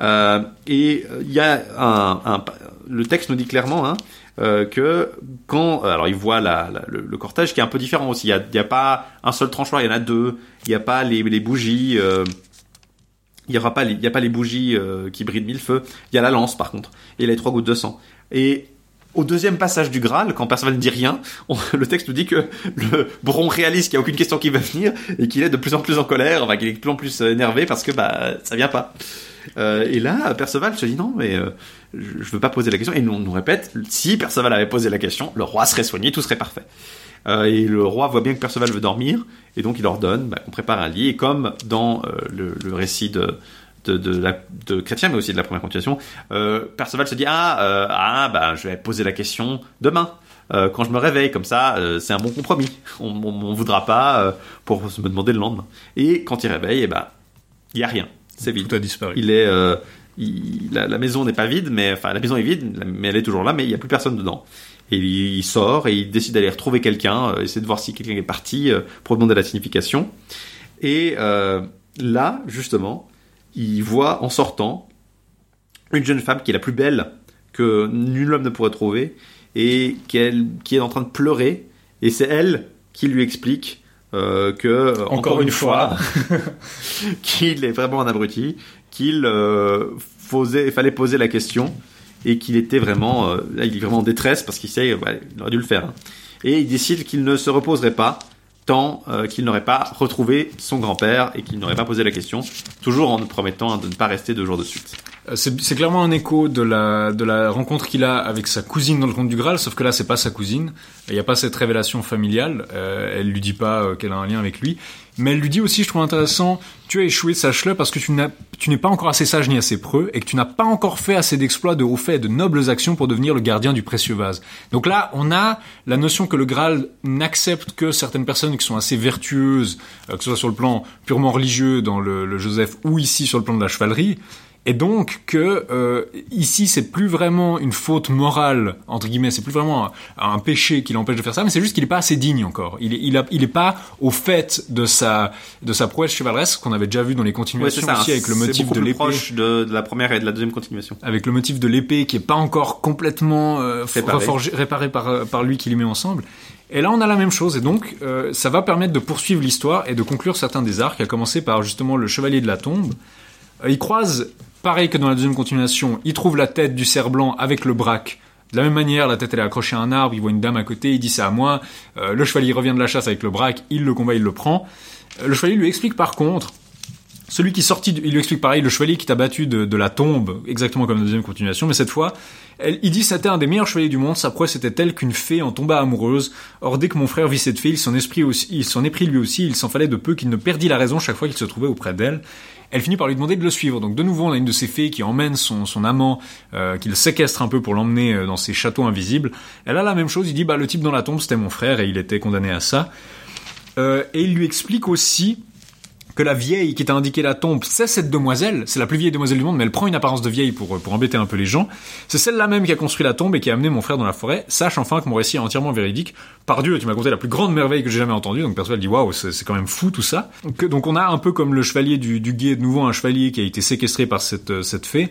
Euh, et euh, il y a un, un- le texte nous dit clairement hein, euh, que quand alors il voit la, la- le, le cortège qui est un peu différent aussi. Il y a, a pas un seul tranchoir, il y en a deux. Il n'y a pas les, les bougies. euh, il y aura pas il y a pas les bougies euh, qui brillent mille feux. Il y a la lance par contre et les trois gouttes de sang. Et au deuxième passage du Graal, quand Perceval ne dit rien, on- le texte nous dit que le Bron réalise qu'il n'y a aucune question qui va venir et qu'il est de plus en plus en colère, enfin qu'il est de plus en plus euh, énervé parce que bah ça vient pas. Euh, et là, Perceval se dit non, mais euh, je veux pas poser la question. Et nous, on nous répète, si Perceval avait posé la question, le roi serait soigné, tout serait parfait. Euh, et le roi voit bien que Perceval veut dormir, et donc il ordonne bah, qu'on prépare un lit. Et comme dans euh, le, récit de, Chrétien, mais aussi de la première continuation, Perceval se dit ah, ah bah, je vais poser la question demain. quand je me réveille, comme ça, c'est un bon compromis. On, on voudra pas pour me demander le lendemain. Et quand il réveille, eh ben, il y a rien. C'est vide. Tout a disparu. Il est, euh, il- la, la maison n'est pas vide, mais enfin la maison est vide, mais elle est toujours là, mais il n'y a plus personne dedans. Et il, il sort et il décide d'aller retrouver quelqu'un, euh, essayer de voir si quelqu'un est parti euh, pour demander la signification. Et euh, là, justement, il voit en sortant une jeune femme qui est la plus belle que nul homme ne pourrait trouver et qui est en train de pleurer. Et c'est elle qui lui explique euh, que euh, encore, une fois, qu'il est vraiment un abruti, qu'il euh, fallait poser la question et qu'il était vraiment, euh, là, il est vraiment en détresse parce qu'il sait, ouais, il aurait dû le faire. hein. Et il décide qu'il ne se reposerait pas tant qu'il n'aurait pas retrouvé son grand-père et qu'il n'aurait pas posé la question, toujours en promettant de ne pas rester deux jours de suite. Euh, C'est clairement un écho de la, de la rencontre qu'il a avec sa cousine dans le conte du Graal, sauf que là, c'est pas sa cousine. Il n'y a pas cette révélation familiale. Euh, elle lui dit pas euh, qu'elle a un lien avec lui. Mais elle lui dit aussi, je trouve intéressant, tu as échoué, sache-le, parce que tu n'es pas encore assez sage ni assez preux, et que tu n'as pas encore fait assez d'exploits, de hauts faits, de nobles actions pour devenir le gardien du précieux vase. Donc là, on a la notion que le Graal n'accepte que certaines personnes qui sont assez vertueuses, euh, que ce soit sur le plan purement religieux dans le, le Joseph, ou ici sur le plan de la chevalerie, et donc que euh, ici c'est plus vraiment une faute morale entre guillemets, c'est plus vraiment un, un péché qui l'empêche de faire ça, mais c'est juste qu'il est pas assez digne encore. Il est, il, a- il est pas au fait de sa de sa prouesse chevaleresque qu'on avait déjà vu dans les Ouais, continuations ça, aussi avec le motif de l'épée, proche de, de la première et de la deuxième continuation. avec le motif de l'épée qui est pas encore complètement euh, réparé par euh, par lui qui les met ensemble. Et là, on a la même chose, et donc euh, ça va permettre de poursuivre l'histoire et de conclure certains des arcs, à commencer par justement le chevalier de la tombe. Euh, il croise, pareil que dans la deuxième continuation, il trouve la tête du cerf blanc avec le braque. De la même manière, la tête elle est accrochée à un arbre, il voit une dame à côté, il dit c'est à moi. Euh, le chevalier revient de la chasse avec le braque, il le combat, il le prend. Euh, le chevalier lui explique par contre, celui qui sortit, il lui explique pareil, le chevalier qui t'a battu de, la tombe, exactement comme la deuxième continuation, mais cette fois, il dit c'était un des meilleurs chevaliers du monde, sa prouesse était telle qu'une fée en tomba amoureuse. Or dès que mon frère vit cette fée, il s'en est pris lui aussi, il s'en fallait de peu qu'il ne perdit la raison chaque fois qu'il se trouvait auprès d'elle. Elle finit par lui demander de le suivre. Donc de nouveau, on a une de ces fées qui emmène son, amant, euh, qui le séquestre un peu pour l'emmener euh, dans ses châteaux invisibles. Elle a la même chose, il dit bah le type dans la tombe c'était mon frère et il était condamné à ça. Euh, et il lui explique aussi que la vieille qui t'a indiqué la tombe, c'est cette demoiselle, c'est la plus vieille demoiselle du monde, mais elle prend une apparence de vieille pour, pour embêter un peu les gens. C'est celle-là même qui a construit la tombe et qui a amené mon frère dans la forêt. Sache enfin que mon récit est entièrement véridique. Par Dieu, tu m'as conté la plus grande merveille que j'ai jamais entendue, donc Perceval dit waouh, c'est quand même fou tout ça. Donc on a un peu comme le chevalier du, du guet, de nouveau un chevalier qui a été séquestré par cette, euh, cette fée.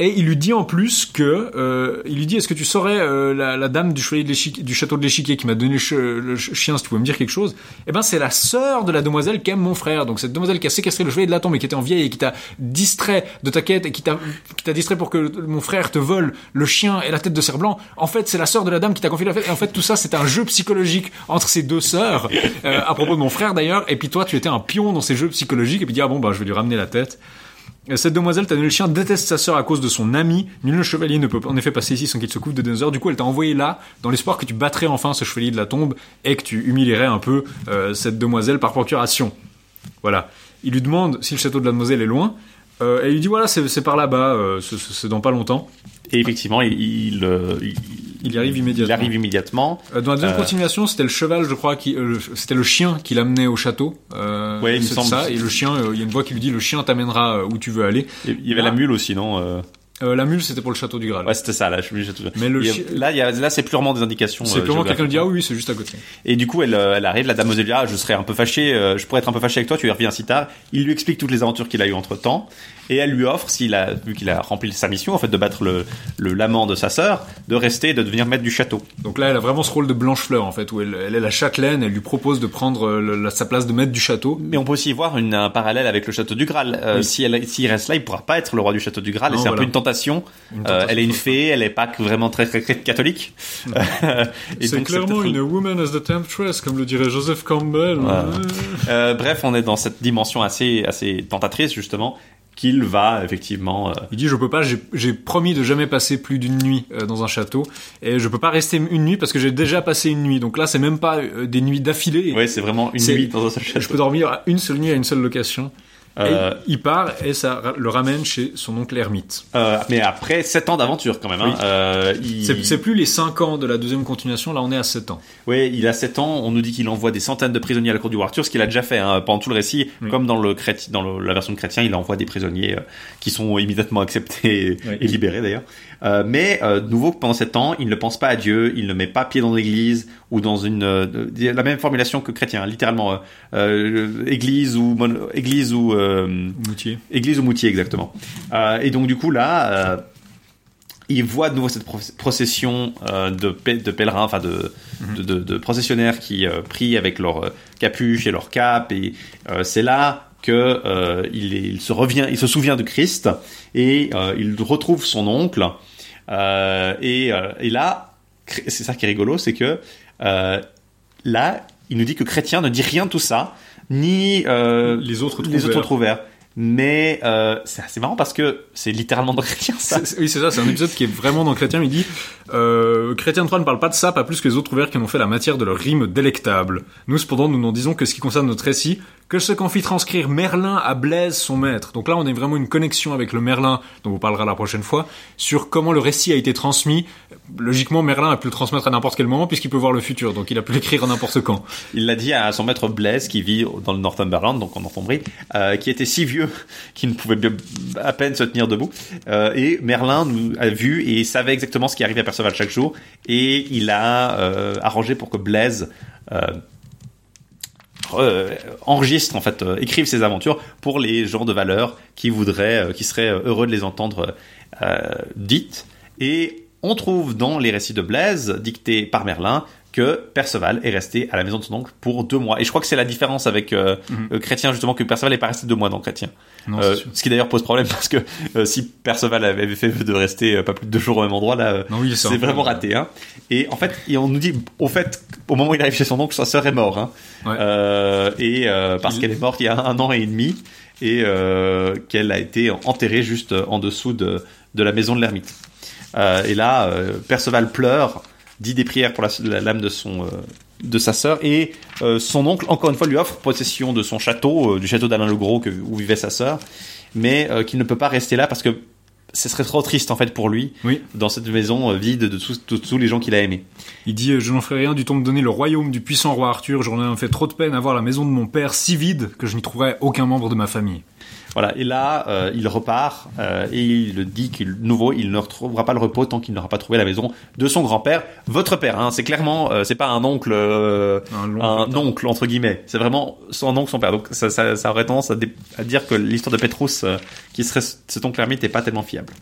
Et il lui dit en plus que, euh, il lui dit, est-ce que tu saurais euh, la, la dame du chevalier du château de l'échiquier qui m'a donné le, chien, si tu pouvais me dire quelque chose? Eh ben, c'est la sœur de la demoiselle qu'aime mon frère. Donc cette demoiselle qui a séquestré le chevalier de la tombe et qui était en vieille et qui t'a distrait de ta quête et qui t'a qui t'a distrait pour que mon frère te vole le chien et la tête de cerf blanc. En fait, c'est la sœur de la dame qui t'a confié la fête. Et en fait, tout ça, c'est un jeu psychologique entre ces deux sœurs, euh, à propos de mon frère d'ailleurs. Et puis toi, tu étais un pion dans ces jeux psychologiques et puis dis ah bon bah je vais lui ramener la tête. Euh, Cette demoiselle, t'as le chien, déteste sa sœur à cause de son ami. Nul chevalier ne peut en effet passer ici sans qu'il se couvre de dinosaures. Du coup, elle t'a envoyé là, dans l'espoir que tu battrais enfin ce chevalier de la tombe et que tu humilierais un peu euh, cette demoiselle par procuration. Voilà. Il lui demande si le château de la demoiselle est loin. Euh, il lui dit voilà, c'est par là-bas, c'est dans pas longtemps. Et effectivement, il, il, euh, il- Il y arrive immédiatement. il arrive immédiatement. Euh, dans la deuxième Euh, continuation, c'était le cheval, je crois, qui, euh, c'était le chien qui l'amenait au château. Euh, Ouais, il me semble. ça. Et le chien, il y a une voix qui lui dit le chien t'amènera où tu veux aller. Il y avait la mule aussi, non euh, Euh, la mule, c'était pour le château du Graal. Ouais, c'était ça, là, je Mais le Il y a- chi- là, il y a, là, c'est purement des indications. C'est euh, purement quelqu'un qui dit, ah oui, c'est juste à côté. Et du coup, elle, euh, elle arrive, la dame aux ah, je serais un peu fâché, euh, je pourrais être un peu fâché avec toi, tu y reviens si tard. Il lui explique toutes les aventures qu'il a eues entre temps, et elle lui offre, s'il a, vu qu'il a rempli sa mission, en fait, de battre le, le l'amant de sa sœur, de rester, et de devenir maître du château. Donc là, elle a vraiment ce rôle de Blanche-Fleur, en fait, où elle, elle est la châtelaine, elle lui propose de prendre euh, le- la- sa place de maître du château. Mais on peut aussi y voir une, un parallèle avec le château du Graal. Euh, Oui. si elle, s'il reste là, il pourra pas être le roi du château du Graal, et c'est un peu une tentation. Euh, elle est une fée, elle est pas vraiment très, très, très catholique. C'est clairement une woman as the temptress, comme le dirait Joseph Campbell. Voilà. Euh, bref, on est dans cette dimension assez, assez tentatrice, justement, qu'il va effectivement. euh, Il dit je peux pas, j'ai- promis de jamais passer plus d'une nuit euh, dans un château et je peux pas rester une nuit parce que j'ai déjà passé une nuit. Donc là c'est même pas euh, des nuits d'affilée. Ouais, c'est vraiment une nuit dans un seul château. Je peux dormir à une seule nuit à une seule location. Euh, Et il part et ça le ramène chez son oncle ermite. Euh, mais après 7 ans d'aventure quand même. Hein, Oui. euh, il... C'est plus les 5 ans de la deuxième continuation, là on est à 7 ans. Ouais, il a 7 ans. On nous dit qu'il envoie des centaines de prisonniers à la cour du roi Arthur, ce qu'il a déjà fait hein, pendant tout le récit. Oui. Comme dans, le dans le- la version de chrétien, il envoie des prisonniers euh, qui sont immédiatement acceptés et, Oui. et libérés d'ailleurs. Euh, mais euh, de nouveau, pendant 7 ans, il ne pense pas à Dieu, il ne met pas pied dans l'église ou dans une euh, la même formulation que chrétien, littéralement euh, église ou mon- église ou Moutier. Église ou Moutier, exactement. Euh, et donc, du coup, là, euh, il voit de nouveau cette pro- procession euh, de, de pèlerins, enfin de, de, de- de processionnaires qui euh, prient avec leur capuche et leur cape. Et euh, c'est là que euh, il, se revient, il se souvient de Christ et euh, il retrouve son oncle. Euh, et, euh, et là, c'est ça qui est rigolo, c'est que là, il nous dit que chrétien ne dit rien de tout ça, ni Les autres les autres trouvères. Mais euh, c'est assez marrant parce que c'est littéralement dans Chrétien ça. Oui, c'est ça, c'est un épisode qui est vraiment dans Chrétien. Il dit euh, Chrétien 3 ne parle pas de ça, pas plus que les autres ouverts qui en ont fait la matière de leur rime délectable. Nous, cependant, nous n'en disons que ce qui concerne notre récit, que ce qu'en fit transcrire Merlin à Blaise, son maître. Donc là, on a vraiment une connexion avec le Merlin, dont on parlera la prochaine fois, sur comment le récit a été transmis. Logiquement, Merlin a pu le transmettre à n'importe quel moment, puisqu'il peut voir le futur, donc il a pu l'écrire à n'importe quand. Il l'a dit à son maître Blaise qui vit dans le Northumberland, donc en Northumbrie, euh, qui était si vieux qu'il ne pouvait à peine se tenir debout. Euh, et Merlin nous a vu et savait exactement ce qui arrivait à Perceval chaque jour. Et il a euh, arrangé pour que Blaise euh, enregistre en fait, écrive ses aventures pour les gens de valeur qui voudraient, qui seraient heureux de les entendre dites. Et on trouve dans les récits de Blaise, dictés par Merlin, que Perceval est resté à la maison de son oncle pour deux mois. Et je crois que c'est la différence avec euh, euh, Chrétien, justement, que Perceval n'est pas resté deux mois dans Chrétien. Non, Euh, ce qui d'ailleurs pose problème parce que euh, si Perceval avait fait de rester pas plus de deux jours au même endroit, là, oui, c'est vraiment raté. Hein. Et en fait, et on nous dit, au fait, au moment où il arrive chez son oncle, sa sœur est morte. Hein. Ouais. Et parce Il- qu'elle est morte il y a un an et demi et qu'elle a été enterrée juste en dessous de, de la maison de l'ermite. Et là, Perceval pleure, dit des prières pour la- la- l'âme de son euh, de sa sœur et euh, son oncle encore une fois lui offre possession de son château, euh, du château d'Alain le Gros que, où vivait sa sœur, mais euh, qu'il ne peut pas rester là parce que ce serait trop triste en fait pour lui Oui. dans cette maison vide de tous, les gens qu'il a aimés. Il dit Je n'en ferai rien du temps me donner le royaume du puissant roi Arthur. J'en ai fait trop de peine à voir la maison de mon père si vide que je n'y trouverai aucun membre de ma famille. Voilà, et là, euh, il repart euh, et il dit qu'il nouveau, il ne retrouvera pas le repos tant qu'il n'aura pas trouvé la maison de son grand-père, votre père. Hein, c'est clairement, euh, c'est pas un oncle, euh, Un un oncle entre guillemets. C'est vraiment son oncle, son père. Donc ça, ça, ça aurait tendance à, dire que l'histoire de Petrus, euh, qui serait cet oncle ermite, n'est pas tellement fiable.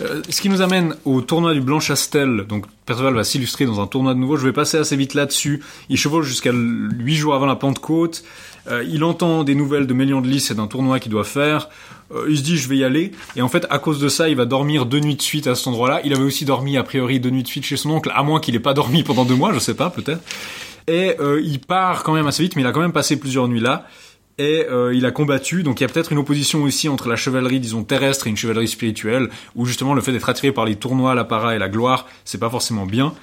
Euh, ce qui nous amène au tournoi du Blanc-Chastel. Donc Perceval va s'illustrer dans un tournoi de nouveau. Je vais passer assez vite là-dessus. Il chevauche jusqu'à huit jours avant la Pentecôte. Euh, il entend des nouvelles de Mélian de Lys et d'un tournoi qu'il doit faire. Euh, il se dit je vais y aller. Et en fait, à cause de ça, il va dormir deux nuits de suite à cet endroit-là. Il avait aussi dormi a priori deux nuits de suite chez son oncle, à moins qu'il ait pas dormi pendant deux mois, je sais pas, peut-être. Et euh, il part quand même assez vite, mais il a quand même passé plusieurs nuits là. Et il a combattu, donc il y a peut-être une opposition aussi entre la chevalerie, disons, terrestre et une chevalerie spirituelle, où justement le fait d'être attiré par les tournois, l'apparat et la gloire, c'est pas forcément bien.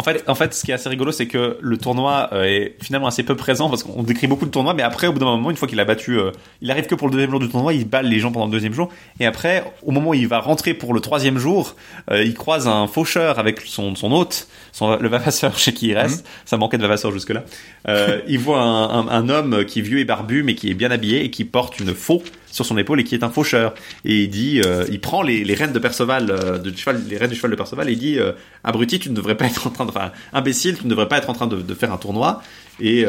En fait, en fait, ce qui est assez rigolo, c'est que le tournoi euh, est finalement assez peu présent parce qu'on décrit beaucoup de tournois, mais après, au bout d'un moment, une fois qu'il a battu, euh, il arrive que pour le deuxième jour du tournoi, il balle les gens pendant le deuxième jour, et après, au moment où il va rentrer pour le troisième jour, euh, il croise un faucheur avec son, son hôte, son, le vavasseur chez qui il reste. Ça manquait de vavasseur jusque là. Euh, il voit un, un, un homme qui est vieux et barbu, mais qui est bien habillé et qui porte une faux sur son épaule et qui est un faucheur. Et il dit, euh, il prend les, les rênes de Perceval, euh, de cheval, les rênes du cheval de Perceval, et il dit, euh, abruti, tu ne devrais pas être en train de, enfin, imbécile, tu ne devrais pas être en train de, de faire un tournoi. Et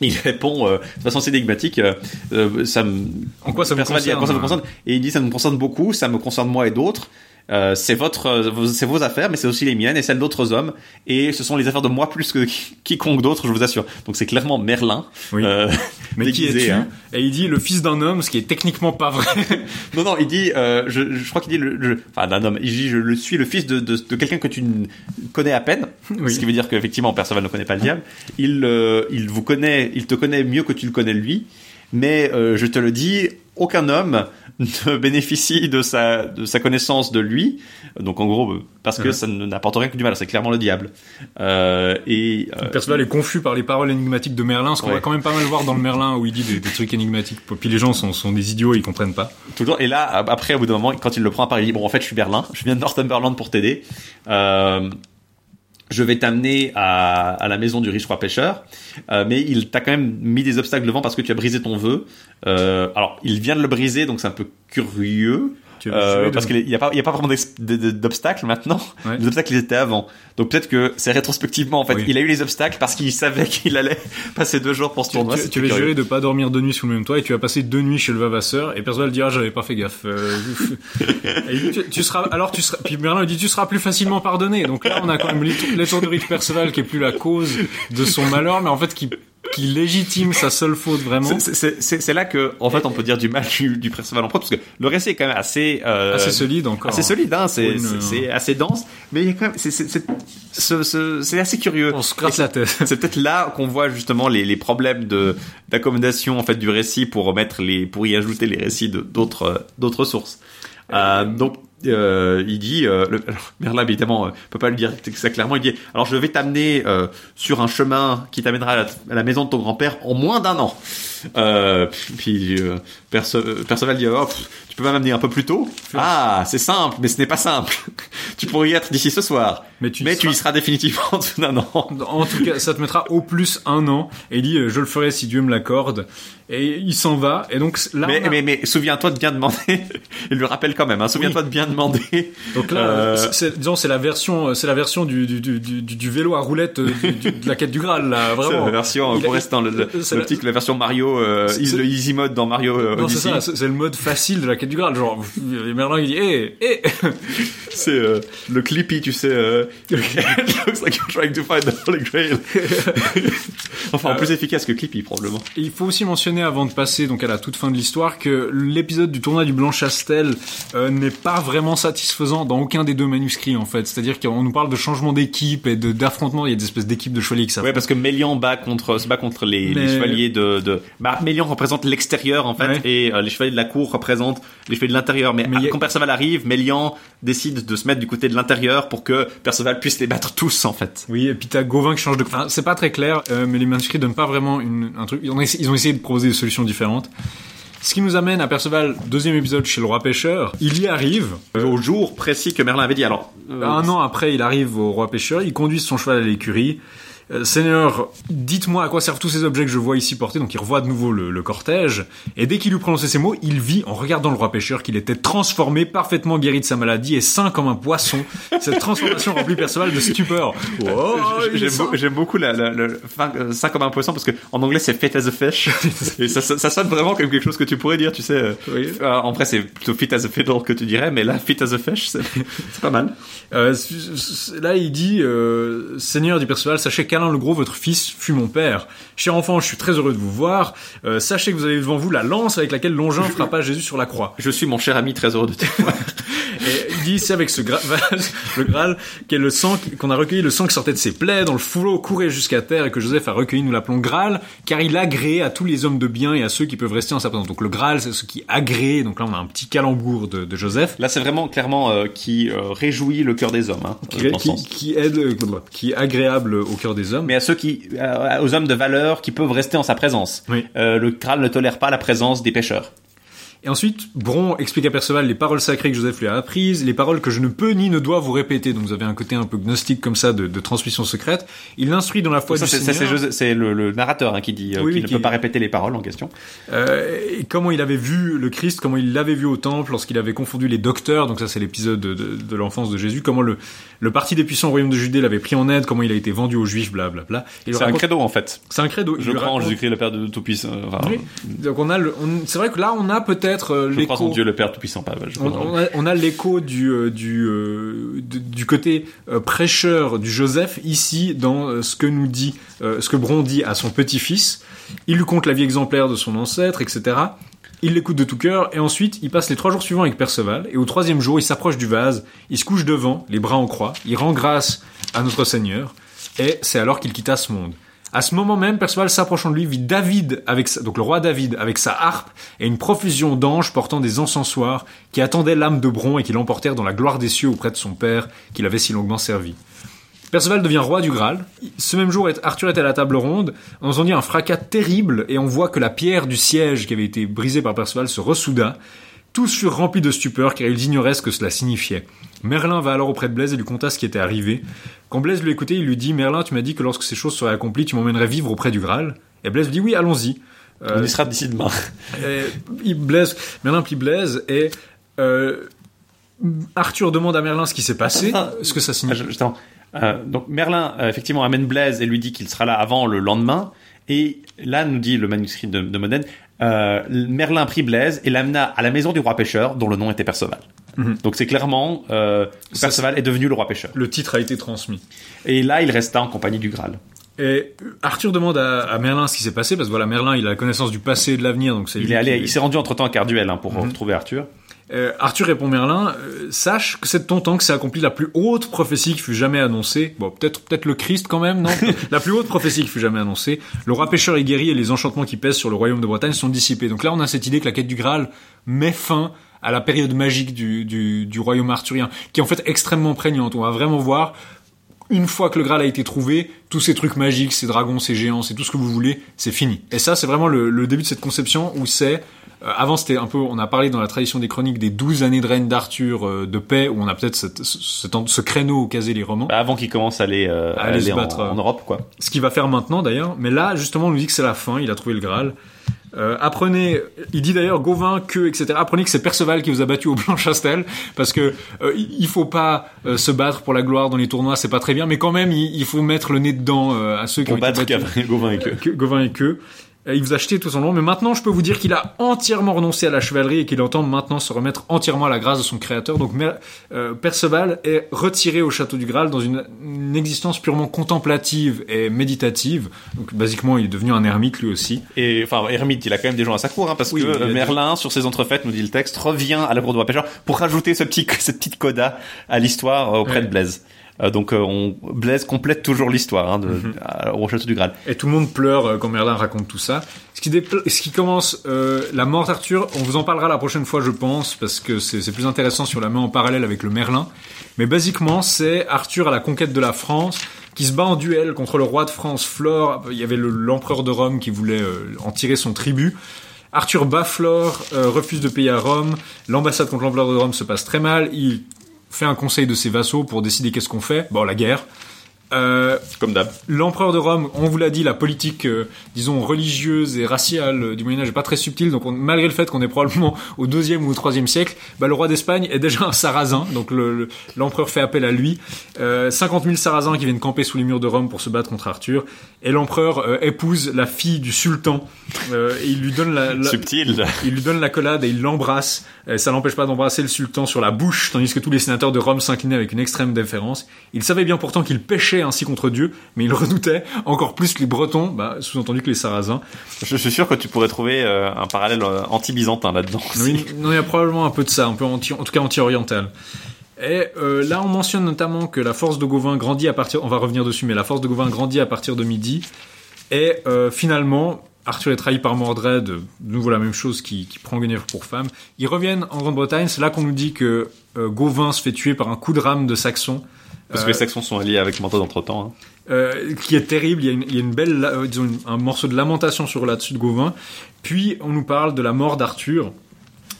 il répond euh, de façon assez énigmatique, euh, ça me, En quoi ça concerne ça me concerne Et il dit, ça me concerne beaucoup, ça me concerne moi et d'autres. Euh, c'est votre, euh, c'est vos affaires, mais c'est aussi les miennes et celles d'autres hommes. Et ce sont les affaires de moi plus que qui- quiconque d'autre, je vous assure. Donc c'est clairement Merlin. Oui. euh, Mais qui es-tu hein. Et il dit le fils d'un homme, ce qui est techniquement pas vrai. Non, non, il dit, euh, je, je crois qu'il dit, le, enfin d'un homme, il dit, je le suis le fils de, de, de quelqu'un que tu ne connais à peine, Oui. ce qui veut dire qu'effectivement Perceval ne connaît pas le diable. Il, euh, il vous connaît, il te connaît mieux que tu le connais lui, mais euh, je te le dis, aucun homme ne bénéficie de sa, de sa connaissance de lui, donc en gros, euh, parce que Ouais. ça n'apporte rien que du mal, c'est clairement le diable. Euh, et euh, Perceval est confus par les paroles énigmatiques de Merlin, ce qu'on Ouais. va quand même pas mal voir dans le Merlin où il dit des, des trucs énigmatiques. Puis les gens sont, sont des idiots, ils comprennent pas. Toujours. Et là, après, au bout d'un moment, quand il le prend à part, il dit bon, en fait, je suis Berlin, je viens de Northumberland pour t'aider. Euh, je vais t'amener à, la maison du riche roi pêcheur, Euh, mais il t'a quand même mis des obstacles devant parce que tu as brisé ton vœu. Euh, alors, il vient de le briser, donc c'est un peu curieux. Euh, parce qu'il n'y a pas, il y a pas vraiment d'obstacles maintenant. Ouais. Les obstacles ils étaient avant. Donc peut-être que c'est rétrospectivement en fait. Oui. Il a eu les obstacles parce qu'il savait qu'il allait passer deux jours pour ce tournoi. tu, tu curieux. juré de pas dormir deux nuits sous le même toit et tu as passé deux nuits chez le Vavasseur et Perceval dira j'avais pas fait gaffe. Euh, et dit, tu, tu seras alors tu seras puis Merlin lui dit tu seras plus facilement pardonné. Donc là on a quand même l'étour- l'étourderie de Perceval qui est plus la cause de son malheur mais en fait qui qui légitime sa seule faute vraiment. C'est- C'est c'est- c'est là que, en fait, on peut dire du mal du, du Perceval en propre, parce que le récit est quand même assez, euh, Assez solide encore. assez solide, hein, c'est Pour une- c'est- c'est assez dense, mais il y a quand même, c'est c'est- c'est- ce- ce- c'est assez curieux. On se gratte la tête. C'est peut-être là qu'on voit justement les, les problèmes de d'accommodation en fait du récit pour remettre les, pour y ajouter les récits de d'autres euh, d'autres sources. Euh, donc euh, il dit, euh, le, alors, Merlin évidemment euh, peut pas le dire ça clairement. Il dit alors je vais t'amener euh, sur un chemin qui t'amènera à, la- à la maison de ton grand-père en moins d'un an. Euh, puis euh, Perce- euh, Perceval dit oh, pff, tu peux pas m'amener un peu plus tôt Ah c'est simple mais ce n'est pas simple. tu pourrais y être d'ici ce soir. Mais tu y seras- définitivement en dessous d'un an. En tout cas, ça te mettra au plus un an. Et il dit, euh, je le ferai si Dieu me l'accorde. Et il s'en va. Et donc là, Mais, a- mais, mais souviens-toi de bien demander. Il le rappelle quand même. Hein, souviens-toi de bien demander. donc là, Euh, disons, c'est la version, c'est la version du, du, du, du, vélo à roulette de la quête du Graal, là, c'est vraiment. la version, a- pour rester dans le, le, la- petit- la version Mario, euh, easy- c'est- le easy mode dans Mario Non, c'est ça, c'est le mode facile de la quête du Graal. Genre, Merlin, il dit, hé, hé C'est euh, le Clippy, tu sais. Euh, It looks like you're trying to find the Holy Grail. enfin, en plus efficace que Clippy, probablement. Il faut aussi mentionner, avant de passer donc à la toute fin de l'histoire, que l'épisode du tournoi du Blanc-Chastel euh, n'est pas vraiment satisfaisant dans aucun des deux manuscrits, en fait. C'est-à-dire qu'on nous parle de changement d'équipe et d'affrontement. Il y a des espèces d'équipes de chevaliers qui Ouais, s'affrontent. parce que Mélian bat contre, se bat contre les, Mais- les chevaliers de, de, bah, Mélian représente l'extérieur, en fait, Ouais. Et euh, les chevaliers de la cour représentent les chevaliers de l'intérieur. Mais, a- quand Perceval arrive, Mélian décide de se mettre du côté de l'intérieur pour que Perceval puisse les battre tous, en fait. Oui, et puis t'as Gauvin qui change de... Enfin, c'est pas très clair, euh, mais les manuscrits donnent pas vraiment une, un truc... Ils ont, essayé, ils ont essayé de proposer des solutions différentes. Ce qui nous amène à Perceval, deuxième épisode chez le roi pêcheur. Il y arrive. Au jour précis que Merlin avait dit. Alors, euh, Un an après, il arrive au roi pêcheur, il conduit son cheval à l'écurie. Euh, Seigneur, dites-moi à quoi servent tous ces objets que je vois ici portés. Donc il revoit de nouveau le, le cortège. Et dès qu'il eut prononcé ces mots, il vit, en regardant le roi pêcheur, qu'il était transformé, parfaitement guéri de sa maladie et sain comme un poisson. Cette transformation remplit Perceval de stupeur. Oh, J'aime sain. beau- j'aime beaucoup la, la, euh, ça comme un poisson parce que en anglais c'est fit as a fish et ça, ça, ça sonne vraiment comme quelque chose que tu pourrais dire tu sais euh, Oui. euh, en vrai c'est plutôt fit as a fiddle que tu dirais mais là fit as a fish c'est pas mal Euh, là, il dit Seigneur du Perceval, sachez qu'Alain le Gros, votre fils, fut mon père. Cher enfant, je suis très heureux de vous voir. Euh, sachez que vous avez devant vous la lance avec laquelle Longin frappa Jésus sur la croix. je suis mon cher ami très heureux de te voir Et il dit c'est avec ce gra- le Graal, qu'est le sang qu'on a recueilli le sang qui sortait de ses plaies, dans le flot courait jusqu'à terre et que Joseph a recueilli, nous l'appelons Graal, car il agrée à tous les hommes de bien et à ceux qui peuvent rester en sa présence. Donc le Graal, c'est ce qui agrée. Donc là, on a un petit calembour de, de Joseph. là c'est vraiment clairement euh, qui euh, réjouit le cœur des hommes hein, Qui, le qui, qui aide, euh, qui est agréable au cœur des hommes. mais à ceux qui euh, aux hommes de valeur qui peuvent rester en sa présence Oui. Euh, le Graal ne tolère pas la présence des pêcheurs Et ensuite, Bron explique à Perceval les paroles sacrées que Joseph lui a apprises, les paroles que je ne peux ni ne dois vous répéter. Donc vous avez un côté un peu gnostique comme ça de, de transmission secrète. Il l'instruit dans la foi Ça, du c'est Seigneur. le, le narrateur hein, qui dit euh, Oui, qu'il ne peut pas répéter les paroles en question. Euh, et comment il avait vu le Christ, comment il l'avait vu au temple lorsqu'il avait confondu les docteurs, donc ça c'est l'épisode de, de, de l'enfance de Jésus, comment le, le parti des puissants au royaume de Judée l'avait pris en aide, comment il a été vendu aux juifs, blablabla. C'est un credo en fait. C'est un credo. Il Je crois en Jésus-Christ, le Père de Tout-Puissant. Enfin, Oui. Donc on a le, on- c'est vrai que là on a peut-être euh, Je crois en l'écho. Dieu, le Père Tout-Puissant. Pas, je On, a, on a l'écho du euh, du euh, du, côté euh, prêcheur du Joseph ici dans euh, ce que nous dit euh, ce que Bron dit à son petit-fils. Il lui conte la vie exemplaire de son ancêtre, etc. Il l'écoute de tout cœur et ensuite il passe les trois jours suivants avec Perceval et au troisième jour il s'approche du vase, il se couche devant, les bras en croix, il rend grâce à notre Seigneur et c'est alors qu'il quitta ce monde. À ce moment même, Perceval s'approchant de lui vit David avec donc le roi David avec sa harpe et une profusion d'anges portant des encensoirs qui attendaient l'âme de Bron et qui l'emportèrent dans la gloire des cieux auprès de son père qu'il avait si longuement servi. Perceval devient roi du Graal. Ce même jour, Arthur est à la table ronde. On entendit un fracas terrible et on voit que la pierre du siège qui avait été brisée par Perceval se ressouda. Tous furent remplis de stupeur car ils ignoraient ce que cela signifiait. Merlin va alors auprès de Blaise et lui conta ce qui était arrivé. Quand Blaise lui écoutait, il lui dit Merlin, tu m'as dit que lorsque ces choses seraient accomplies, tu m'emmènerais vivre auprès du Graal. Et Blaise lui dit Oui, allons-y. On y sera d'ici demain. Et il Blaise, Merlin puis Blaise et euh, Arthur demande à Merlin ce qui s'est passé, Attends, ce que ça Ah, signifie. je- justement. Euh, donc Merlin euh, effectivement amène Blaise et lui dit qu'il sera là avant le lendemain. Et là nous dit le manuscrit de, de Modène, euh, Merlin prit Blaise et l'amena à la maison du roi pêcheur dont le nom était Perceval. Mhm. Donc c'est clairement Ça, Perceval est devenu le roi pêcheur. Le titre a été transmis. Et là il resta en compagnie du Graal. Et Arthur demande à, à Merlin ce qui s'est passé, parce que voilà, Merlin, il a la connaissance du passé et de l'avenir, donc c'est Il est allé, il s'est rendu entre temps à Carduel hein, pour Mhm. retrouver Arthur. Euh, Arthur répond Merlin, euh, sache que c'est de ton temps que s'est accomplie la plus haute prophétie qui fut jamais annoncée. Bon, peut-être peut-être le Christ quand même, non La plus haute prophétie qui fut jamais annoncée. Le roi pêcheur est guéri et les enchantements qui pèsent sur le royaume de Bretagne sont dissipés. Donc là, on a cette idée que la quête du Graal met fin à la période magique du, du, du royaume arthurien, qui est en fait extrêmement prégnante. On va vraiment voir une fois que le Graal a été trouvé, tous ces trucs magiques, ces dragons, ces géants, c'est tout ce que vous voulez, c'est fini. Et ça, c'est vraiment le, le début de cette conception où c'est avant, c'était un peu, on a parlé dans la tradition des chroniques des 12 années de règne d'Arthur euh, de paix, où on a peut-être ce, ce, ce créneau où caser les romans. Bah, avant qu'il commence à aller, euh, à Aller aller se battre, euh. en Europe quoi. Ce qu'il va faire maintenant d'ailleurs. Mais là, justement, on nous dit que c'est la fin, il a trouvé le Graal. Euh, apprenez, il dit d'ailleurs Gauvin que, etc. Apprenez que c'est Perceval qui vous a battu au Blanc-Chastel, parce que euh, il faut pas euh, se battre pour la gloire dans les tournois, c'est pas très bien, mais quand même, il, il faut mettre le nez dedans euh, à ceux qui Pour ont été battre battus. Gauvin- Gauvin et que- Gauvin et que. Euh, Il vous a acheté tout son nom, mais maintenant je peux vous dire qu'il a entièrement renoncé à la chevalerie et qu'il entend maintenant se remettre entièrement à la grâce de son créateur. Donc euh, Perceval est retiré au château du Graal dans une, une existence purement contemplative et méditative. Donc basiquement il est devenu un ermite lui aussi. Et enfin, Hermite, il a quand même des gens à sa cour, hein, parce Oui, que euh, Merlin, sur ses entrefaites, nous dit le texte, revient à la cour roi pêcheur pour rajouter ce petit, cette petite coda à l'histoire auprès Ouais. de Blaise. Euh, donc, euh, on, Blaise complète toujours l'histoire hein, de, à- au château du Graal. Et tout le monde pleure euh, quand Merlin raconte tout ça. Ce qui, ce qui commence, euh, la mort d'Arthur, on vous en parlera la prochaine fois, je pense, parce que c'est plus intéressant si on la met en parallèle avec le Merlin. Mais basiquement, c'est Arthur à la conquête de la France, qui se bat en duel contre le roi de France, Flore. Il y avait le- l'empereur de Rome qui voulait euh, en tirer son tribut. Arthur bat Flore, euh, refuse de payer à Rome. L'ambassade contre l'empereur de Rome se passe très mal. Il fait un conseil de ses vassaux pour décider qu'est-ce qu'on fait. Bon, la guerre. Euh, Comme d'hab. L'empereur de Rome, on vous l'a dit, la politique, euh, disons, religieuse et raciale euh, du Moyen-Âge est pas très subtile, donc on- malgré le fait qu'on est probablement au deuxième ou au troisième siècle, bah, le roi d'Espagne est déjà un sarrasin, donc le- le- l'empereur fait appel à lui. Euh, 50 000 sarrasins qui viennent camper sous les murs de Rome pour se battre contre Arthur, et l'empereur euh, épouse la fille du sultan, euh, et il lui donne la, la- Subtil. il lui donne la collade et il l'embrasse. Euh, ça l'empêche pas d'embrasser le sultan sur la bouche, tandis que tous les sénateurs de Rome s'inclinaient avec une extrême déférence. Il savait bien pourtant qu'il ainsi contre Dieu, mais il redoutait encore plus que les Bretons, bah, sous-entendu que les Sarrasins. Je suis sûr que tu pourrais trouver euh, un parallèle euh, anti-byzantin là-dedans. Oui, non, il y a probablement un peu de ça, un peu anti, en tout cas anti-oriental. Et euh, là, on mentionne notamment que la force de Gauvin grandit à partir, on va revenir dessus, mais la force de Gauvin grandit à partir de midi. Et euh, finalement, Arthur est trahi par Mordred, de nouveau la même chose qui, qui prend Guinevere pour femme. Ils reviennent en Grande-Bretagne, c'est là qu'on nous dit que euh, Gauvin se fait tuer par un coup de rame de Saxon. Parce Euh, que les Saxons sont alliés avec Mordred entre-temps. hein. euh, qui est terrible. Il y a une, il y a une belle, euh, disons, une- un morceau de lamentation sur là-dessus de Gauvin. Puis on nous parle de la mort d'Arthur.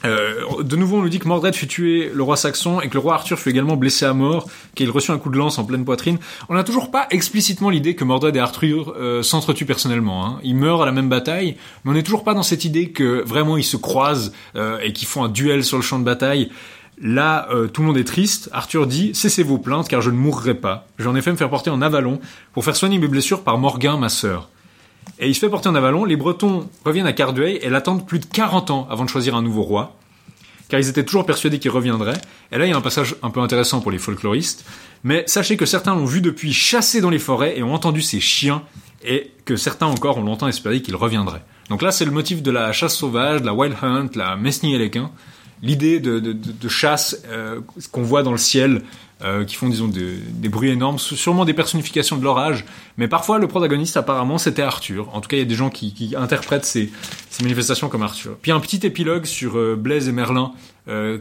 Euh, de nouveau, on nous dit que Mordred fut tué le roi saxon et que le roi Arthur fut également blessé à mort, qu'il reçut un coup de lance en pleine poitrine. On n'a toujours pas explicitement l'idée que Mordred et Arthur euh, s'entretuent personnellement. Hein. Ils meurent à la même bataille, mais on n'est toujours pas dans cette idée que vraiment ils se croisent euh, et qu'ils font un duel sur le champ de bataille. Là, euh, tout le monde est triste. Arthur dit Cessez vos plaintes, car je ne mourrai pas. J'en ai fait me faire porter en Avalon pour faire soigner mes blessures par Morgan, ma sœur. Et il se fait porter en Avalon. Les Bretons reviennent à Cardueil et l'attendent plus de 40 ans avant de choisir un nouveau roi, car ils étaient toujours persuadés qu'il reviendrait. Et là, il y a un passage un peu intéressant pour les folkloristes. Mais sachez que certains l'ont vu depuis chasser dans les forêts et ont entendu ses chiens, et que certains encore ont longtemps espéré qu'il reviendrait. Donc là, c'est le motif de la chasse sauvage, de la wild hunt, la mesnie et l'idée de, de, chasse euh, qu'on voit dans le ciel, euh, qui font disons des, bruits énormes, sûrement des personnifications de l'orage, mais parfois le protagoniste apparemment c'était Arthur. En tout cas, il y a des gens qui, qui interprètent ces, ces, manifestations comme Arthur. Puis un petit épilogue sur euh, Blaise et Merlin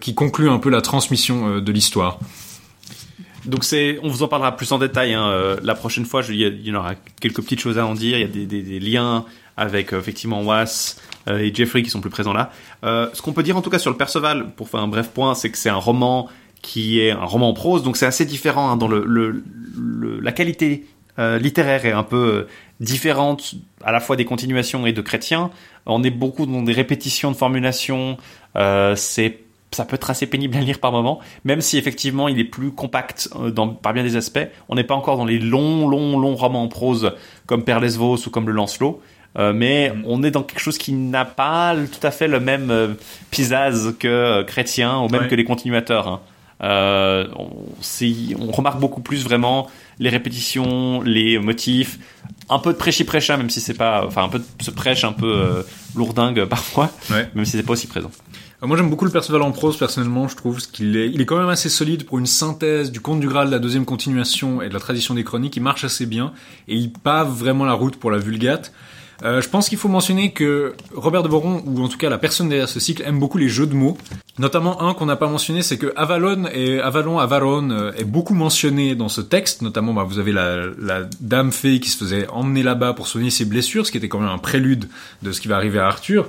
qui conclut un peu la transmission de l'histoire. Donc c'est, on vous en parlera plus en détail hein, la prochaine fois. Il, y en aura quelques petites choses à en dire. Il y a des liens avec euh, effectivement Was euh, et Jeffrey qui sont plus présents là. Euh, ce qu'on peut dire en tout cas sur le Perceval, pour faire un bref point, c'est que c'est un roman qui est un roman en prose, donc c'est assez différent hein, dans le, la qualité littéraire est un peu différente à la fois des continuations et de Chrétien. On est beaucoup dans des répétitions de formulation. C'est ça peut être assez pénible à lire par moment, même si effectivement il est plus compact dans, par bien des aspects. On n'est pas encore dans les longs, longs, longs romans en prose comme Père Lesvos ou comme Le Lancelot. Euh, mais on est dans quelque chose qui n'a pas tout à fait le même euh, pisage que euh, Chrétien ou même Ouais. que les continuateurs. hein. Euh, on, remarque beaucoup plus vraiment les répétitions, les motifs, un peu de prêchi-prêcha, même si c'est pas, enfin un peu de ce prêche un peu euh, lourdingue parfois, Ouais. même si c'est pas aussi présent. Moi j'aime beaucoup le Perceval en prose personnellement, je trouve qu'il est, il est quand même assez solide pour une synthèse du conte du Graal, de la deuxième continuation et de la tradition des chroniques, il marche assez bien et il pave vraiment la route pour la Vulgate. Euh, je pense qu'il faut mentionner que Robert de Boron, ou en tout cas la personne derrière ce cycle, aime beaucoup les jeux de mots. Notamment un qu'on n'a pas mentionné, c'est que Avalon et Avalon, Avaron euh, est beaucoup mentionné dans ce texte. Notamment, bah, vous avez la, la dame fée qui se faisait emmener là-bas pour soigner ses blessures, ce qui était quand même un prélude de ce qui va arriver à Arthur.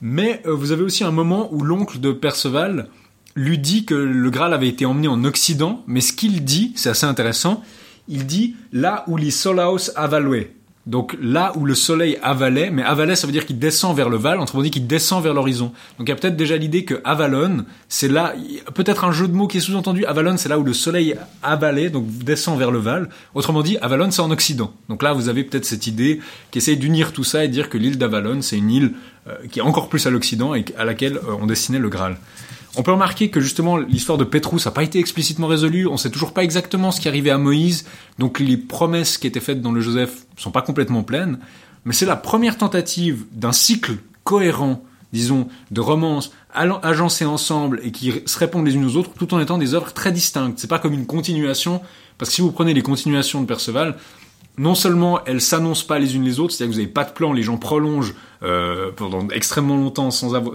Mais euh, vous avez aussi un moment où l'oncle de Perceval lui dit que le Graal avait été emmené en Occident, mais ce qu'il dit, c'est assez intéressant, il dit là où les Solaos avaluaient. Donc là où le soleil avalait, mais avalait ça veut dire qu'il descend vers le Val, autrement dit qu'il descend vers l'horizon. Donc il y a peut-être déjà l'idée que Avalon, c'est là, peut-être un jeu de mots qui est sous-entendu, Avalon c'est là où le soleil avalait, donc descend vers le Val. Autrement dit, Avalon c'est en Occident. Donc là vous avez peut-être cette idée qui essaye d'unir tout ça et dire que l'île d'Avalon c'est une île euh, qui est encore plus à l'Occident et à laquelle euh, on destinait le Graal. On peut remarquer que justement l'histoire de Pétrus n'a pas été explicitement résolue, on sait toujours pas exactement ce qui arrivait à Moïse, donc les promesses qui étaient faites dans le Joseph sont pas complètement pleines, mais c'est la première tentative d'un cycle cohérent, disons, de romances agencées ensemble et qui se répondent les unes aux autres tout en étant des œuvres très distinctes. C'est pas comme une continuation, parce que si vous prenez les continuations de Perceval, non seulement elles s'annoncent pas les unes les autres, c'est-à-dire que vous n'avez pas de plan, les gens prolongent euh, pendant extrêmement longtemps sans avoir,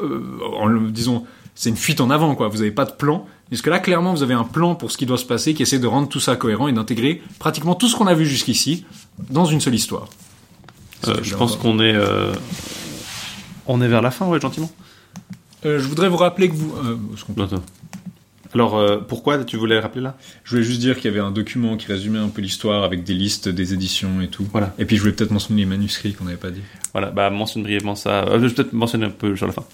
euh, en disons, c'est une fuite en avant quoi. Vous n'avez pas de plan. Puisque là, clairement, vous avez un plan pour ce qui doit se passer, qui essaie de rendre tout ça cohérent et d'intégrer pratiquement tout ce qu'on a vu jusqu'ici dans une seule histoire. Euh, je pense qu'on est, euh, on est vers la fin, ouais, gentiment. Euh, je voudrais vous rappeler que vous. euh, Attends. Alors, euh, pourquoi tu voulais rappeler là? Je voulais juste dire qu'il y avait un document qui résumait un peu l'histoire avec des listes des éditions et tout. Voilà. Et puis je voulais peut-être mentionner les manuscrits qu'on n'avait pas dit. Voilà, bah mentionne brièvement ça. Euh, je vais peut-être mentionner un peu sur la fin.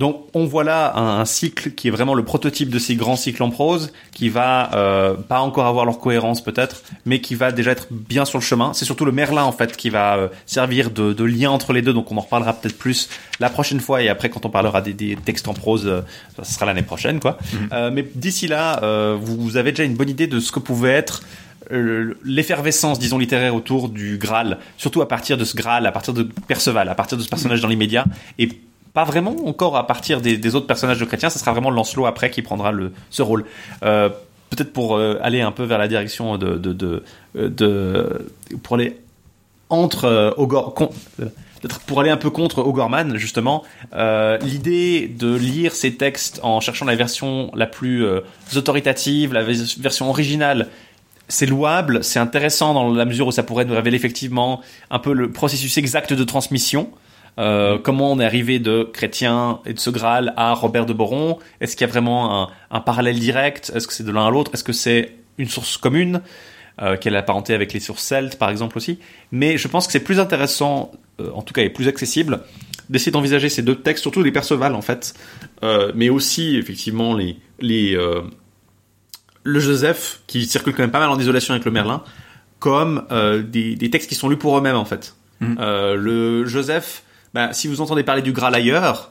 Donc on voit là un, un cycle qui est vraiment le prototype de ces grands cycles en prose, qui va euh, pas encore avoir leur cohérence peut-être, mais qui va déjà être bien sur le chemin. C'est surtout le Merlin en fait qui va euh, servir de, de lien entre les deux, donc on en reparlera peut-être plus la prochaine fois. Et après quand on parlera des, des textes en prose, euh, ce sera l'année prochaine quoi. Euh, mais d'ici là, euh, vous avez déjà une bonne idée de ce que pouvait être euh, l'effervescence, disons, littéraire autour du Graal, surtout à partir de ce Graal, à partir de Perceval, à partir de ce personnage dans l'immédiat, et pas vraiment encore à partir des, autres personnages de chrétiens, ce sera vraiment Lancelot après qui prendra ce rôle. Euh, Peut-être pour euh, aller un peu vers la direction de, euh, pour aller entre pour aller un peu contre O'Gorman justement, l'idée de lire ces textes en cherchant la version la plus autoritative, la vers- version originale, c'est louable, c'est intéressant dans la mesure où ça pourrait nous révéler effectivement un peu le processus exact de transmission. Euh, comment on est arrivé de Chrétien et de ce Graal à Robert de Boron? Est-ce qu'il y a vraiment un, un parallèle direct? Est-ce que c'est de l'un à l'autre? Est-ce que c'est une source commune euh, qu'elle est apparentée avec les sources celtes, par exemple aussi? Mais je pense que c'est plus intéressant, euh, en tout cas, et plus accessible, d'essayer d'envisager ces deux textes, surtout les Perceval en fait, mais aussi effectivement les les le Joseph qui circule quand même pas mal en isolation avec le Merlin, comme des, des textes qui sont lus pour eux-mêmes en fait. Euh, le Joseph, bah, si vous entendez parler du Graal ailleurs,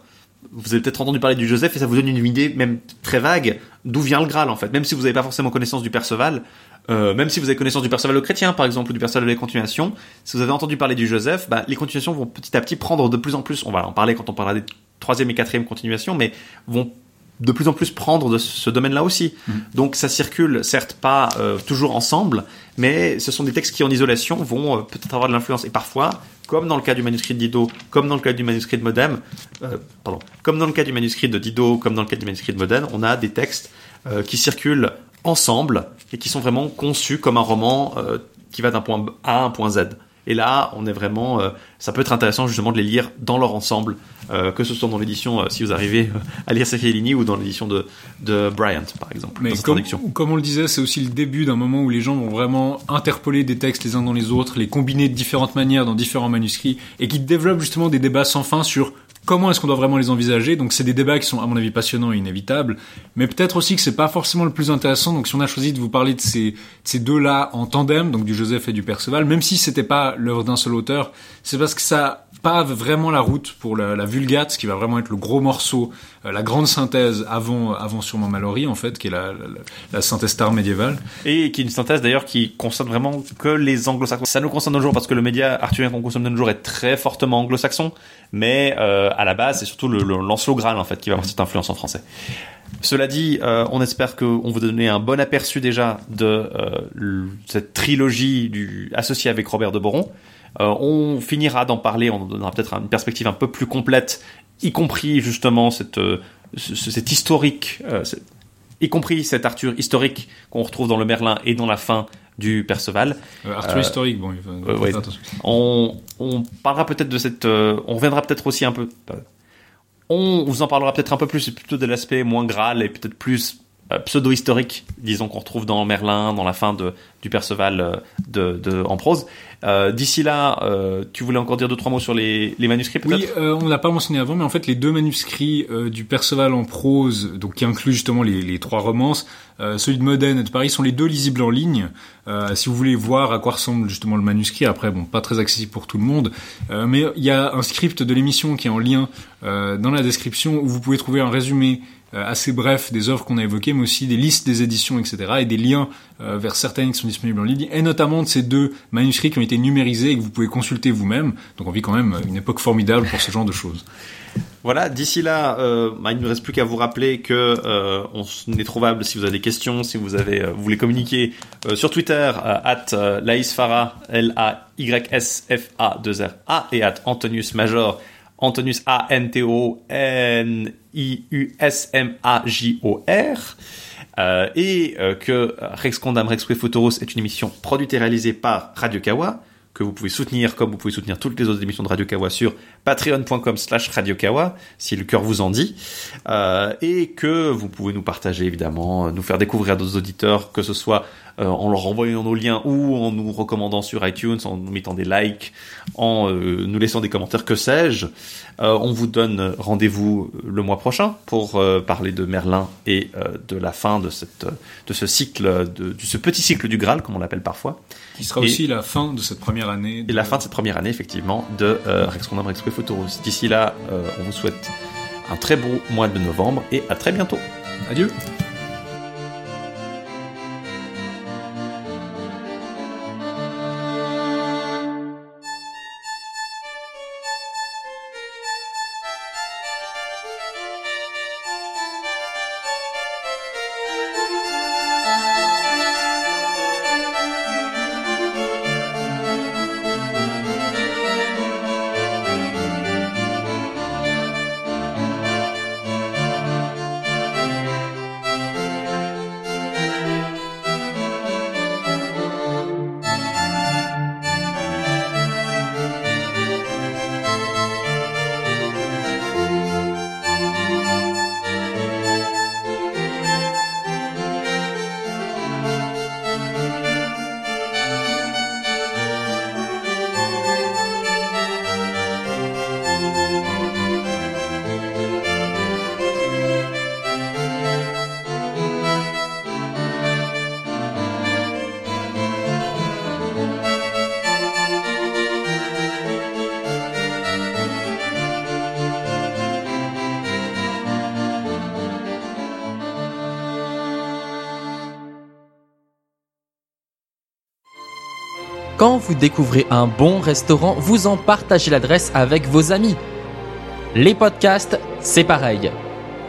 vous avez peut-être entendu parler du Joseph et ça vous donne une idée même très vague d'où vient le Graal en fait. Même si vous n'avez pas forcément connaissance du Perceval, euh, même si vous avez connaissance du Perceval au chrétien par exemple ou du Perceval de la continuation, si vous avez entendu parler du Joseph, bah, les continuations vont petit à petit prendre de plus en plus. On va en parler quand on parlera des troisième et quatrième continuations, mais vont de plus en plus prendre de ce domaine-là aussi. Donc ça circule, certes pas euh, toujours ensemble, mais ce sont des textes qui en isolation vont euh, peut-être avoir de l'influence. Et parfois, comme dans le cas du manuscrit de Dido, comme dans le cas du manuscrit de Modem, euh, pardon, comme dans le cas du manuscrit de Dido, comme dans le cas du manuscrit de Modène, on a des textes euh, qui circulent ensemble et qui sont vraiment conçus comme un roman euh, qui va d'un point A à un point Z. Et là, on est vraiment, euh, ça peut être intéressant justement de les lire dans leur ensemble, euh, que ce soit dans l'édition, euh, si vous arrivez à lire Sachelini ou dans l'édition de, de Bryant, par exemple. Mais comme, comme on le disait, c'est aussi le début d'un moment où les gens vont vraiment interpoler des textes les uns dans les autres, les combiner de différentes manières dans différents manuscrits, et qui développent justement des débats sans fin sur comment est-ce qu'on doit vraiment les envisager? Donc c'est des débats qui sont à mon avis passionnants et inévitables, mais peut-être aussi que c'est pas forcément le plus intéressant. Donc si on a choisi de vous parler de ces, de ces deux-là en tandem, donc du Joseph et du Perceval, même si c'était pas l'œuvre d'un seul auteur, c'est parce que ça pave vraiment la route pour la, la Vulgate, qui va vraiment être le gros morceau, la grande synthèse avant, avant sûrement Mallory en fait, qui est la, synthèse star médiévale. Et qui est une synthèse d'ailleurs qui concerne vraiment que les anglo-saxons. Ça nous concerne de nos jours parce que le média arthurien qu'on consomme de nos jours est très fortement anglo-saxon, mais euh, à la base c'est surtout Lancelot Graal en fait qui va avoir cette influence en français. Cela dit, euh, on espère qu'on vous donner un bon aperçu déjà de euh, cette trilogie associée avec Robert de Boron. Euh, on finira d'en parler, on donnera peut-être une perspective un peu plus complète, y compris justement cette, euh, ce- ce- cet historique, euh, y compris cet Arthur historique qu'on retrouve dans le Merlin et dans la fin du Perceval. Euh, Arthur Euh, historique, bon, il faut, euh, ouais. On, on parlera peut-être de cette. on reviendra peut-être aussi un peu. on vous en parlera peut-être un peu plus, plutôt de l'aspect moins Graal et peut-être plus pseudo-historique, disons qu'on retrouve dans Merlin, dans la fin de, du Perceval de, de, en prose. Euh, D'ici là, euh, tu voulais encore dire deux trois mots sur les, les manuscrits peut-être? Oui, euh, on l'a pas mentionné avant, mais en fait les deux manuscrits euh, du Perceval en prose, donc qui incluent justement les, les trois romances, euh, celui de Modène et de Paris, sont les deux lisibles en ligne. Euh, si vous voulez voir à quoi ressemble justement le manuscrit, après bon, pas très accessible pour tout le monde, euh, mais il y a un script de l'émission qui est en lien euh, dans la description où vous pouvez trouver un résumé assez bref des œuvres qu'on a évoquées, mais aussi des listes des éditions, etc., et des liens euh, vers certaines qui sont disponibles en ligne, et notamment de ces deux manuscrits qui ont été numérisés et que vous pouvez consulter vous-même. Donc on vit quand même une époque formidable pour ce genre de choses. Voilà, d'ici là, euh, bah, il ne me reste plus qu'à vous rappeler que euh, on est trouvable si vous avez des questions, si vous avez, euh, vous voulez communiquer euh, sur Twitter euh, at euh, Laïsfara L A Y S F A 2 R A et at Antonius Major Antonius A N T O N I U S M A J O R. Euh, et euh, que Rex Condam Rex Futurus est une émission produite et réalisée par Radio Kawa que vous pouvez soutenir comme vous pouvez soutenir toutes les autres émissions de Radio Kawa sur patreon.com slash Radio Kawa si le cœur vous en dit euh, et que vous pouvez nous partager évidemment nous faire découvrir à d'autres auditeurs que ce soit euh, en leur envoyant nos liens ou en nous recommandant sur iTunes en nous mettant des likes en euh, nous laissant des commentaires que sais-je Euh, on vous donne rendez-vous le mois prochain pour parler de Merlin et de la fin de cette de ce cycle de, de ce petit cycle du Graal comme on l'appelle parfois Qui sera Et- aussi la fin de cette première année. et la fin de cette première année, effectivement, de Rex Condam Rex. D'ici là, on vous souhaite un très beau mois de novembre et à très bientôt. Adieu. Vous découvrez un bon restaurant, vous en partagez l'adresse avec vos amis. Les podcasts, c'est pareil.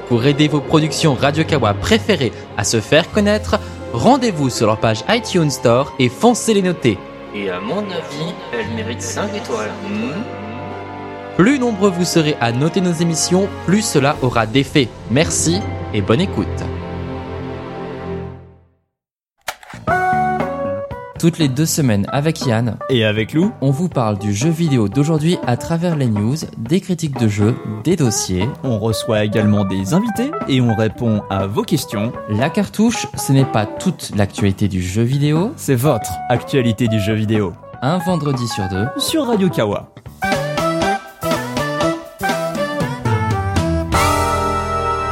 Pour aider vos productions Radio Kawa préférées à se faire connaître, rendez-vous sur leur page iTunes Store et foncez les noter. Et à mon avis, elle mérite 5 étoiles. Hmm Plus nombreux vous serez à noter nos émissions, plus cela aura d'effet. Merci et bonne écoute. Toutes les deux semaines avec Yann et avec Lou, on vous parle du jeu vidéo d'aujourd'hui à travers les news, des critiques de jeux, des dossiers. On reçoit également des invités et on répond à vos questions. La cartouche, ce n'est pas toute l'actualité du jeu vidéo, c'est votre actualité du jeu vidéo. Un vendredi sur deux sur Radio Kawa.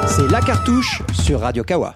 C'est la cartouche sur Radio Kawa.